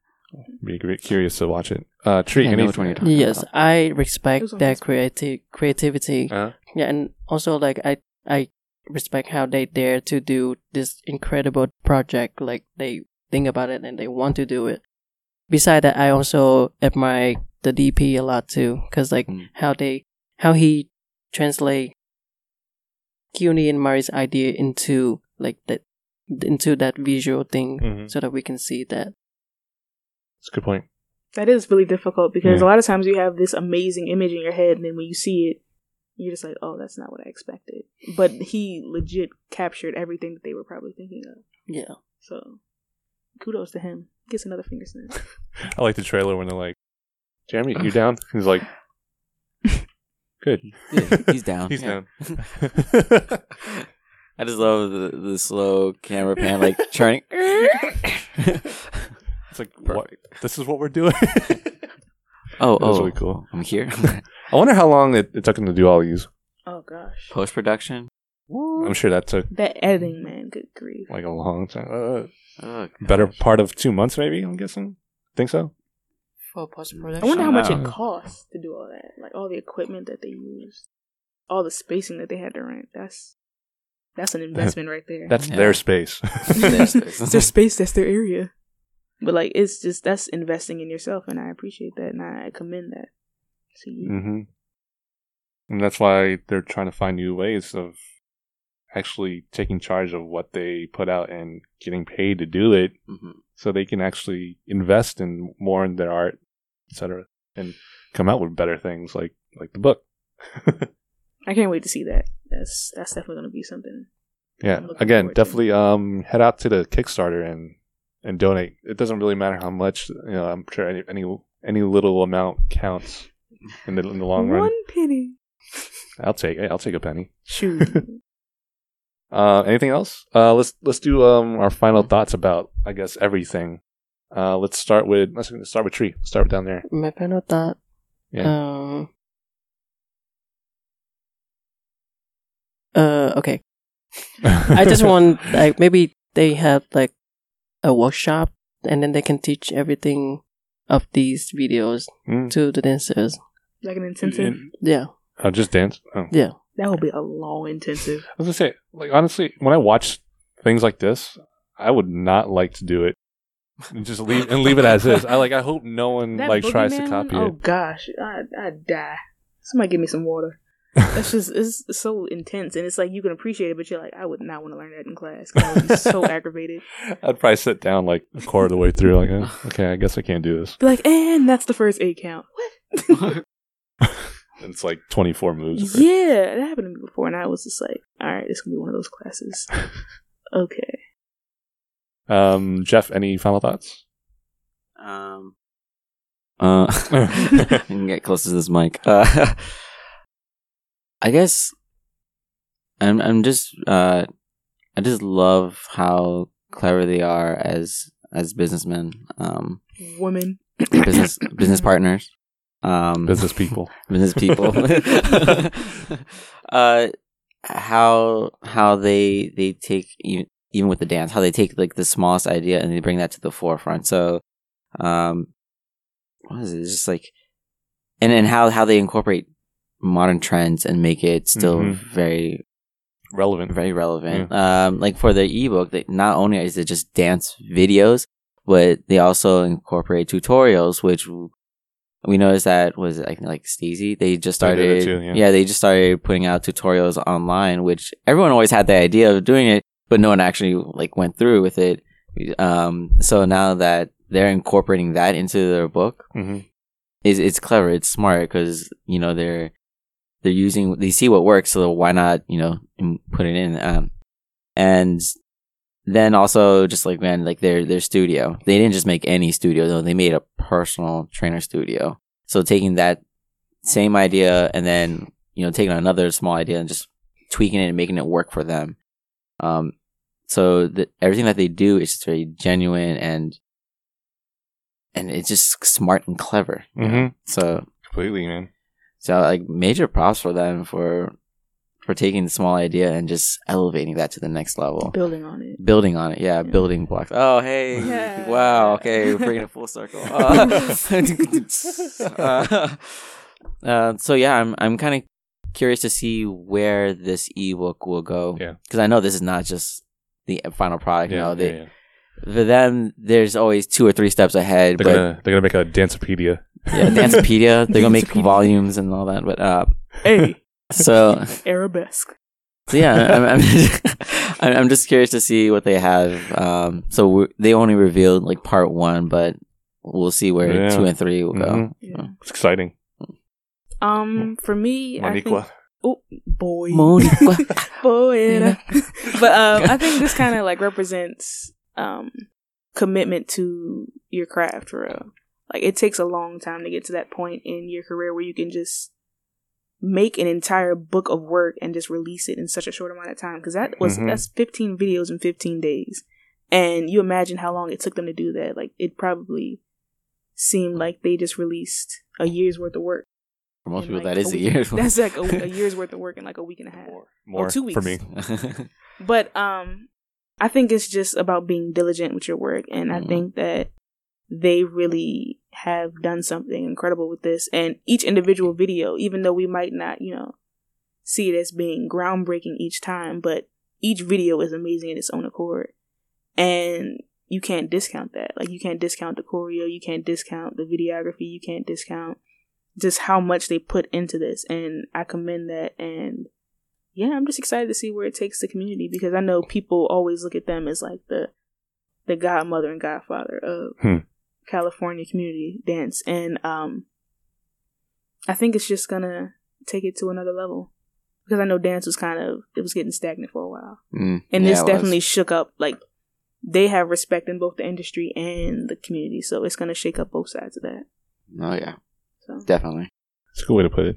A: Be great, curious to watch it. Uh, Tree,
C: I know
A: any
C: which one you're talking
D: Yes,
C: about.
D: I respect their
B: Facebook.
D: creative creativity.
A: Uh,
D: Yeah, and also like I I respect how they dare to do this incredible project. Like they think about it and they want to do it. Besides that, I also admire the DP a lot too, because like
C: Mm.
D: how they how he translate Keone and Mari's idea into like that into that visual thing,
A: Mhm.
D: so that we can see that.
A: That's a good point.
B: That is really difficult because
A: Yeah.
B: a lot of times you have this amazing image in your head, and then when you see it, you're just like, "Oh, that's not what I expected." But he legit captured everything that they were probably thinking of.
D: Yeah.
B: So, kudos to him. Gets another finger snap. <laughs>
A: I like the trailer when they're like, "Jeremy, you down?" He's like, <laughs> "Good."
C: Yeah, he's down.
A: He's down. <laughs>
C: I just love the the slow camera pan, like turning.
A: It's like, what? This is what we're doing. <laughs>
C: oh,
A: That was
C: oh,
A: really cool.
C: I'm here. <laughs>
A: I wonder how long it, it took him to do all these.
B: Oh gosh,
C: Post production.
A: I'm sure that took
B: the editing, man. Good grief.
A: like a long time. Uh,
C: Oh,
A: better part of two months, maybe. I'm guessing. Think so.
D: For post production.
B: I wonder how much it costs to do all that. Like all the equipment that they used, all the spacing that they had to rent. That's that's an <laughs> investment right there.
A: That's
C: Yeah.
A: their space.
C: Their space.
B: it's their space. That's their area. But like, it's just that's investing in yourself, and I appreciate that, and I commend that to you.
A: Mm-hmm. And that's why they're trying to find new ways of actually taking charge of what they put out and getting paid to do it
C: Mhm.
A: so they can actually invest in more in their art, etc., and come out with better things like like the book. <laughs>
B: I can't wait to see that. That's that's definitely going to be something.
A: yeah. Again,
B: forward to
A: definitely um head out to the Kickstarter and and donate. It doesn't really matter how much. You know, I'm sure any any any little amount counts in the in the long run.
B: One penny.
A: I'll take it. I'll take a penny.
B: Shoot. <laughs>
A: Uh, anything else? Uh, let's let's do um our final thoughts about I guess everything. Uh, let's start with let's start with tree. Start with down there.
D: My final thought.
A: Yeah.
D: Um. Uh. Okay. <laughs> I just want like maybe they have like a workshop and then they can teach everything of these videos
A: Mm.
D: to the dancers.
B: like an intensive.
D: Yeah.
A: Uh, just dance. Oh.
D: Yeah.
B: That would be a long intensive.
A: I was gonna say, like honestly, when I watch things like this, I would not like to do it. And just leave and leave it as is. I like. I hope no one
B: That
A: like tries to copy
B: one? Oh
A: it.
B: gosh, I I die. Somebody give me some water. That's just it's so intense, and it's like you can appreciate it, but you're like, I would not want to learn that in class. 'cause I would be so <laughs> aggravated.
A: I'd probably sit down like a quarter of the way through. Like, eh, <laughs> okay, I guess I can't do this.
B: Be like, and that's the first eight count. What? <laughs>
A: It's like twenty four moves.
B: yeah, that happened to me before, and I was just like, all right, this can be one of those classes. okay.
A: Um, Jeff, any final thoughts?
C: Um. Uh, I can get close to this mic. Uh, I guess I'm. I'm just. Uh, I just love how clever they are as as businessmen. Um,
B: Woman.
C: business <coughs> business partners. Um,
A: Business people. <laughs>
C: business people. <laughs> uh, how how they they take even even with the dance, how they take like the smallest idea and they bring that to the forefront. So, um, what is it? It's just like, and and how how they incorporate modern trends and make it still
A: Mhm.
C: very
A: Relevant.
C: very relevant. Um, like for the ebook, they, not only is it just dance videos, but they also incorporate tutorials, which we noticed that was it, like like Stacey. They just started,
A: it too, yeah.
C: they just started putting out tutorials online, which everyone always had the idea of doing it, but no one actually like went through with it. Um, so now that they're incorporating that into their book,
A: hmm
C: is it's clever, it's smart because you know they're they're using they see what works, so why not you know put it in? Um, and then also just like man, like their their studio, they didn't just make any studio though; they made a personal trainer studio. So taking that same idea and then you know taking another small idea and just tweaking it and making it work for them. Um, so the, everything that they do is just very genuine and and it's just smart and clever.
A: Mhm.
C: So
A: Completely, man.
C: So like major props for them for for taking the small idea and just elevating that to the next level.
B: Building on it.
C: Building on it, yeah,
B: Yeah.
C: building blocks. Oh, hey,
B: Yeah.
C: wow, okay, we're bringing it full circle. <laughs> Uh, uh, <laughs> uh, so yeah, I'm I'm kind of curious to see where this ebook will go.
A: Yeah.
C: because I know this is not just the final product. you
A: Yeah,
C: know, they
A: yeah, yeah.
C: for them, there's always two or three steps ahead.
A: They're
C: but
A: gonna they're gonna make a Dancepedia.
C: Yeah, <laughs> Dancepedia, they're gonna make volumes and all that. But uh,
B: Hey,
C: so
B: arabesque.
C: So yeah, I'm, I'm, <laughs> I'm, I'm just curious to see what they have. Um, so we they only revealed like part one, but we'll see where
A: Yeah.
C: two and three will go.
A: Mhm.
B: Yeah.
A: It's exciting.
B: Um, for me, I think. Oh boy.
C: Moniqua. <laughs>
B: Boy. but um, I think this kind of like represents um commitment to your craft for real. Like it takes a long time to get to that point in your career where you can just make an entire book of work and just release it in such a short amount of time because that was
A: Mhm.
B: that's 15 videos in 15 days and you imagine how long it took them to do that like it probably seemed like they just released a year's worth of work
C: For most people,
B: like,
C: that is a
B: week.
C: year. <laughs>
B: that's like a, a <laughs> year's worth of work in like a week and a half Or
A: More, more
B: two
A: for me. <laughs>
B: but um i think it's just about being diligent with your work and i
C: Mhm.
B: think that they really have done something incredible with this. And each individual video even though we might not you know see it as being groundbreaking each time but each video is amazing in its own accord. And you can't discount that. Like you can't discount the choreo you can't discount the videography you can't discount just how much they put into this. And i commend that. And yeah, I'm just excited to see where it takes the community because I know people always look at them as like the the godmother and godfather of
A: Hmm.
B: California community dance, and um, I think it's just gonna take it to another level because I know dance was kind of it was getting stagnant for a while,
C: Mm,
B: and
C: yeah,
B: this
C: it was.
B: definitely shook up like they have respect in both the industry and the community, so it's gonna shake up both sides of that.
C: Oh yeah,
B: So
C: definitely.
A: It's a good way to put it.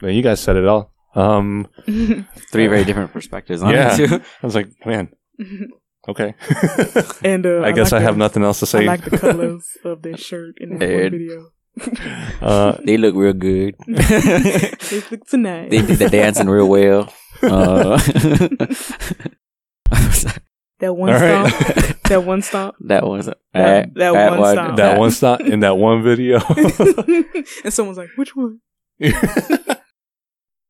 A: Man, you guys said it all. Um, <laughs>
C: Three very different perspectives on
A: Yeah.
C: it <laughs> too.
A: I was like, man, <laughs> okay. <laughs>
B: and uh,
A: I guess I, have
B: the-
A: nothing else to say.
B: I like the colors of their <laughs> shirt in that one video. <laughs>
A: uh,
C: They look real good.
B: they look tonight.
C: they did the dancing real well. Uh,
B: that one
A: All right.
B: stomp. that one stomp.
C: that was
B: That-
C: that,
B: that one song.
A: that one stop in that one video.
B: and someone's like, which one?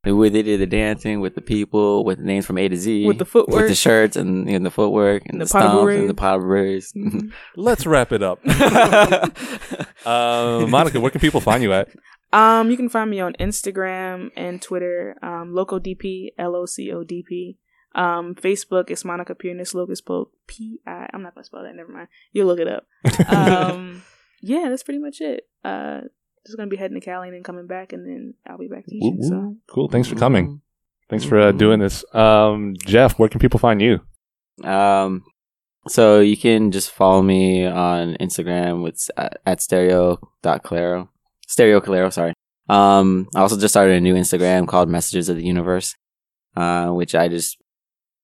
C: The way they did the dancing with the people, with the names from A to Z,
B: With the footwork.
C: with the shirts and, and the footwork and
B: The
C: the,
B: pot
C: stomps and the pot berets.
B: Mhm. <laughs>
A: Let's wrap it up. <laughs> <laughs> Uh, Monica, where can people find you at?
B: Um, you can find me on Instagram and Twitter, um, LocoDP, L O C O D P. Um, Facebook is Monica Piernas Locas Poke, P I. I'm not gonna spell that. Never mind. You'll look it up. Um, yeah, that's pretty much it. Uh, just gonna be heading to Cali and then coming back, and then I'll be back teaching. So
A: Cool. Thanks for coming. Thanks for uh, doing this. Um, Jeff, where can people find you?
C: Um, so you can just follow me on Instagram with at, at stereo.claro. Stereo Calero, sorry. Um, I also just started a new Instagram called Messages of the Universe, uh, which I just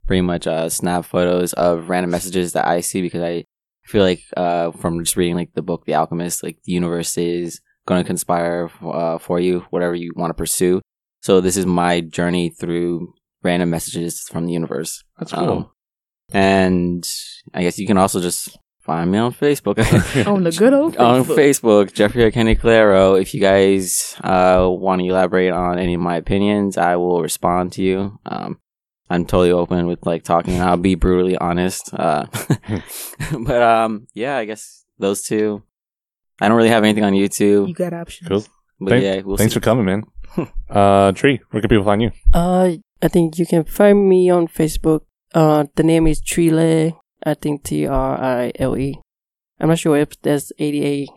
C: pretty much uh, snap photos of random messages that I see because I feel like uh, from just reading like the book The Alchemist, like the universe is going to conspire uh, for you, whatever you want to pursue. So this is my journey through random messages from the universe.
A: That's
C: Um, and I guess you can also just find me on Facebook. <laughs>
B: on the good old
C: on
B: Facebook.
C: Facebook, Jeffrey Kenny Claro. If you guys uh, want to elaborate on any of my opinions, I will respond to you. Um, I'm totally open with like talking. and I'll be brutally honest. Uh, <laughs> but um, yeah, I guess those two. I don't really have anything on YouTube.
B: You got options.
A: Cool.
C: But
A: Thank-
C: yeah, we'll
A: Thanks
C: see.
A: for coming, man. <laughs> Uh, Tree, where can people find you?
D: Uh, I think you can find me on Facebook. Uh, the name is Trile. I think T R I L E. I'm not sure if there's 88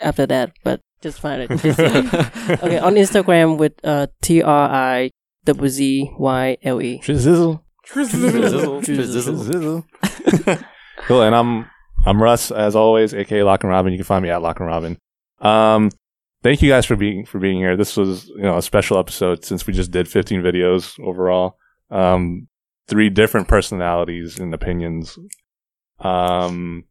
D: after that, but just find it. <laughs> <laughs> Okay, on Instagram with uh T R I W Z Y L E.
A: Trizizzle.
C: Trizzle, trizzle.
A: Trizzle. cool. And I'm I'm Russ, as always, aka Lock and Robin. You can find me at Lock and Robin. Um, thank you guys for being for being here. This was you know a special episode since we just did 15 videos overall. Um, three different personalities and opinions. Um,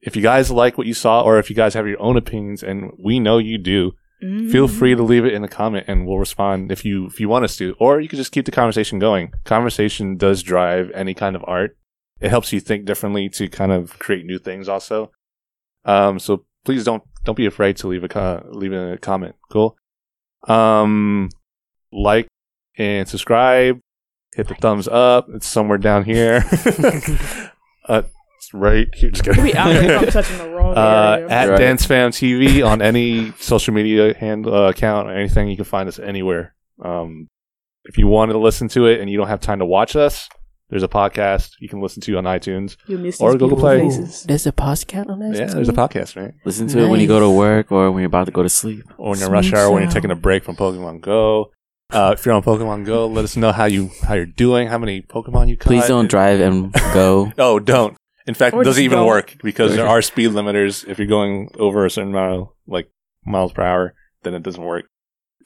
A: if you guys like what you saw, or if you guys have your own opinions, and we know you do, feel
B: Mm.
A: free to leave it in the comment and we'll respond if you if you want us to or you can just keep the conversation going conversation does drive any kind of art it helps you think differently to kind of create new things also um so please don't don't be afraid to leave a co- leave a comment cool um like and subscribe hit the thumbs up it's somewhere down here <laughs> uh it's right here just kidding.
B: Be out if I'm touching the wrong
A: uh,
B: area.
A: at
C: Right.
A: Dance Fam TV on any social media hand uh, account or anything. You can find us anywhere. Um, if you wanted to listen to it and you don't have time to watch us, there's a podcast you can listen to on iTunes.
B: You'll miss
A: or
B: these
A: Google
B: beautiful
A: Play.
B: faces.
D: There's a podcast on that.
A: Yeah, there's a podcast, right?
C: Listen to it when you go to work or when you're about to go to sleep.
A: Or in your rush
D: Smooth
A: hour when you're taking a break from Pokemon Go. Uh, if you're on Pokemon Go, let us know how you how you're doing, how many Pokemon you caught.
C: Please don't drive and go. <laughs>
A: Oh, don't. In fact,
B: Or
A: it doesn't
B: just
A: even
B: don't.
A: work because there <laughs> are speed limiters. If you're going over a certain mile, like miles per hour, then it doesn't work.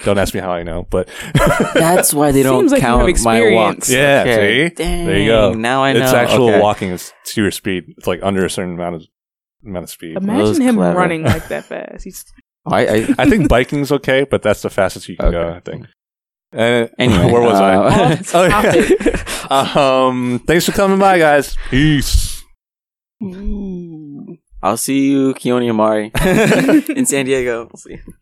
A: Don't ask me how I know, but <laughs>
C: That's why they don't
B: Seems like you have
C: count my
B: experience.
C: walks.
A: Yeah,
C: Okay.
A: see?
C: Dang,
A: there you go.
C: Now I know.
A: It's actual
C: Okay.
A: walking is to your speed. It's like under a certain amount of amount of speed.
C: was
B: Imagine him
C: clever.
B: running like that <laughs> fast. He's
C: I, I,
A: I think biking's okay, but that's the fastest you can go.
C: Okay.
A: I think. Uh,
C: Anyway,
A: where was
C: uh, <laughs>
A: I?
B: Off
A: Oh, yeah. um, thanks for coming by, guys. Peace.
C: I'll see you, Keone and Mari, in San Diego. We'll see.